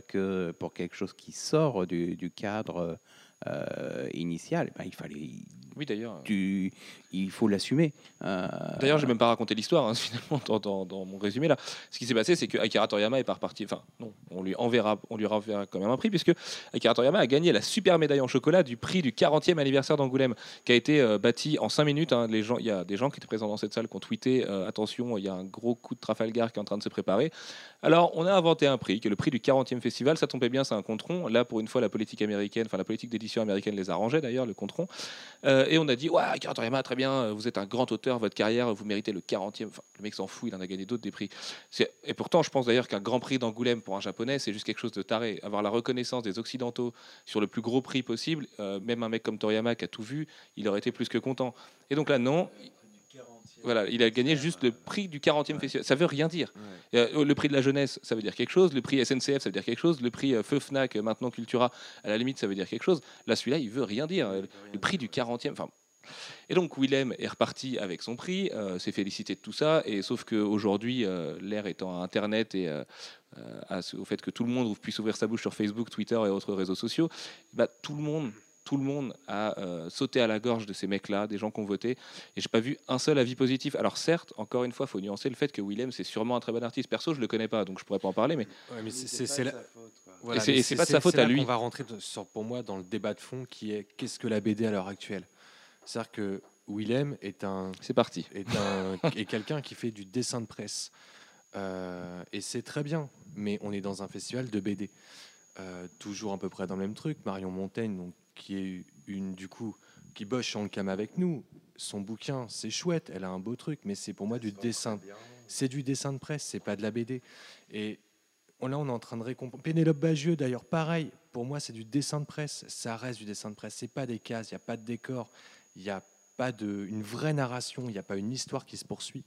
que pour quelque chose qui sort du, du cadre euh, initial, eh ben, il fallait, Oui, d'ailleurs. tu, il faut l'assumer. Euh, D'ailleurs, j'ai même pas raconté l'histoire hein, finalement dans, dans- dans mon résumé là. Ce qui s'est passé, c'est que Akira Toriyama est pas reparti. Enfin, non, on lui enverra, on lui renverra quand même un prix puisque Akira Toriyama a gagné la super médaille en chocolat du prix du 40e anniversaire d'Angoulême, qui a été euh, bâti en 5 minutes. hein. Les gens, il y a des gens qui étaient présents dans cette salle qui ont tweeté euh, attention, il y a un gros coup de Trafalgar qui est en train de se préparer. Alors, on a inventé un prix, qui est le prix du 40e festival. Ça tombait bien, c'est un contron. Là, pour une fois, la politique américaine, enfin la politique d'édition américaine les arrangeait d'ailleurs, le contron. Euh, et on a dit, ouais, Toriyama, très bien, euh, vous êtes un grand auteur, votre carrière, vous méritez le 40e. Enfin, le mec s'en fout, il en a gagné d'autres des prix. Et pourtant, je pense d'ailleurs qu'un grand prix d'Angoulême pour un japonais, c'est juste quelque chose de taré. Avoir la reconnaissance des Occidentaux sur le plus gros prix possible, euh, même un mec comme Toriyama qui a tout vu, il aurait été plus que content. Et donc là, non. Voilà, il a gagné juste le prix du 40e festival. Ça veut rien dire. Euh, le prix de la jeunesse, ça veut dire quelque chose. Le prix SNCF, ça veut dire quelque chose. Le prix euh, Feu Fnac, euh, maintenant Cultura, à la limite, ça veut dire quelque chose. Là, celui-là, il veut rien dire. Le prix du 40e. Enfin, et donc Willem est reparti avec son prix, euh, s'est félicité de tout ça, et sauf qu'aujourd'hui, euh, l'ère étant à Internet et euh, à au fait que tout le monde puisse ouvrir sa bouche sur Facebook, Twitter et autres réseaux sociaux, bah, tout le monde, tout le monde a euh, sauté à la gorge de ces mecs-là, des gens qui ont voté, et j'ai pas vu un seul avis positif. Alors certes, encore une fois, il faut nuancer le fait que Willem c'est sûrement un très bon artiste. Perso, je le connais pas, donc je pourrais pas en parler, mais Ouais, mais c'est- la- Voilà, Et pas de sa faute à lui. qu'on va rentrer sur, pour moi dans le débat de fond qui est qu'est-ce que la BD à l'heure actuelle C'est-à-dire que Willem est un c'est parti. est, un, est quelqu'un qui fait du dessin de presse. Euh, et c'est très bien, mais on est dans un festival de BD. Euh, toujours à peu près dans le même truc. Marion Montaigne, donc, qui est une, du coup, qui bosse chez Ankama avec nous, son bouquin, c'est chouette, elle a un beau truc, mais c'est pour moi du dessin. C'est du dessin de presse, c'est pas de la BD. Et là, on est en train de récompenser. Pénélope Bagieux, d'ailleurs, pareil. Pour moi, c'est du dessin de presse. Ça reste du dessin de presse. C'est pas des cases, il n'y a pas de décor, il n'y a pas de, une vraie narration, il n'y a pas une histoire qui se poursuit.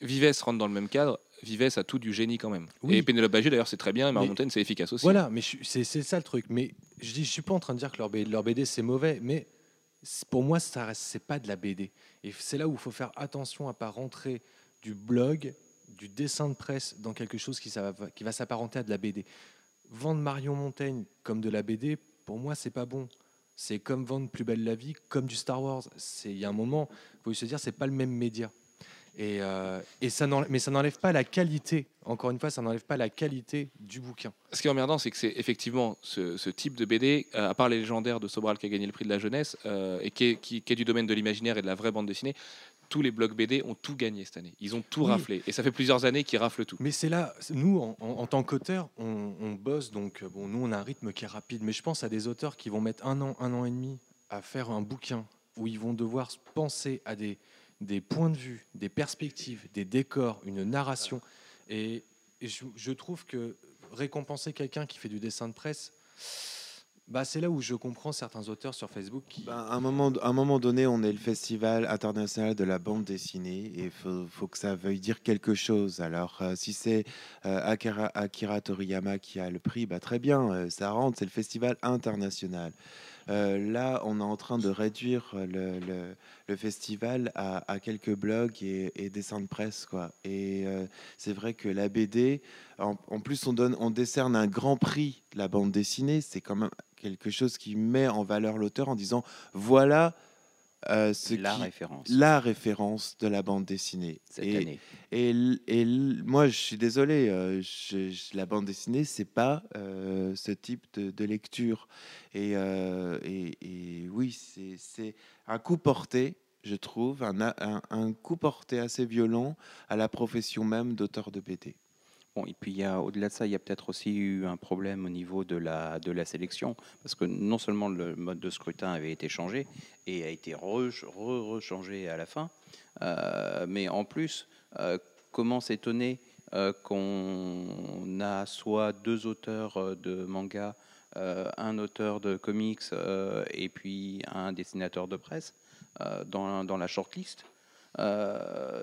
Vives rentre dans le même cadre. Vives a tout du génie quand même. Oui. Et Pénélope Bagieux d'ailleurs c'est très bien. Et Montaigne c'est efficace aussi. Voilà, mais c'est ça le truc. Mais je dis, je suis pas en train de dire que leur BD, leur BD c'est mauvais, mais pour moi, ça c'est pas de la BD. Et c'est là où il faut faire attention à pas rentrer du blog, du dessin de presse dans quelque chose qui, ça va, qui va s'apparenter à de la BD. Vendre Marion Montaigne comme de la BD, pour moi, c'est pas bon. C'est comme vendre Plus belle la vie, comme du Star Wars. Il y a un moment, faut se dire, c'est pas le même média. Et, euh, et ça mais ça n'enlève pas la qualité. Encore une fois, ça n'enlève pas la qualité du bouquin. Ce qui est emmerdant, c'est que c'est effectivement ce, ce type de BD, euh, à part les légendaires de Sobral qui a gagné le prix de la jeunesse, euh, et qui est, qui- qui est du domaine de l'imaginaire et de la vraie bande dessinée, tous les blogs BD ont tout gagné cette année. Ils ont tout Oui. raflé. Et ça fait plusieurs années qu'ils raflent tout. Mais c'est là, nous, en, en- en tant qu'auteurs, on, on bosse, donc bon, nous, on a un rythme qui est rapide, mais je pense à des auteurs qui vont mettre un an, un an et demi à faire un bouquin où ils vont devoir penser à des, des points de vue, des perspectives, des décors, une narration. Et, je, trouve que récompenser quelqu'un qui fait du dessin de presse, bah, c'est là où je comprends certains auteurs sur Facebook. Ben, à, un moment, un moment donné, on est le festival international de la bande dessinée et il faut, faut que ça veuille dire quelque chose. Alors, euh, si c'est euh, Akira, Akira Toriyama qui a le prix, bah, très bien, euh, ça rentre, c'est le festival international. Euh, là, on est en train de réduire le, le- festival à, à quelques blogs et, et dessins de presse. Quoi. Et euh, c'est vrai que la BD, en, en plus, on, donne, on décerne un grand prix de la bande dessinée. C'est quand même quelque chose qui met en valeur l'auteur en disant voilà euh, ce la qui- référence la référence de la bande dessinée. cette et, année. et, moi, je suis désolé, euh, je- je- la bande dessinée, c'est pas euh, ce type de, de lecture. Et, euh, et- et oui, c'est- un coup porté, je trouve, un- un coup porté assez violent à la profession même d'auteur de BD. Et puis au-delà de ça, il y a peut-être aussi eu un problème au niveau de la, de la sélection, parce que non seulement le mode de scrutin avait été changé et a été re- re- rechangé à la fin, euh, mais en plus, euh, comment s'étonner euh, qu'on a soit deux auteurs de manga, un auteur de comics et puis un dessinateur de presse dans, dans la shortlist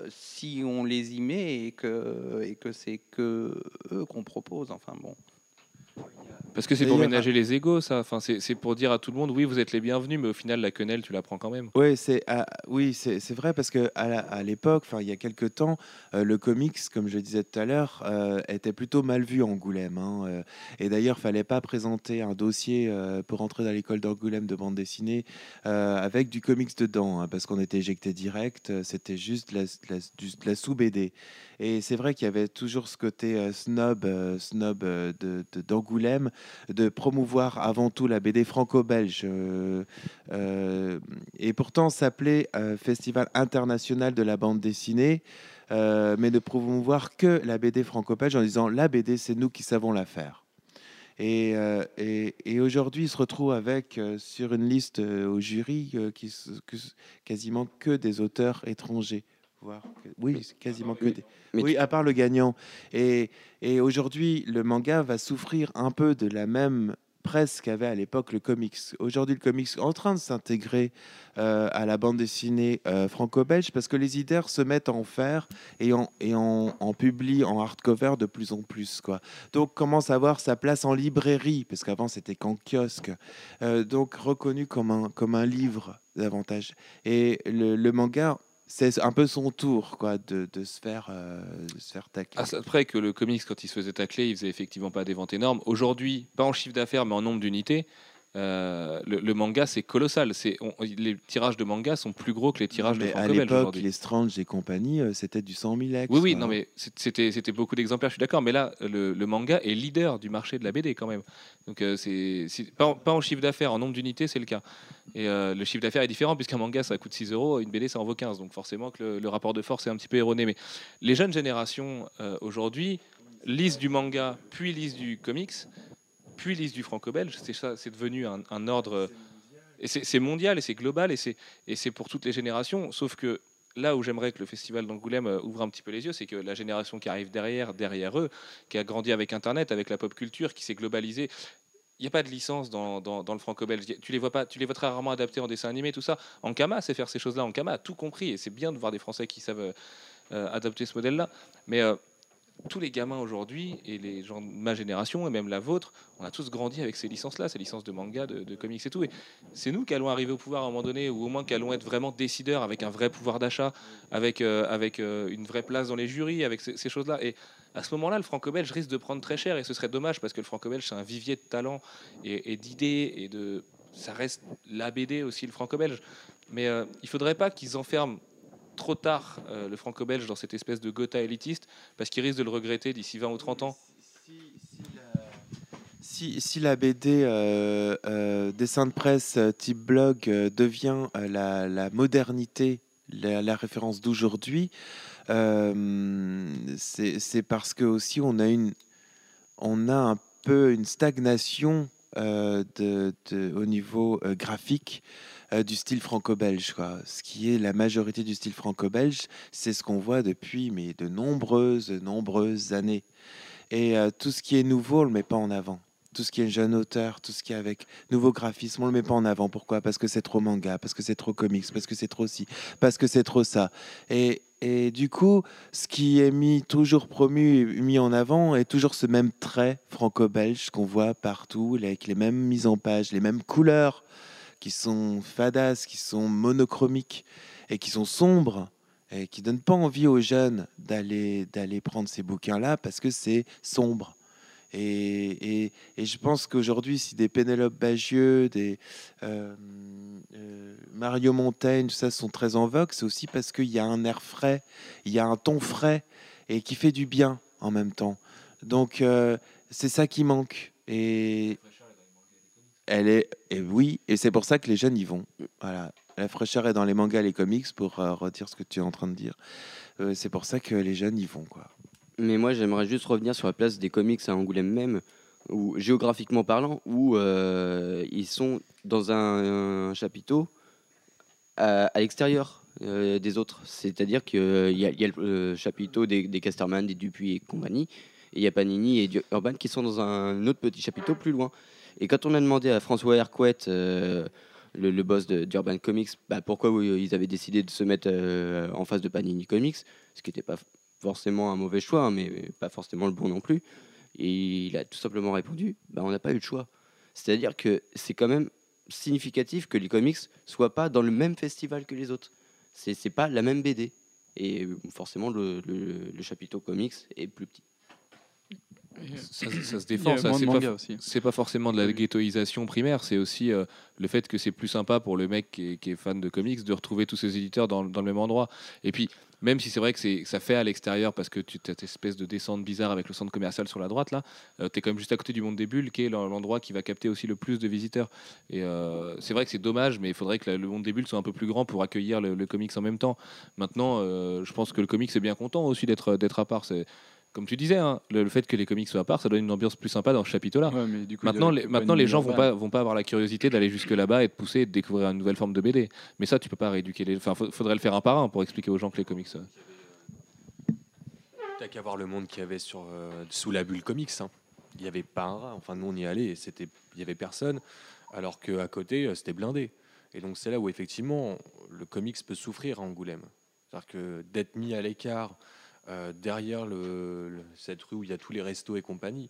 si on les y met et que, et que c'est que eux qu'on propose, enfin bon. Parce que c'est pour ménager les égaux, ça. Enfin, c'est pour dire à tout le monde, oui, vous êtes les bienvenus, mais au final, la quenelle, tu la prends quand même. Ouais, c'est ah, oui, c'est vrai parce que à l'époque, enfin il y a quelques temps, euh, le comics, comme je disais tout à l'heure, euh, était plutôt mal vu à Angoulême. hein, euh, et d'ailleurs, fallait pas présenter un dossier euh, pour entrer dans l'école d'Angoulême de bande dessinée avec du comics dedans, hein, parce qu'on était éjecté direct. C'était juste de la, la- du- de la sous BD. Et c'est vrai qu'il y avait toujours ce côté snob, snob euh, de- de- d'Angoulême, de, promouvoir avant tout la BD franco-belge. euh, euh, et pourtant s'appelait euh, Festival international de la bande dessinée, mais de promouvoir que la BD franco-belge en disant la BD, c'est nous qui savons la faire. Et, aujourd'hui, il se retrouve avec sur une liste au jury quasiment que des auteurs étrangers. Oui, c'est quasiment que des. Oui, à part le gagnant. Et, et aujourd'hui, le manga va souffrir un peu de la même presse qu'avait à l'époque le comics. Aujourd'hui, le comics est en train de s'intégrer euh, à la bande dessinée euh, franco-belge parce que les idées se mettent à en faire et en, et en, en publient en hardcover de plus en plus. Quoi. Donc, commence à avoir sa place en librairie? Parce qu'avant, c'était qu'en kiosque. Euh, donc, reconnu comme un, comme un livre davantage. Et le, le manga, c'est un peu son tour quoi, de, de se faire, euh, se faire tacler. À ça près que le comics, quand il se faisait tacler, il faisait effectivement pas des ventes énormes. Aujourd'hui, pas en chiffre d'affaires, mais en nombre d'unités, euh, le, le manga, c'est colossal. C'est, les tirages de manga sont plus gros que les tirages de Mais à l'époque, les Strange et compagnie, euh, c'était du 100 000 ex. Oui, oui, non, mais c'est- c'était, c'était beaucoup d'exemplaires, je suis d'accord. Mais là, le, le manga est leader du marché de la BD quand même. Donc, euh, c'est, pas, en, pas en chiffre d'affaires, en nombre d'unités, c'est le cas. Et euh, le chiffre d'affaires est différent, puisqu'un manga, ça coûte 6 euros, une BD, ça en vaut 15. Donc, forcément, que le, le rapport de force est un petit peu erroné. Mais les jeunes générations, aujourd'hui, lisent du manga, puis lisent du comics, puis lisent du franco-belge. C'est, ça, c'est devenu un, ordre. C'est, c'est mondial, et c'est global, et c'est, c'est pour toutes les générations. Sauf que là où j'aimerais que le festival d'Angoulême euh, ouvre un petit peu les yeux, c'est que la génération qui arrive derrière, derrière eux, qui a grandi avec Internet, avec la pop culture, qui s'est globalisée. Il n'y a pas de licence dans, dans, le franco-belge. Tu les vois pas, tu les vois très rarement adaptés en dessin animé, tout ça. Ankama sait faire ces choses-là. Ankama a tout compris, et c'est bien de voir des Français qui savent euh, adapter ce modèle-là. Mais euh, tous les gamins aujourd'hui, et les gens de ma génération, et même la vôtre, on a tous grandi avec ces licences-là, ces licences de manga, de, comics et tout. Et c'est nous qui allons arriver au pouvoir à un moment donné, ou au moins qui allons être vraiment décideurs avec un vrai pouvoir d'achat, avec, euh, avec euh, une vraie place dans les jurys, avec ces, choses-là. Et à ce moment-là, le franco-belge risque de prendre très cher, et ce serait dommage parce que le franco-belge, c'est un vivier de talent et, et d'idées, et de. Ça reste la BD aussi, le franco-belge. Mais euh, il faudrait pas qu'ils enferment trop tard euh, le franco-belge dans cette espèce de Gotha élitiste, parce qu'ils risquent de le regretter d'ici 20 ou 30 ans. Si, la BD euh, euh, dessin de presse type blog devient la, modernité la, référence d'aujourd'hui, c'est parce que aussi on a une, on a un peu une stagnation de, au niveau graphique euh, du style franco-belge. Ce qui est la majorité du style franco-belge, c'est ce qu'on voit depuis mais de nombreuses, nombreuses années. Et euh, tout ce qui est nouveau, on le met pas en avant. Tout ce qui est jeune auteur, tout ce qui est avec nouveau graphisme, on le met pas en avant. Pourquoi? Parce que c'est trop manga, parce que c'est trop comics, parce que c'est trop ci, parce que c'est trop ça. Et, et du coup, ce qui est mis toujours promu mis en avant est toujours ce même trait franco-belge qu'on voit partout, avec les mêmes mises en page, les mêmes couleurs qui sont fadas, qui sont monochromiques et qui sont sombres et qui donnent pas envie aux jeunes d'aller d'aller prendre ces bouquins-là parce que c'est sombre. Et, et, et je pense qu'aujourd'hui, si des Pénélope Bagieux, des euh, euh, Mario Montaigne, tout ça sont très en vogue, c'est aussi parce qu'il y a un air frais, il y a un ton frais et qui fait du bien en même temps. Donc euh, c'est ça qui manque. Et elle est, et oui, et c'est pour ça que les jeunes y vont. Voilà, la fraîcheur est dans les mangas, et les comics, pour euh, redire ce que tu es en train de dire. Euh, c'est pour ça que les jeunes y vont, quoi. Mais moi, j'aimerais juste revenir sur la place des comics à Angoulême même, où, géographiquement parlant, où euh, ils sont dans un, chapiteau à, l'extérieur euh, des autres. C'est-à-dire qu'il y y a le chapiteau des, des Casterman, des Dupuis et compagnie, et il y a Panini et Urban qui sont dans un autre petit chapiteau plus loin. Et quand on a demandé à François Hercouet, euh, le, boss de- d'Urban Comics, bah, pourquoi ils avaient décidé de se mettre euh, en face de Panini Comics, ce qui n'était pas forcément un mauvais choix, hein, mais pas forcément le bon non plus. Et il a tout simplement répondu bah, on n'a pas eu le choix. C'est-à-dire que c'est quand même significatif que les comics soient pas dans le même festival que les autres. C'est pas la même BD. Et euh, forcément, le, le chapiteau comics est plus petit. Ça, ça se défend, c'est pas, mangas aussi. c'est pas forcément de la ghettoisation primaire, c'est aussi euh, le fait que c'est plus sympa pour le mec qui est, qui est fan de comics de retrouver tous ses éditeurs dans, dans le même endroit. Et puis, même si c'est vrai que, ça fait à l'extérieur parce que tu as cette espèce de descente bizarre avec le centre commercial sur la droite, là, tu es quand même juste à côté du monde des bulles, qui est l'en- l'endroit qui va capter aussi le plus de visiteurs. Et euh, c'est vrai que c'est dommage, mais il faudrait que la- le monde des bulles soit un peu plus grand pour accueillir le, le comics en même temps. Maintenant, euh, je pense que le comics est bien content aussi d'être, d'être à part. C'est, comme tu disais, hein, le, le fait que les comics soient à part, ça donne une ambiance plus sympa dans ce chapiteau-là. Ouais, mais du coup, il Maintenant, les, maintenant les gens vont pas, vont pas avoir la curiosité d'aller jusque là-bas et de pousser et de découvrir une nouvelle forme de BD. Mais ça, tu peux pas rééduquer les. Enfin, faudrait le faire un par un pour expliquer aux gens que les comics. euh, T'as qu'à voir le monde qu'il y avait sur, euh, sous la bulle comics. hein. Il n'y avait pas un rat. Enfin, nous, on y allait et c'était, il y avait personne. Alors qu'à côté, euh, c'était blindé. Et donc, c'est là où, effectivement, le comics peut souffrir à Angoulême. C'est-à-dire que d'être mis à l'écart euh, derrière le, le- cette rue où il y a tous les restos et compagnie,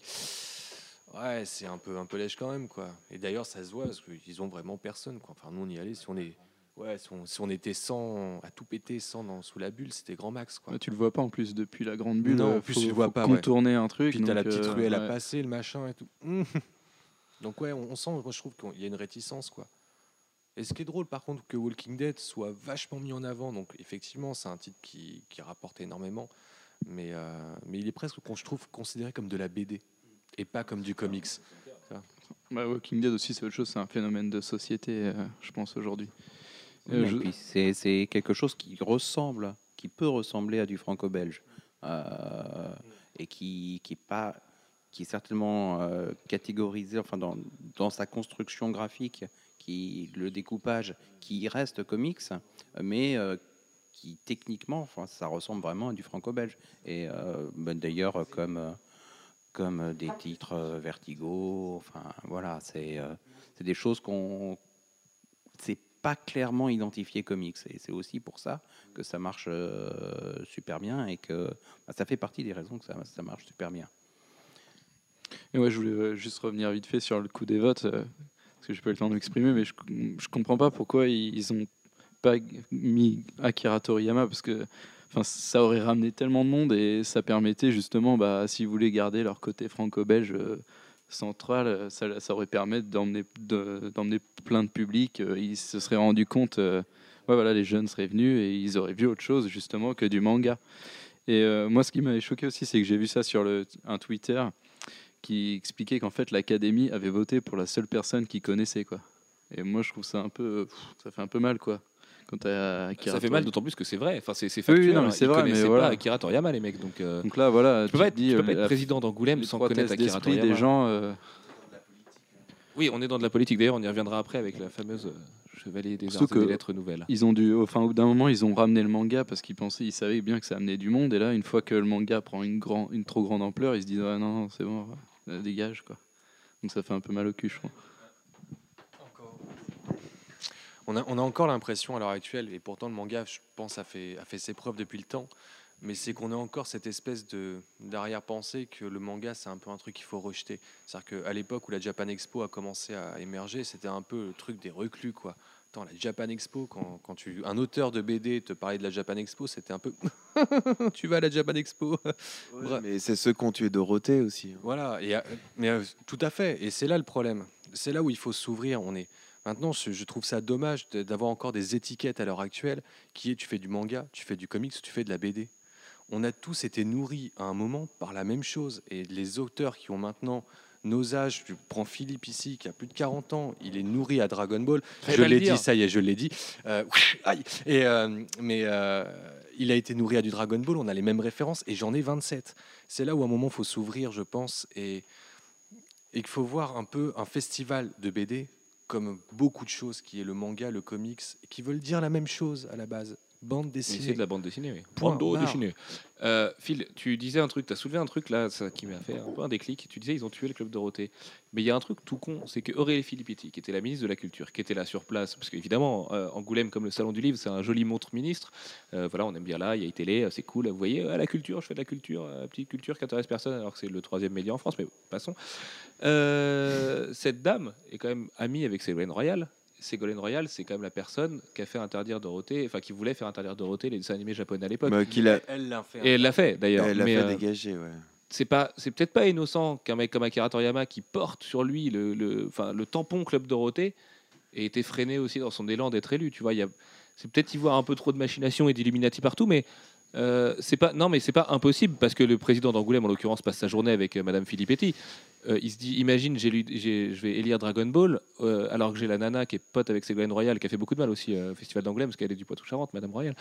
ouais, c'est un peu, un peu lèche quand même. quoi. Et d'ailleurs, ça se voit parce qu'ils ont vraiment personne. Quoi. Enfin, nous, on y allait. Si on, est, ouais, si on, si on était 100, à tout péter 100 dans, sous la bulle, c'était grand max. Quoi. Ouais, tu le vois pas en plus depuis la grande bulle. Non, euh, en plus, faut- tu le vois faut pas, ouais. Contourner un truc. Puis t'as la petite euh, ruelle à ouais. passer, le machin et tout. Donc ouais, on, on sent, moi je trouve qu'il y a une réticence quoi. Et ce qui est drôle par contre que Walking Dead soit vachement mis en avant, donc effectivement c'est un titre qui, qui rapporte énormément, mais, euh, mais il est presque, je trouve, considéré comme de la BD et pas comme du comics. Bah, Walking Dead aussi, c'est autre chose. C'est un phénomène de société, euh, je pense, aujourd'hui. Oui, Euh, je- c'est quelque chose qui ressemble, qui peut ressembler à du franco-belge euh, et qui qui est pas qui est certainement euh, catégorisé enfin dans, dans sa construction graphique qui le découpage qui reste comics mais euh, qui techniquement enfin ça ressemble vraiment à du franco-belge et euh, ben, d'ailleurs comme euh, comme des titres Vertigo enfin voilà c'est euh, des choses qu'on c'est pas clairement identifié comics et c'est aussi pour ça que ça marche super bien et que bah, ça fait partie des raisons que ça, ça marche super bien. Et ouais, je voulais juste revenir vite fait sur le coup des votes, parce que j'ai pas eu le temps de m'exprimer, mais je, je comprends pas pourquoi ils, ont pas mis Akira Toriyama, parce que enfin, ça aurait ramené tellement de monde et ça permettait justement, bah, si vous voulez garder leur côté franco-belge euh, central, euh, ça, ça aurait permis d'emmener de- plein de public. euh, ils se seraient rendu compte, ouais, voilà, les jeunes seraient venus et ils auraient vu autre chose justement que du manga. Et moi, ce qui m'avait choqué aussi, c'est que j'ai vu ça sur le, un Twitter qui expliquait qu'en fait l'académie avait voté pour la seule personne qui connaissait quoi. Et moi je trouve ça un peu pff, ça fait un peu mal quoi. quand Ça fait mal, d'autant plus que c'est vrai. Enfin, c'est c'est Oui, oui, factuel. non, mais hein. c'est vrai, mais voilà. pas Akira Toriyama, les mecs. Donc, euh, Donc là, voilà, tu peux pas être, dis, tu peux euh, pas être la- président d'Angoulême sans connaître Akira Toriyama. des gens. euh, Oui, on est dans de la politique. D'ailleurs, on y reviendra après avec la fameuse euh, Chevalier des Arts et des Lettres Nouvelles. Ils ont dû, enfin, au bout d'un moment, ils ont ramené le manga parce qu'ils pensaient, ils savaient bien que ça amenait du monde. Et là, une fois que le manga prend une, grand, une trop grande ampleur, ils se disent ah, non, non, c'est bon, euh, dégage quoi. Donc ça fait un peu mal au cul, je crois. On a, on a encore l'impression à l'heure actuelle, et pourtant le manga, je pense, a fait, a fait ses preuves depuis le temps, mais c'est qu'on a encore cette espèce de d'arrière-pensée que le manga, c'est un peu un truc qu'il faut rejeter. C'est-à-dire qu'à l'époque où la Japan Expo a commencé à émerger, c'était un peu le truc des reclus, quoi. Attends, la Japan Expo, quand, quand tu, un auteur de BD te parlait de la Japan Expo, c'était un peu... tu vas à la Japan Expo. Mais c'est ceux qui ont tué Dorothée aussi. hein. Voilà, et, euh, mais euh, tout à fait. Et c'est là le problème. C'est là où il faut s'ouvrir. On est maintenant, je, trouve ça dommage d'avoir encore des étiquettes à l'heure actuelle qui est tu fais du manga, tu fais du comics, tu fais de la BD. On a tous été nourris à un moment par la même chose. Et les auteurs qui ont maintenant nos âges, tu prends Philippe ici qui a plus de 40 ans, il est nourri à Dragon Ball. Fallait je l'ai dit, ça y est, je l'ai dit. Euh, aïe. Et, euh, mais euh, il a été nourri à du Dragon Ball, on a les mêmes références et j'en ai 27. C'est là où à un moment il faut s'ouvrir, je pense, et, et qu'il faut voir un peu un festival de BD comme beaucoup de choses qui est le manga, le comics, qui veulent dire la même chose à la base. Bande dessinée. C'est de la bande dessinée, oui. Point Bande barre. dessinée. Euh, Phil, tu disais un truc, tu as soulevé un truc là ça, qui m'a fait un peu un déclic. Tu disais ils ont tué le club Dorothée. Mais il y a un truc tout con, c'est que Aurélie Filippetti, qui était la ministre de la Culture, qui était là sur place, parce qu'évidemment, euh, Angoulême, comme le Salon du Livre, c'est un joli montre ministre. Euh, voilà, on aime bien là, il y a télé, c'est cool. Vous voyez, euh, la culture, je fais de la culture, petite culture qui intéresse personne, alors que c'est le troisième média en France, mais passons. Cette dame est quand même amie avec Ségolène Royal. Ségolène Royal, c'est quand même la personne qui a fait interdire Dorothée, enfin qui voulait faire interdire Dorothée les dessins animés japonais à l'époque. Bah, a, Elle l'a fait. Et elle l'a fait d'ailleurs. elle a mais fait euh, dégager, ouais. c'est pas, c'est peut-être pas innocent qu'un mec comme Akira Toriyama qui porte sur lui le, le, enfin, le tampon Club Dorothée ait été freiné aussi dans son élan d'être élu. Tu vois, il y a, c'est peut-être y voir un peu trop de machination et d'illuminati partout, mais euh, c'est pas, non, mais c'est pas impossible parce que le président d'Angoulême, en l'occurrence, passe sa journée avec euh, Madame Filippetti. Euh, il se dit, imagine, j'ai lu, j'ai- je vais élire Dragon Ball, euh, alors que j'ai la nana qui est pote avec Ségolène Royal, qui a fait beaucoup de mal aussi euh, au Festival d'Angoulême, parce qu'elle est du Poitou-Charentes, Madame Royal.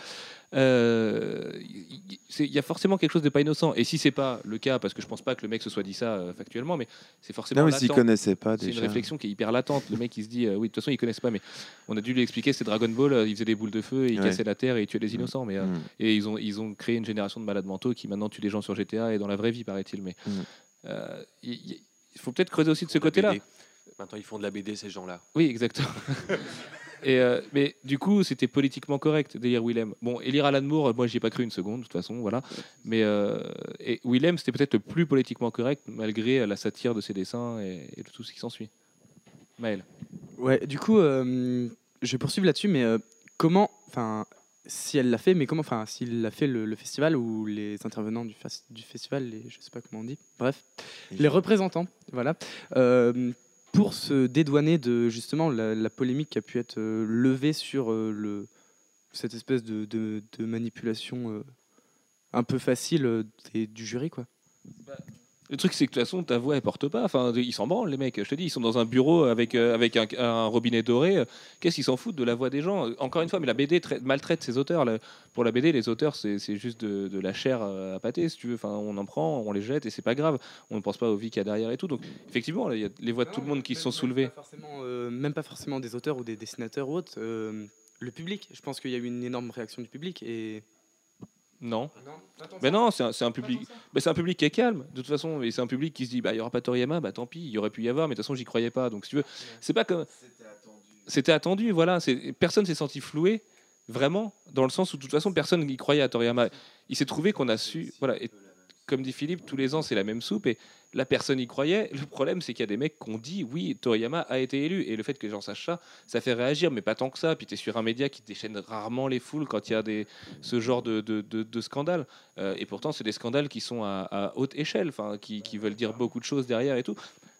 Il y a forcément quelque chose de pas innocent. Et si c'est pas le cas, parce que je pense pas que le mec se soit dit ça factuellement, mais c'est forcément Non, mais s'ils latent. connaissaient pas C'est une déjà. réflexion qui est hyper latente. Le mec, il se dit, oui, de toute façon, ils connaissent pas, mais on a dû lui expliquer, c'est Dragon Ball, il faisait des boules de feu, et il Ouais. cassait la terre et il tuait les innocents. Mais, Mm. et ils ont, ils ont créé une génération de malades mentaux qui maintenant tuent des gens sur GTA et dans la vraie vie, paraît-il. Mais Mm. Il- faut peut-être creuser aussi de ce côté-là. Maintenant, ils font de la BD, ces gens-là. Oui, exactement. Et euh, mais du coup, c'était politiquement correct d'élire Willem. Bon, élire Alan Moore, moi, j'y ai pas cru une seconde, de toute façon, voilà. Mais euh, et Willem, c'était peut-être le plus politiquement correct, malgré la satire de ses dessins et, et de tout ce qui s'ensuit. Maël. Ouais, du coup, euh, je vais poursuivre là-dessus, mais euh, comment, enfin, si elle l'a fait, mais comment, enfin, s'il l'a fait le, le festival ou les intervenants du, fas- du festival, les, je sais pas comment on dit, bref, les représentants, voilà, euh, pour se dédouaner de justement la, la polémique qui a pu être euh, levée sur euh, le, cette espèce de, de- de manipulation euh, un peu facile euh, des- du jury, quoi. Le truc, c'est que de toute façon, ta voix, elle porte pas. Enfin, ils s'en branlent, les mecs. Je te dis, ils sont dans un bureau avec, euh, avec un, un robinet doré. Qu'est-ce qu'ils s'en foutent de la voix des gens? Encore une fois, mais la BD trai- maltraite ses auteurs. Le- Pour la BD, les auteurs, c'est juste de, de la chair euh, à pâté, si tu veux. Enfin, on en prend, on les jette et c'est pas grave. On ne pense pas aux vies qu'il y a derrière et tout. Donc, effectivement, il y a les voix de tout le monde qui se sont soulevées. Même pas forcément, euh, même pas forcément des auteurs ou des dessinateurs ou autres. euh, le public, je pense qu'il y a eu une énorme réaction du public et. Non. Mais non, c'est un, c'est un public. mais c'est un public qui est calme, de toute façon. Et c'est un public qui se dit, bah, il y aura pas Toriyama, bah tant pis, il y aurait pu y avoir, mais de toute façon, j'y croyais pas. Donc, si tu veux, c'est pas comme. C'était attendu, voilà. C'est- Personne s'est senti floué, vraiment, dans le sens où, de toute façon, personne n'y croyait à Toriyama. Il s'est trouvé qu'on a su. Voilà. Et comme dit Philippe, tous les ans, c'est la même soupe. Et la personne y croyait. Le problème, c'est qu'il y a des mecs qui ont dit, oui, Toriyama a été élu. Et le fait que les gens sachent ça, ça fait réagir, mais pas tant que ça. Puis tu es sur un média qui déchaîne rarement les foules quand il y a des, ce genre de, de, de, scandales. Euh, et pourtant, c'est des scandales qui sont à, à haute échelle, qui, qui veulent dire beaucoup de choses derrière et tout.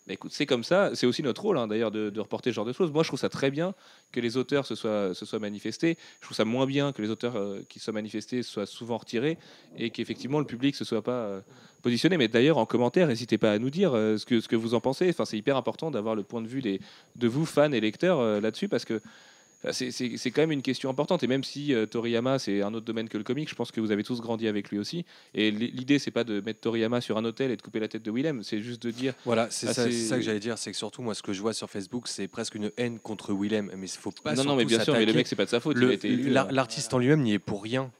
Écoute, c'est comme ça. C'est aussi notre rôle, hein, d'ailleurs, de, reporter ce genre de choses. Moi, je trouve ça très bien que les auteurs se soient, manifestés. Je trouve ça moins bien que les auteurs euh, qui se soient manifestés soient souvent retirés et qu'effectivement le public se soit pas euh, positionné. Mais d'ailleurs, en commentaire, n'hésitez pas à nous dire euh, ce, que, vous en pensez. Enfin, c'est hyper important d'avoir le point de vue de vous, fans et lecteurs, euh, là-dessus, parce que c'est quand même une question importante. Et même si euh, Toriyama, c'est un autre domaine que le comic, je pense que vous avez tous grandi avec lui aussi. Et l'idée, c'est pas de mettre Toriyama sur un hôtel et de couper la tête de Willem, c'est juste de dire. Voilà, c'est Ah, ça, que j'allais dire, c'est que surtout moi ce que je vois sur Facebook, c'est presque une haine contre Willem, mais il faut pas non, non, mais bien sûr, mais le mec, c'est pas de sa faute. L'artiste en lui-même n'y est pour rien.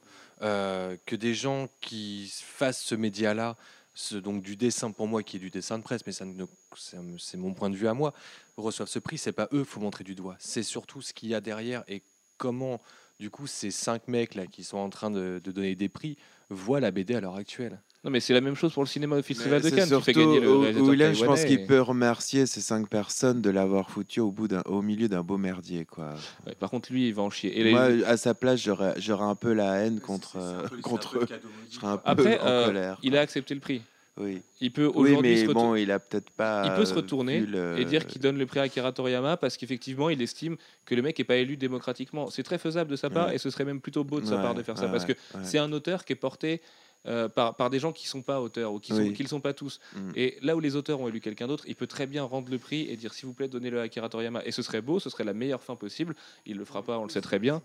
Euh, que des gens qui fassent ce média-là, ce, donc du dessin pour moi qui est du dessin de presse, mais c'est mon point de vue à moi, reçoivent ce prix, c'est pas eux, faut montrer du doigt. C'est surtout ce qu'il y a derrière et comment, du coup, ces cinq mecs qui sont en train de donner des prix voient la BD à l'heure actuelle. Non, mais c'est la même chose pour le cinéma au Festival Mais de Cannes. surtout gagner le où- Willem, je pense qu'il et- peut remercier ces cinq personnes de l'avoir foutu au, bout d'un- au milieu d'un beau merdier. Quoi. Ouais, par contre, lui, il va en chier. Et les- Moi, à sa place, j'aurais un peu la haine contre, euh, contre eux. Je serais un peu Après, en euh, colère. il a accepté le prix. Oui, Il peut oui aujourd'hui mais se retour- bon, il a peut-être pas. il peut se retourner le- et dire qu'il donne le prix à Akira Toriyama parce qu'effectivement, il estime que le mec n'est pas élu démocratiquement. C'est très faisable de sa part Ouais. et ce serait même plutôt beau de sa part de faire ça parce que ouais. c'est un auteur qui est porté euh, par, par des gens qui sont pas auteurs ou qui ne Oui. sont pas tous. Mm. Et là où les auteurs ont élu quelqu'un d'autre, il peut très bien rendre le prix et dire s'il vous plaît, donnez-le à Akira Toriyama. Et ce serait beau, ce serait la meilleure fin possible. Il le fera pas, on le sait très bien.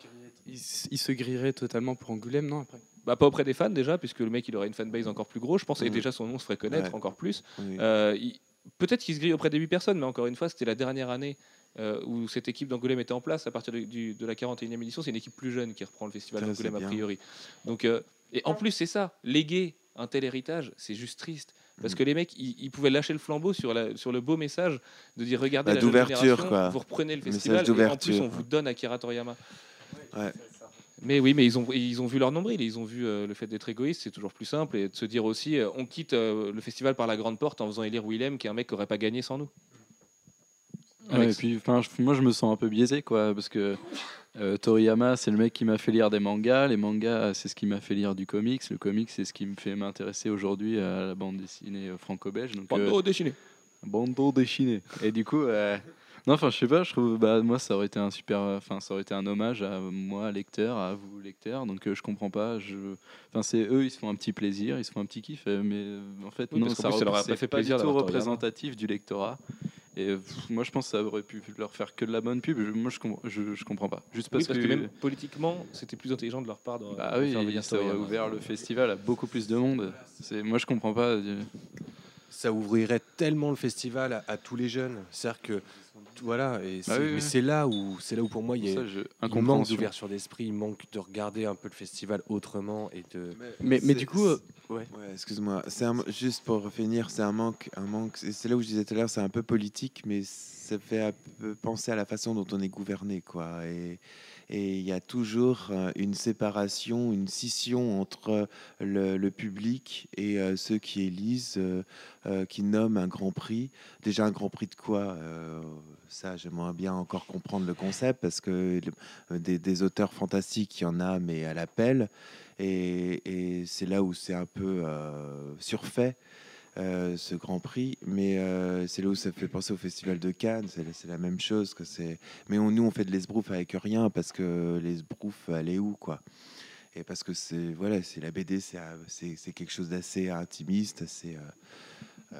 Il, se grillerait totalement pour Angoulême, non après? Bah, pas auprès des fans déjà, puisque le mec il aurait une fanbase encore plus grosse, je pense, et Mm. déjà son nom se ferait connaître Ouais. encore plus. Oui. Euh, Peut-être qu'il se grille auprès des 8 personnes, mais encore une fois, c'était la dernière année euh, où cette équipe d'Angoulême était en place. À partir de, du- de la 41e édition, c'est une équipe plus jeune qui reprend le festival d'Angoulême a priori. Donc, euh, et en plus, c'est ça, léguer un tel héritage, c'est juste triste. Parce Mm. que les mecs, ils, ils pouvaient lâcher le flambeau sur, la, sur le beau message de dire regardez Bah, la d'ouverture, quoi. vous reprenez le Message festival et en plus on vous donne Akira Toriyama. Ouais. Mais oui, mais ils ont, ils ont vu leur nombril, ils ont vu euh, le fait d'être égoïste, c'est toujours plus simple, et de se dire aussi, euh, on quitte euh, le festival par la grande porte en faisant élire Willem, qui est un mec qui n'aurait pas gagné sans nous. Ouais, Alex. et puis, moi, je me sens un peu biaisé, quoi, parce que euh, Toriyama, c'est le mec qui m'a fait lire des mangas. Les mangas, c'est ce qui m'a fait lire du comics. Le comics, c'est ce qui me fait m'intéresser aujourd'hui à la bande dessinée euh, franco-belge. Donc, euh, Bando déchiné. Bando déchiné. Et du coup, euh, non, enfin, je sais pas, je trouve, bah, moi, ça aurait été un super, enfin, ça aurait été un hommage à moi, lecteur, à vous, lecteur. Donc, euh, je comprends pas. Je, enfin, c'est eux, ils se font un petit plaisir, ils se font un petit kiff, euh, mais euh, en fait, Oui, non, ça, leur a pas fait pas plaisir tout représentatif du lectorat. Et pff, moi, je pense que ça aurait pu leur faire que de la bonne pub. Je- moi, je, com- je, je comprends pas. Juste Oui, parce, que, même politiquement, c'était plus intelligent de leur part de, bah de oui, faire ça aurait Toriyama. ouvert le festival à beaucoup plus de monde. C'est, moi, je comprends pas. euh, ça ouvrirait tellement le festival à, à tous les jeunes. C'est-à-dire que voilà, et c'est, Ah oui, mais oui. c'est là où c'est là où pour moi il y a ça, il manque d'ouverture d'esprit, il manque de regarder un peu le festival autrement et de. Mais, mais du coup, euh, Ouais, excuse-moi. C'est un- juste pour finir, c'est un manque, un manque. C'est c'est là où je disais tout à l'heure, c'est un peu politique, mais ça fait un peu penser à la façon dont on est gouverné, quoi. Et et il y a toujours euh, une séparation, une scission entre le, public et euh, ceux qui élisent, euh, qui nomment un grand prix. Déjà un grand prix de quoi Ça, j'aimerais bien encore comprendre le concept parce que des, auteurs fantastiques, il y en a, mais à l'appel. Et, et c'est là où c'est un peu surfait, euh, ce Grand Prix. Mais euh, c'est là où ça fait penser au Festival de Cannes. C'est c'est la même chose. que c'est. Mais on, nous, on fait de l'esbrouf avec rien parce que l'esbrouf, elle est où, quoi? Et parce que c'est voilà, c'est la BD, c'est c'est c'est quelque chose d'assez intimiste, assez euh,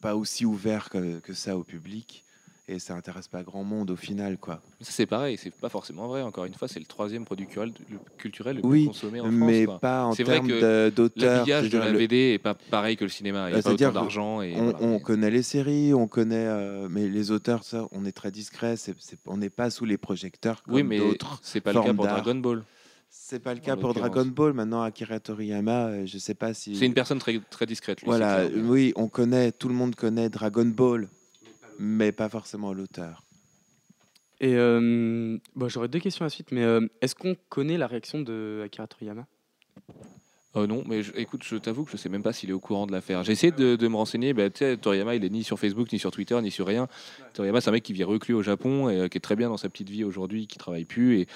pas aussi ouvert que ça au public, et ça intéresse pas grand monde au final, quoi. Ça, C'est pareil, c'est pas forcément vrai. Encore une fois, c'est le troisième produit culturel, le, plus Oui, consommé en mais France. quoi. pas en termes d'auteur. L'habillage de la le- BD est pas pareil que le cinéma. Il n'y Bah, a pas autant que d'argent. On, voilà. on connaît les séries, on connaît, euh, mais les auteurs, ça, on est très discret. on n'est pas sous les projecteurs comme Oui, mais d'autres. c'est pas le cas pour. Dragon Ball. C'est pas le cas pour. Dragon Ball. Maintenant, Akira Toriyama, euh, je sais pas si. C'est une personne très, très discrète. Lui, Voilà, oui, on connaît, tout le monde connaît Dragon Ball, mais pas forcément l'auteur. et, euh, bon, j'aurais deux questions à la suite, mais euh, est-ce qu'on connaît la réaction de Akira Toriyama? Euh, non, mais je- écoute, je t'avoue que je sais même pas s'il est au courant de l'affaire. J'ai essayé de, de me renseigner. Bah, tu sais, Toriyama, il est ni sur Facebook, ni sur Twitter, ni sur rien. Toriyama, c'est un mec qui vit reclus au Japon et euh, qui est très bien dans sa petite vie aujourd'hui, qui travaille plus. Et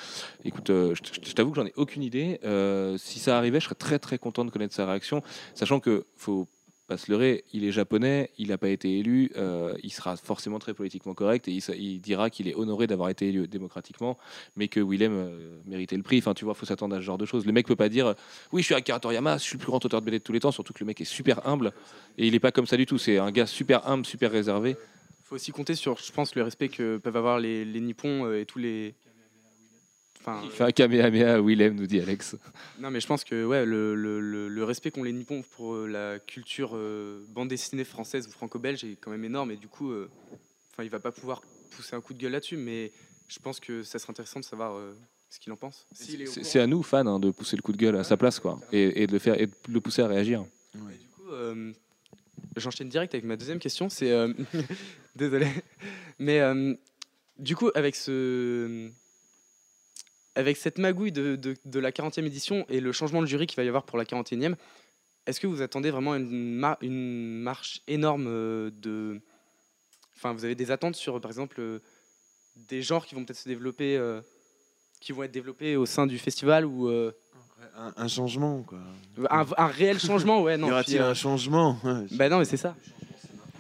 écoute, euh, je, je- je t'avoue que j'en ai aucune idée. Euh, si ça arrivait, je serais très très content de connaître sa réaction, sachant que faut se leurrer, il est japonais, il n'a pas été élu, euh, il sera forcément très politiquement correct et il, dira qu'il est honoré d'avoir été élu démocratiquement, mais que Willem euh, méritait le prix. Enfin, tu vois, faut s'attendre à ce genre de choses. Le mec peut pas dire oui, je suis Akira Toriyama, je suis le plus grand auteur de BD de tous les temps, surtout que le mec est super humble et il est pas comme ça du tout. C'est un gars super humble, super réservé. Il faut aussi compter sur, je pense, le respect que peuvent avoir les, les Nippons euh, et tous les, enfin, Il fait un kamehameha à Willem, nous dit Alex. non, mais je pense que ouais, le, le- le- le respect qu'ont les Nippons pour euh, la culture euh, bande dessinée française ou franco-belge est quand même énorme. Et du coup, euh, enfin, il va pas pouvoir pousser un coup de gueule là-dessus, mais je pense que ça serait intéressant de savoir euh, ce qu'il en pense. C'est à nous, fans, hein, de pousser le coup de gueule à sa place, quoi, et, et de le faire, et de le pousser à réagir. Du coup, euh, j'enchaîne direct avec ma deuxième question. C'est euh, désolé, mais euh, du coup, avec ce, avec cette magouille de, de, de la 40e édition et le changement de jury qu'il va y avoir pour la 41e, est-ce que vous attendez vraiment une, ma- une marche énorme euh, de, enfin, vous avez des attentes sur, par exemple, euh, des genres qui vont peut-être se développer, euh, qui vont être développés au sein du festival ou euh, Un, un changement, quoi. un, un réel changement, ouais, non. y aura-t-il euh, un changement? Bah non, mais c'est ça.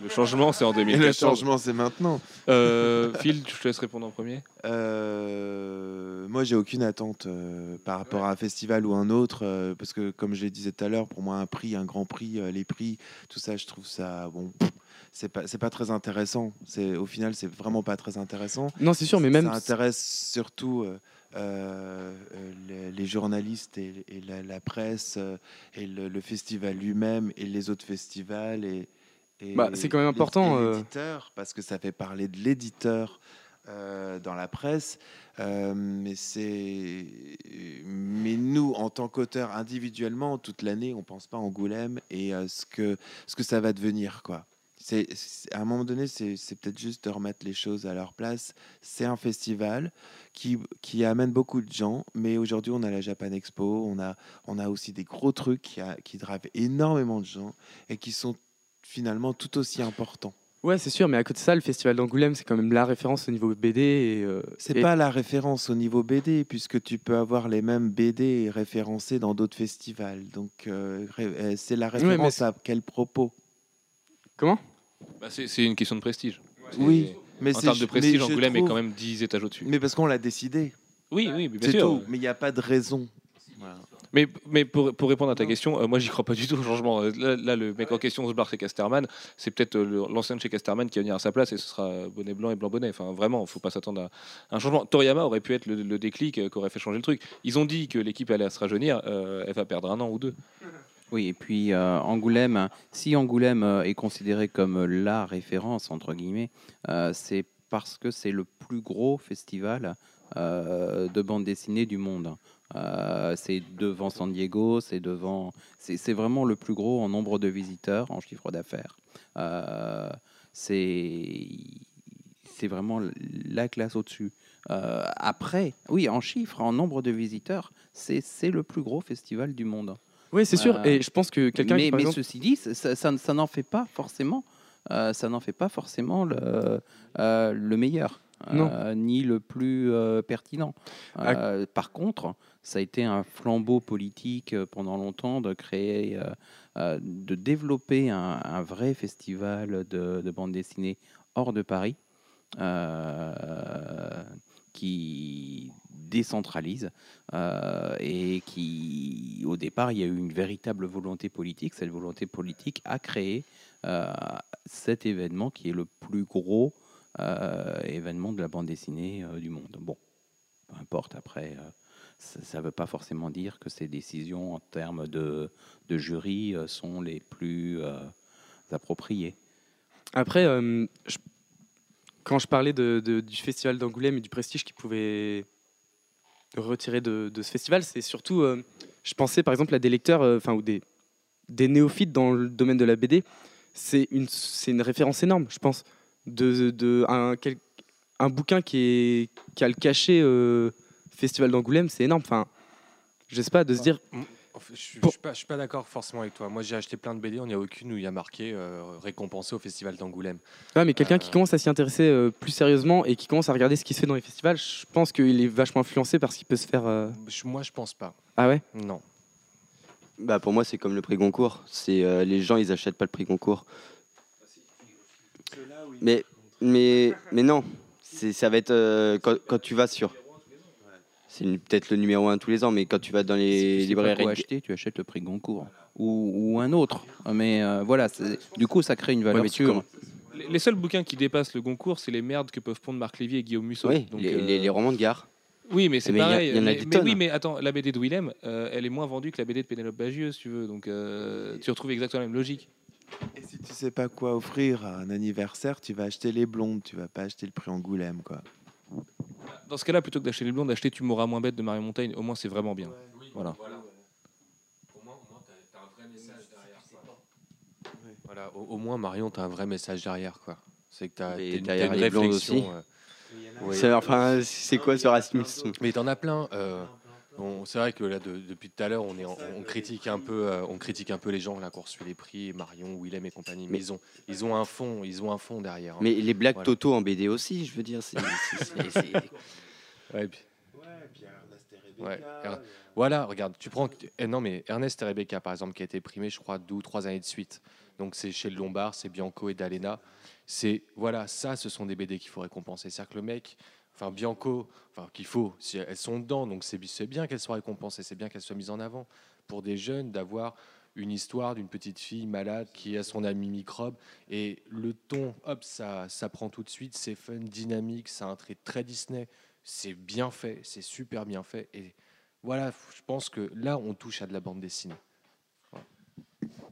Le changement, c'est en Et le 2014. changement, c'est maintenant. Euh, Phil, je te laisse répondre en premier. Euh, moi, j'ai aucune attente euh, par rapport à un festival ou un autre, euh, parce que, comme je le disais tout à l'heure, pour moi, un prix, un grand prix, euh, les prix, tout ça, je trouve ça bon. C'est pas, c'est pas très intéressant. C'est au final, c'est vraiment pas très intéressant. Non, c'est sûr, mais même ça intéresse surtout euh, euh, euh, les, les journalistes et, et la, la presse et le, le festival lui-même et les autres festivals et Bah, c'est quand même important, euh. l'éditeur parce que ça fait parler de l'éditeur euh, dans la presse Euh, mais c'est mais nous en tant qu'auteurs individuellement toute l'année on pense pas à Angoulême et euh, ce que ce que ça va devenir quoi c'est à un moment donné c'est c'est peut-être juste de remettre les choses à leur place c'est un festival qui, qui amène beaucoup de gens, mais aujourd'hui on a la Japan Expo, on a, on a aussi des gros trucs qui, a- qui drivent énormément de gens et qui sont finalement tout aussi importants. Ouais, c'est sûr, mais à côté de ça, le festival d'Angoulême, c'est quand même la référence au niveau BD. Et, euh, C'est et- pas la référence au niveau BD, puisque tu peux avoir les mêmes BD référencés dans d'autres festivals. Donc euh, euh, c'est la référence à quel propos? Comment? Bah, c'est une question de prestige. Oui, C'est- mais En c'est termes de mais prestige, Angoulême est quand même 10 étages au-dessus. Mais parce qu'on l'a décidé, Oui, oui, bien sûr. tout. Mais il n'y a pas de raison. Voilà. Mais, mais pour, pour répondre à ta question, euh, moi j'y crois pas du tout au changement. Euh, Là, là, le mec en question se barre chez Casterman, c'est peut-être euh, l'ancien chez Casterman qui va venir à sa place et ce sera bonnet blanc et blanc bonnet. Enfin vraiment, faut pas s'attendre à un changement. Toriyama aurait pu être le, le déclic euh, qui aurait fait changer le truc. Ils ont dit que l'équipe allait se rajeunir, elle va perdre un an ou deux. Oui, et puis euh, Angoulême, si Angoulême euh, est considéré comme la référence, entre guillemets, euh, c'est parce que c'est le plus gros festival de bande dessinée du monde. Euh, c'est devant San Diego, c'est devant, c'est vraiment le plus gros en nombre de visiteurs, en chiffre d'affaires. Euh, c'est vraiment la classe au-dessus. Euh, après, oui, en chiffres, en nombre de visiteurs, c'est le plus gros festival du monde. Oui, c'est sûr. Et je pense que quelqu'un mais, mais exemple- ceci dit, ça, ça- n'en fait pas forcément. ça n'en fait pas forcément le, le meilleur, Non. euh, ni le plus euh, pertinent. Euh, par contre, ça a été un flambeau politique euh, pendant longtemps de créer, euh, euh, de développer un, vrai festival de, de bande dessinée hors de Paris, qui décentralise et qui, au départ, il y a eu une véritable volonté politique. Cette volonté politique a créé cet événement qui est le plus gros événement de la bande dessinée du monde. Bon, peu importe, après, ça ne veut pas forcément dire que ces décisions en termes de, jury euh, sont les plus euh, appropriées. Après, euh, quand je parlais du festival d'Angoulême et du prestige qu'il pouvait retirer de, ce festival, c'est surtout, je pensais par exemple à des lecteurs, enfin ou des, néophytes dans le domaine de la BD. C'est une, référence énorme, je pense, de, un, bouquin qui, qui a le cachet festival d'Angoulême, c'est énorme. Enfin, je sais pas, de se dire, je suis, je suis pas, d'accord forcément avec toi. Moi, j'ai acheté plein de BD, il n'y a aucune où il y a marqué euh, récompensé au Festival d'Angoulême. Ouais, mais quelqu'un qui Euh. commence à s'y intéresser euh, plus sérieusement et qui commence à regarder ce qui se fait dans les festivals, je pense qu'il est vachement influencé par ce qui peut se faire. euh, Je- moi, je pense pas. Ah ouais? Non. Bah pour moi c'est comme le prix Goncourt. C'est euh, les gens ils achètent pas le prix Goncourt. Mais mais mais non. Ça va être euh, quand, quand tu vas sur. C'est peut-être le numéro un tous les ans, mais quand tu vas dans les librairies. acheter, tu achètes le prix Goncourt ou, ou un autre. Mais euh, voilà, c'est- du coup, ça crée une valeur sûre. Les, les seuls bouquins qui dépassent le Goncourt, c'est les merdes que peuvent pondre Marc Lévy et Guillaume Musso. Oui, Donc, les, euh, les- les romans de gare. Oui, mais c'est y a- pareil. il y en a mais, des mais oui, mais attends, la BD de Willem, euh, elle est moins vendue que la BD de Pénélope Bagieux, si tu veux. Donc, euh, tu retrouves exactement la même logique. Et si tu sais pas quoi offrir à un anniversaire, tu vas acheter les blondes, tu vas pas acheter le prix Angoulême, quoi. Dans ce cas-là, plutôt que d'acheter les blondes, d'acheter Tu mourras moins bête de Marion Montaigne, au moins c'est vraiment bien. Voilà. Voilà, au, au moins Marion, tu as un vrai message derrière, quoi. C'est que tu as, Mais une, derrière t'as une les blondes réflexion. aussi. euh, oui. C'est- Enfin, c'est quoi ce racisme? Mais t'en as plein. euh, on- c'est vrai que là, de- depuis tout à l'heure, on, est en- on critique un peu, euh, on critique un peu les gens là qui ont reçu les prix, Marion, Willem et compagnie. Mais, Mais- ils ont, ils ont un fond, ils ont un fond derrière. hein. Mais les blagues Voilà. Toto en BD aussi, je veux dire. c'est- c'est- c'est- c'est- Ouais, puis- Ouais, Er- Voilà, regarde, tu prends. eh non, mais Ernest et Rebecca, par exemple, qui a été primé, je crois, deux ou trois années de suite. Donc, c'est chez le Lombard, c'est Bianco et Dalena. C'est. Voilà, ça, ce sont des BD qu'il faut récompenser. C'est-à-dire que le mec. Enfin, Bianco, enfin, qu'il faut, si elles sont dedans, donc c'est bien qu'elles soient récompensées, c'est bien qu'elles soient mises en avant. Pour des jeunes, d'avoir une histoire d'une petite fille malade qui a son ami microbe, et le ton, hop, ça, ça prend tout de suite, c'est fun, dynamique, ça a un trait très Disney, c'est bien fait, c'est super bien fait, et voilà, je pense que là, on touche à de la bande dessinée.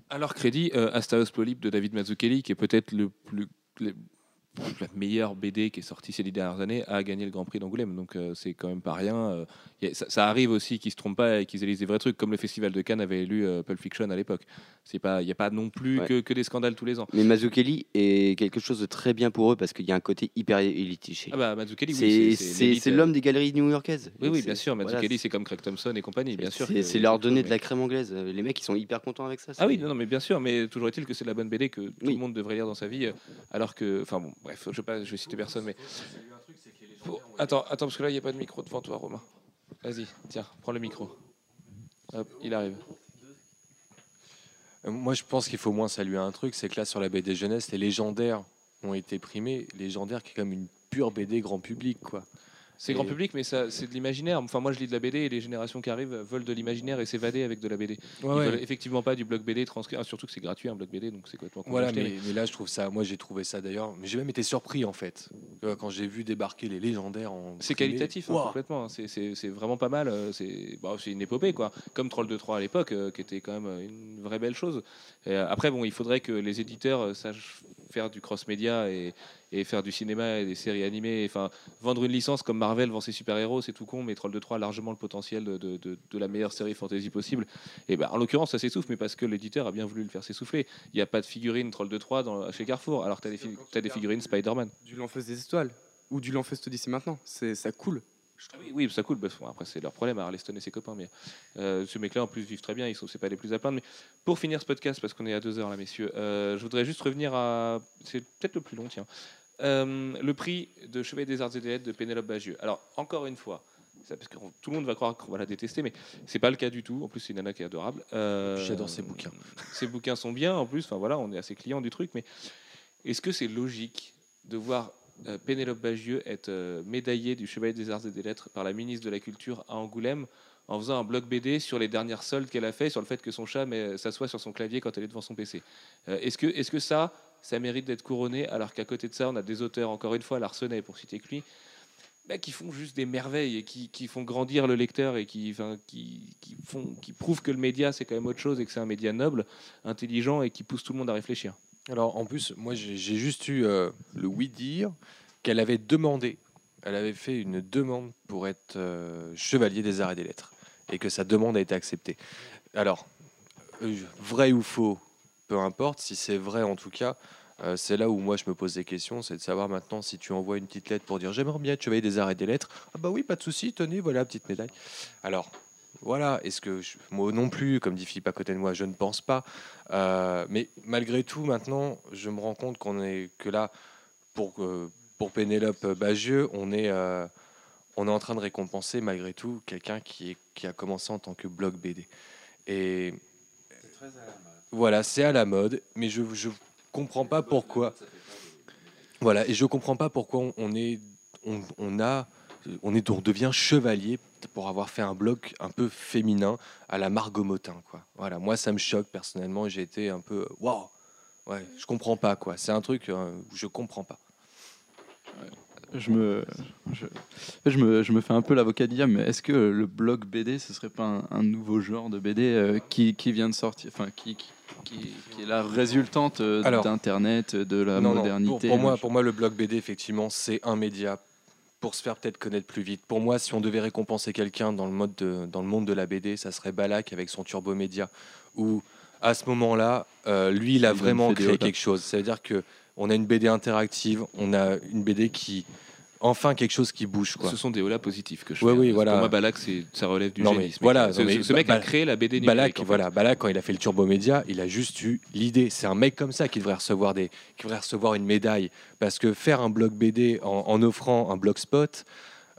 Alors, crédit euh, Astaos Polype de David Mazzucchelli, qui est peut-être le plus. La meilleure BD qui est sortie ces dix dernières années a gagné le Grand Prix d'Angoulême donc euh, c'est quand même pas rien euh, a- ça, ça arrive aussi qu'ils se trompent pas et qu'ils élisent des vrais trucs comme le Festival de Cannes avait élu euh, Pulp Fiction à l'époque c'est pas il y a pas non plus Ouais. que, que des scandales tous les ans Mais Mazzucchelli est quelque chose de très bien pour eux parce qu'il y a un côté hyper élitiste. chez ah bah Mazzucchelli C'est oui l'homme des galeries new-yorkaises. oui oui bien sûr voilà, Mazzucchelli c'est comme Craig Thompson et compagnie bien sûr C'est leur donner de la crème anglaise. Les mecs, ils sont hyper contents avec ça. Ah oui, non, non, mais bien sûr, mais toujours est-il que c'est la bonne BD que tout le monde devrait lire dans sa vie, alors que, enfin bon, je je vais citer personne, mais attends, attends, parce que là il n'y a pas de micro devant toi, Romain. Vas-y, tiens, prends le micro. Il arrive. Euh, Moi, je pense qu'il faut au moins saluer un truc, c'est que là, sur la BD jeunesse, les légendaires ont été primés. Légendaire qui est comme une pure BD grand public, quoi. C'est grand public, mais ça, c'est de l'imaginaire. Enfin, moi, je lis de la BD et les générations qui arrivent veulent de l'imaginaire et s'évader avec de la BD. Ils veulent effectivement pas du blog BD transcrit, ah, surtout que c'est gratuit un blog BD, donc c'est complètement Voilà, mais, mais là, je trouve ça. Moi, j'ai trouvé ça d'ailleurs. Mais j'ai même été surpris, en fait, quand j'ai vu débarquer les légendaires en. C'est qualitatif, hein, complètement. hein. C'est- vraiment pas mal. euh, C'est bah, c'est une épopée, quoi. Comme Troll 2-3 à l'époque, euh, qui était quand même euh, une vraie belle chose. Et, euh, après, bon, il faudrait que les éditeurs sachent faire du cross-média et, et faire du cinéma et des séries animées. Enfin, vendre une licence comme Marvel vend ses super-héros, c'est tout con, mais Troll 2-3 a largement le potentiel de, de- de- de la meilleure série fantasy possible. Et ben, en l'occurrence, ça s'essouffle, mais parce que l'éditeur a bien voulu le faire s'essouffler. Il n'y a pas de figurine Troll 2-3 dans, chez Carrefour, alors que tu as, des fi- t'as des figurines Spider-Man. Du l'enfeuse des étoiles. Ou du l'enfeuse d'ici maintenant. C'est ça coule. Ah oui, oui, ça coule. Bah, après, c'est leur problème à Arleston et ses copains. Mais euh, ce mec-là, en plus, vivent très bien. Ils sont, c'est pas les plus à plaindre. Mais pour finir ce podcast, parce qu'on est à deux heures là, messieurs, euh, je voudrais juste revenir à. C'est peut-être le plus long, tiens. Euh, le prix de Chevalier des Arts et des Lettres de Pénélope Bagieux. Alors, encore une fois, ça, parce que tout le monde va croire qu'on va la détester, mais c'est pas le cas du tout. En plus, c'est une nana qui est adorable. Euh, J'adore ses bouquins. Ses bouquins sont bien. En plus, enfin voilà, on est assez client du truc. Mais est-ce que c'est logique de voir Pénélope Bagieux être euh, médaillée du Chevalier des Arts et des Lettres par la ministre de la Culture à Angoulême en faisant un blog BD sur les dernières soldes qu'elle a fait, sur le fait que son chat met- s'assoit sur son clavier quand elle est devant son PC. Euh, est-ce que, est-ce que ça, ça mérite d'être couronné alors qu'à côté de ça, on a des auteurs, encore une fois, Larsenet pour citer que lui, bah, qui font juste des merveilles et qui, qui font grandir le lecteur et qui, qui, qui, font, qui prouvent que le média c'est quand même autre chose et que c'est un média noble, intelligent et qui pousse tout le monde à réfléchir. Alors, en plus, moi, j'ai juste eu euh, le oui-dire qu'elle avait demandé. Elle avait fait une demande pour être euh, chevalier des arts et des lettres. Et que sa demande a été acceptée. Alors, euh, vrai ou faux, peu importe. Si c'est vrai, en tout cas, c'est là où moi je me pose des questions. C'est de savoir maintenant si tu envoies une petite lettre pour dire j'aimerais bien être chevalier des arts et des lettres. Ah bah oui, pas de souci, tenez, voilà, petite médaille. Alors, voilà, est-ce que moi non plus, comme dit Philippe à côté de moi, je ne pense pas. Euh, mais malgré tout, maintenant, je me rends compte qu'on est que là, pour, pour Pénélope Bagieux, on est, euh, on est en train de récompenser malgré tout quelqu'un qui, est- qui a commencé en tant que blog BD. Et voilà, c'est à la mode, mais je ne comprends pas pourquoi. Voilà, et je comprends pas pourquoi on est, on, on a, on est, on devient chevalier pour avoir fait un blog un peu féminin à la Margot Motin, quoi. Voilà, moi ça me choque personnellement. J'ai été un peu, waouh, ouais, je comprends pas quoi. C'est un truc euh, où je comprends pas. je me, je, me, je me fais un peu l'avocat du diable, mais est-ce que le blog BD, ce serait pas un, un nouveau genre de BD euh, qui, qui vient de sortir, enfin qui, qui, qui- qui est la résultante euh, d'Internet, de la Non, non, modernité pour, pour moi, pour moi, le blog BD, effectivement, c'est un média pour se faire peut-être connaître plus vite. Pour moi, si on devait récompenser quelqu'un dans le mode de- dans le monde de la BD, ça serait Balak avec son Turbo Média, où à ce moment-là, euh, lui, il a Il vraiment créé quelque chose. Ça veut dire que on a une BD interactive, on a une BD qui, enfin, quelque chose qui bouge, quoi. Ce sont des holas positifs que je Ouais, fais. oui, Parce que voilà. Pour moi, Balak, c'est- ça relève du Non, génie. mais voilà, Ce, non, mais ce- ce mec a créé la BD numérique. Balak, en fait. voilà, Balak, quand il a fait le Turbo Média, il a juste eu l'idée. C'est un mec comme ça qui devrait recevoir des, qui devrait recevoir une médaille, parce que faire un blog BD en, en offrant un blogspot,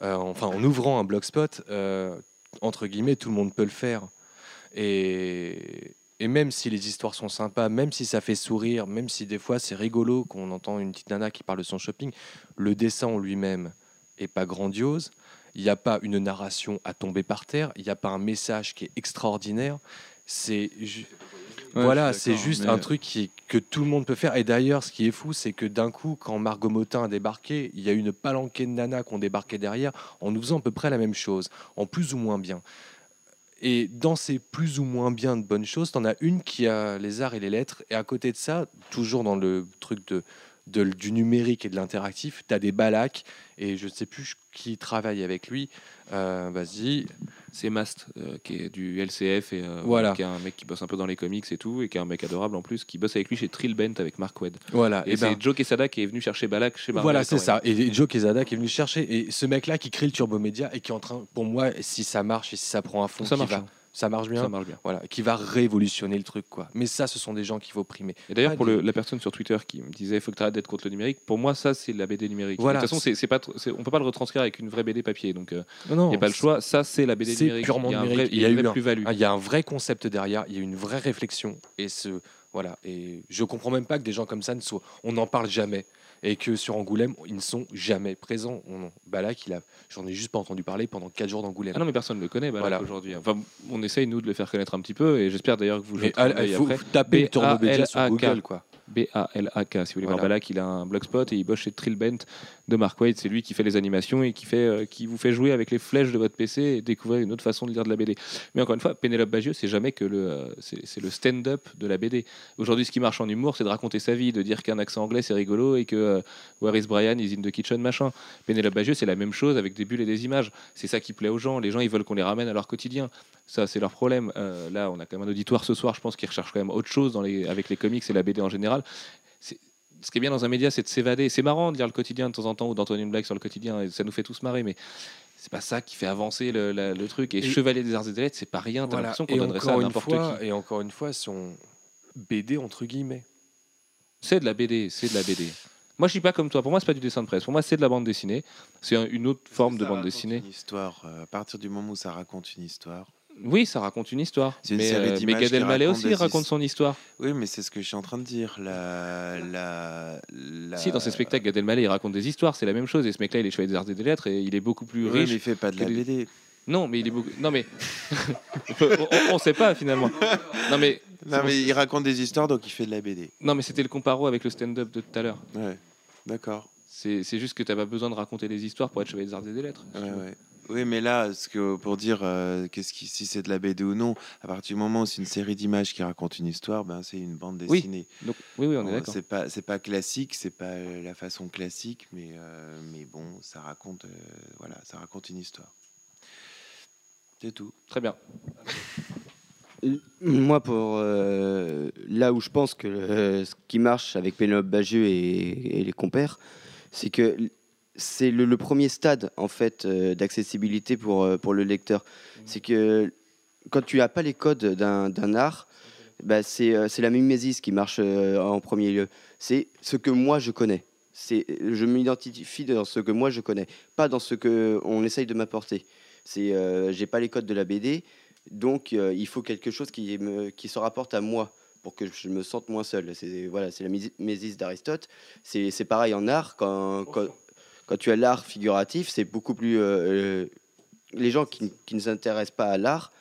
euh, enfin en ouvrant un blogspot, euh, entre guillemets, tout le monde peut le faire. Et, et même si les histoires sont sympas, même si ça fait sourire, même si des fois c'est rigolo qu'on entend une petite nana qui parle de son shopping, le dessin en lui-même est pas grandiose. Il n'y a pas une narration à tomber par terre. Il n'y a pas un message qui est extraordinaire. C'est ju- Ouais, voilà, c'est juste mais- un truc qui, que tout le monde peut faire. Et d'ailleurs, ce qui est fou, c'est que d'un coup, quand Margot Motin a débarqué, il y a une palanquée de nanas qui ont débarqué derrière en nous faisant à peu près la même chose, en plus ou moins bien. Et dans ces plus ou moins bien de bonnes choses, tu en as une qui a les arts et les lettres. Et à côté de ça, toujours dans le truc de, de- du numérique et de l'interactif, tu as des balacs. Et je ne sais plus qui travaille avec lui. Euh, Vas-y. C'est Mast, euh, qui est du LCF et euh, Voilà. qui est un mec qui bosse un peu dans les comics et tout, et qui est un mec adorable en plus, qui bosse avec lui chez Trillbent avec Mark Wedd. Voilà. Et, Et ben, c'est Joe Quesada qui est venu chercher Balak chez Marvel. Voilà, c'est ça. Et Joe Quesada qui est venu chercher. Et ce mec-là qui crée le Turbo Média et qui est en train, pour moi, si ça marche et si ça prend un fond, Ça marche, va- hein. Ça marche bien. Ça marche bien. Voilà, qui va révolutionner le truc, quoi. Mais ça, ce sont des gens qu'il faut primer. Et d'ailleurs, pour le- la personne sur Twitter qui me disait faut que tu arrêtes d'être contre le numérique, pour moi, ça, c'est la BD numérique. Voilà. De toute façon, c'est, c'est pas, c'est- on peut pas le retranscrire avec une vraie BD papier, donc il non, n'y a pas le choix. Ça, c'est la BD c'est numérique. purement il y a numérique. vrai, Il y a une vraie plus-value. Ah, Il y a un vrai concept derrière, il y a une vraie réflexion. Et ce, voilà. Et je comprends même pas que des gens comme ça ne soient. On n'en parle jamais. Et que sur Angoulême, ils ne sont jamais présents. On, Balak, il a, j'en ai juste pas entendu parler pendant 4 jours d'Angoulême. Ah non, mais personne ne le connaît Balak, Voilà. aujourd'hui. Enfin, on essaye, nous, de le faire connaître un petit peu, et j'espère d'ailleurs que vous faut après. taper le Turbo Média sur. Google, quoi. B-A-L-A-K. Si vous voulez voir. Balak, il a un blogspot et il bosse chez Trillbent de Mark Waid. C'est lui qui fait les animations et qui, fait, euh, qui vous fait jouer avec les flèches de votre PC et découvrir une autre façon de lire de la BD. Mais encore une fois, Pénélope Bagieux, c'est jamais que le, euh, c'est le stand-up de la BD. Aujourd'hui, ce qui marche en humour, c'est de raconter sa vie, de dire qu'un accent anglais c'est rigolo et que euh, Where is Brian? Is in the kitchen, machin. Pénélope Bagieux, c'est la même chose avec des bulles et des images. C'est ça qui plaît aux gens. Les gens, ils veulent qu'on les ramène à leur quotidien. Ça, c'est leur problème. Là, on a quand même un auditoire ce soir, je pense, qui recherche quand même autre chose dans avec les comics et la BD en général. Ce qui est bien dans un média, c'est de s'évader. C'est marrant de lire le quotidien de temps en temps ou d'entendre une blague sur le quotidien, et ça nous fait tous marrer, mais c'est pas ça qui fait avancer le, la- le truc. Et, Et- Chevalier des Arts et des Lettres, c'est pas rien. T'as Voilà. l'impression qu'on Et donnerait ça à encore une n'importe fois, qui. et encore une fois, son BD entre guillemets. C'est de la BD, c'est de la BD. Moi, je suis pas comme toi. Pour moi, c'est pas du dessin de presse. Pour moi, c'est de la bande dessinée. C'est un- une autre forme de Ça bande raconte dessinée. Une histoire. euh, à partir du moment où ça raconte une histoire. Oui, ça raconte une histoire. Une mais, euh, mais Gad Elmaleh aussi des raconte son histoire. Oui, mais c'est ce que je suis en train de dire. La, la, la- Si, dans ses spectacles, Gad Elmaleh, il raconte des histoires. C'est la même chose. Et ce mec-là, il est chevalier des Arts et des Lettres et il est beaucoup plus Oui, mais riche. il fait pas de la BD. Non, mais il est beaucoup. Non, mais on, on sait pas finalement. Non, mais Non, mais il raconte des histoires, donc il fait de la BD. non, mais c'était le comparo avec le stand-up de tout à l'heure. Ouais, d'accord. C'est c'est juste que tu n'as pas besoin de raconter des histoires pour être chevalier des arts et des lettres. Ouais, ouais. Oui, mais là, ce que, pour dire euh, qu'est-ce qui, si c'est de la BD ou non, à partir du moment où c'est une série d'images qui raconte une histoire, ben, c'est une bande Oui, dessinée. Donc, oui, oui, on est d'accord. c'est pas, c'est pas classique, c'est pas euh, la façon classique, mais, euh, mais bon, ça raconte, euh, voilà, ça raconte une histoire. C'est tout. Très bien. Moi, pour euh, là où je pense que euh, ce qui marche avec Pénélope Bagieux et, et les compères, c'est que c'est le, le premier stade en fait euh, d'accessibilité pour, euh, pour le lecteur. C'est que quand tu n'as pas les codes d'un d'un art, bah, c'est euh, c'est la mimésis qui marche euh, en premier lieu. C'est ce que moi je connais. C'est je m'identifie dans ce que moi je connais, pas dans ce que on essaye de m'apporter. C'est j'ai pas les codes de la BD, donc il faut quelque chose qui me qui se rapporte à moi pour que je me sente moins seul. C'est voilà, c'est la mimésis d'Aristote. C'est c'est pareil en art quand, quand quand tu as l'art figuratif, c'est beaucoup plus euh, euh, les gens qui, qui ne s'intéressent pas à l'art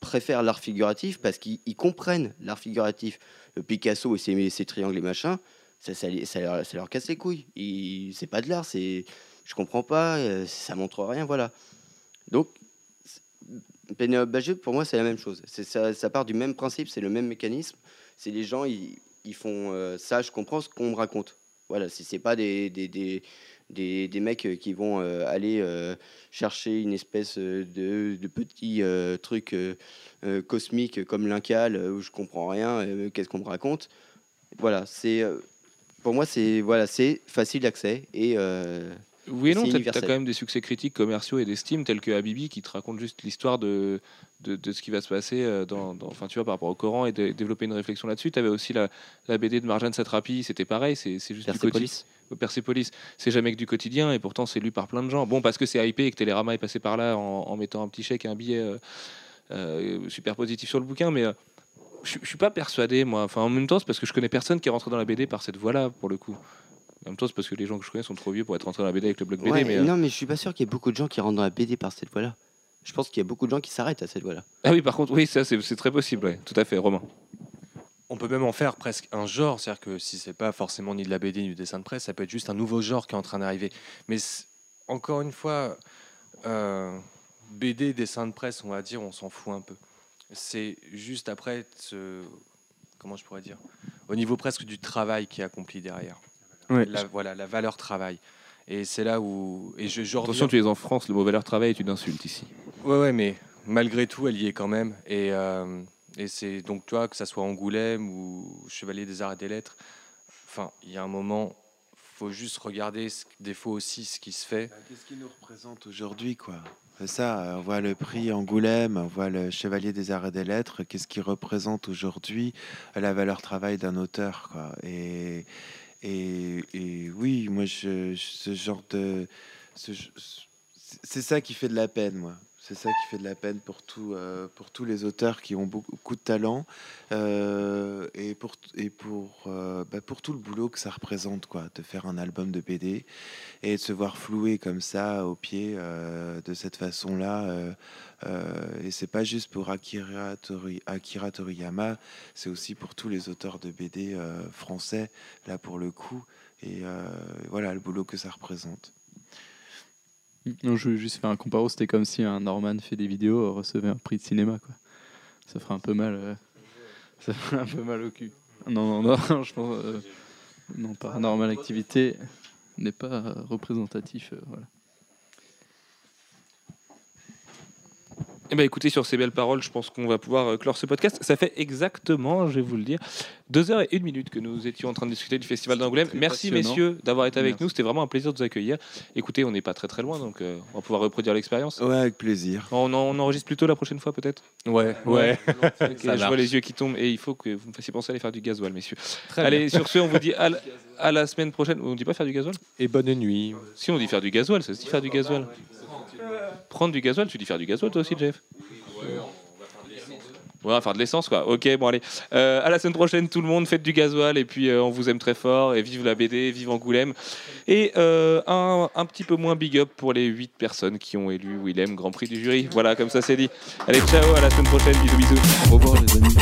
préfèrent l'art figuratif parce qu'ils ils comprennent l'art figuratif. Le Picasso et ses, ses triangles et machins, ça, ça, leur, casse les couilles. C'est pas de l'art, c'est je comprends pas, euh, ça montre rien, voilà. Donc, Pénélope Bagieux, pour moi, c'est la même chose. Ça, part du même principe, c'est le même mécanisme. C'est les gens, ils, ils font ça, je comprends ce qu'on me raconte. Voilà, c'est pas des, des, des mecs euh, qui vont euh, aller euh, chercher une espèce de, de petit truc cosmique comme l'Incal où je comprends rien, qu'est-ce qu'on me raconte. Voilà, c'est pour moi c'est voilà, c'est facile d'accès et Oui et non, t'as as quand même des succès critiques commerciaux et d'estime tels que Habibi qui te raconte juste l'histoire de, de, de ce qui va se passer dans, dans- enfin, tu vois, par rapport au Coran et de développer une réflexion là-dessus. Tu avais aussi la, la BD de Marjane Satrapi, c'était pareil, c'est juste du quotidien. Persepolis. C'est jamais que du quotidien et pourtant c'est lu par plein de gens. Bon, parce que c'est hypé et que Télérama est passé par là en, en mettant un petit chèque et un billet euh, euh, super positif sur le bouquin, mais euh, je suis pas persuadé, moi. Enfin, en même temps, c'est parce que je connais personne qui est rentré dans la BD par cette voie-là, pour le coup. En même temps, c'est parce que les gens que je connais sont trop vieux pour être rentrés dans la BD avec le blog BD. Ouais, mais, euh, Non, mais je suis pas sûr qu'il y ait beaucoup de gens qui rentrent dans la BD par cette voie-là. Je pense qu'il y a beaucoup de gens qui s'arrêtent à cette voie-là. Ah oui, par contre, oui, ça c'est c'est très possible, ouais. tout à fait, Romain. On peut même en faire presque un genre, c'est-à-dire que si c'est pas forcément ni de la BD ni du dessin de presse, ça peut être juste un nouveau genre qui est en train d'arriver. Mais encore une fois, euh, BD, dessin de presse, on va dire, on s'en fout un peu. C'est juste après, ce, comment je pourrais dire, au niveau presque du travail qui est accompli derrière. Ouais. La, voilà, la valeur travail. Et c'est là où, et je, je Attention, reviens- tu es en France, le mot valeur travail est une insulte ici. Ouais, ouais, mais malgré tout, elle y est quand même. Et, euh, et c'est donc, toi, que ça soit Angoulême ou Chevalier des Arts et des Lettres, enfin, il y a un moment, faut juste regarder ce- des fois aussi ce qui se fait. Bah, Qu'est-ce qui nous représente aujourd'hui, quoi? C'est ça, on voit le prix Angoulême, on voit le Chevalier des Arts et des Lettres. Qu'est-ce qui représente aujourd'hui? La valeur travail d'un auteur, et, et, et oui, moi, ce genre de... ce- C'est ça qui fait de la peine, moi. C'est ça qui fait de la peine pour, tout, euh, pour tous les auteurs qui ont beaucoup de talent euh, et, euh, bah, pour tout le boulot que ça représente, quoi, de faire un album de BD et de se voir floué comme ça au pied de cette façon-là. et c'est pas juste pour Akira, Tori- Akira Toriyama, c'est aussi pour tous les auteurs de BD français, là pour le coup. Et voilà le boulot que ça représente. Non, je veux juste faire un comparo. C'était comme si un Norman fait des vidéos, euh, recevait un prix de cinéma. Quoi. Ça ferait un peu mal. euh, ça ferait un peu mal au cul. Non, non, non, je pense. euh, non, Paranormal Activité n'est pas représentatif. voilà. Eh ben, écoutez, sur ces belles paroles, je pense qu'on va pouvoir euh, clore ce podcast. Ça fait exactement, je vais vous le dire, deux heures et une minute que nous étions en train de discuter du Festival d'Angoulême. Merci, messieurs, d'avoir été avec Merci. nous. C'était vraiment un plaisir de vous accueillir. Écoutez, on n'est pas très très loin, donc euh, on va pouvoir reproduire l'expérience. Ouais, avec plaisir. On, en- on enregistre plutôt la prochaine fois, peut-être? Ouais, ouais. Je vois les yeux qui tombent et il faut que vous me fassiez penser à aller faire du gasoil, messieurs. Très Allez, sur ce, on vous dit à la, à la semaine prochaine. On dit pas faire du gasoil? Et bonne nuit. Si, on dit faire du gasoil, ça se dit faire du gasoil. Prendre du gasoil, tu dis faire du gasoil toi aussi, Jeff Ouais, faire de l'essence, quoi. Ok, bon, allez. Euh, à la semaine prochaine, tout le monde, faites du gasoil. Et puis, euh, on vous aime très fort. Et vive la BD, vive Angoulême. Et euh, un, petit peu moins big up pour les 8 personnes qui ont élu Willem Grand Prix du jury. Voilà, comme ça, c'est dit. Allez, ciao, à la semaine prochaine. Bisous, bisous. Au revoir, les amis.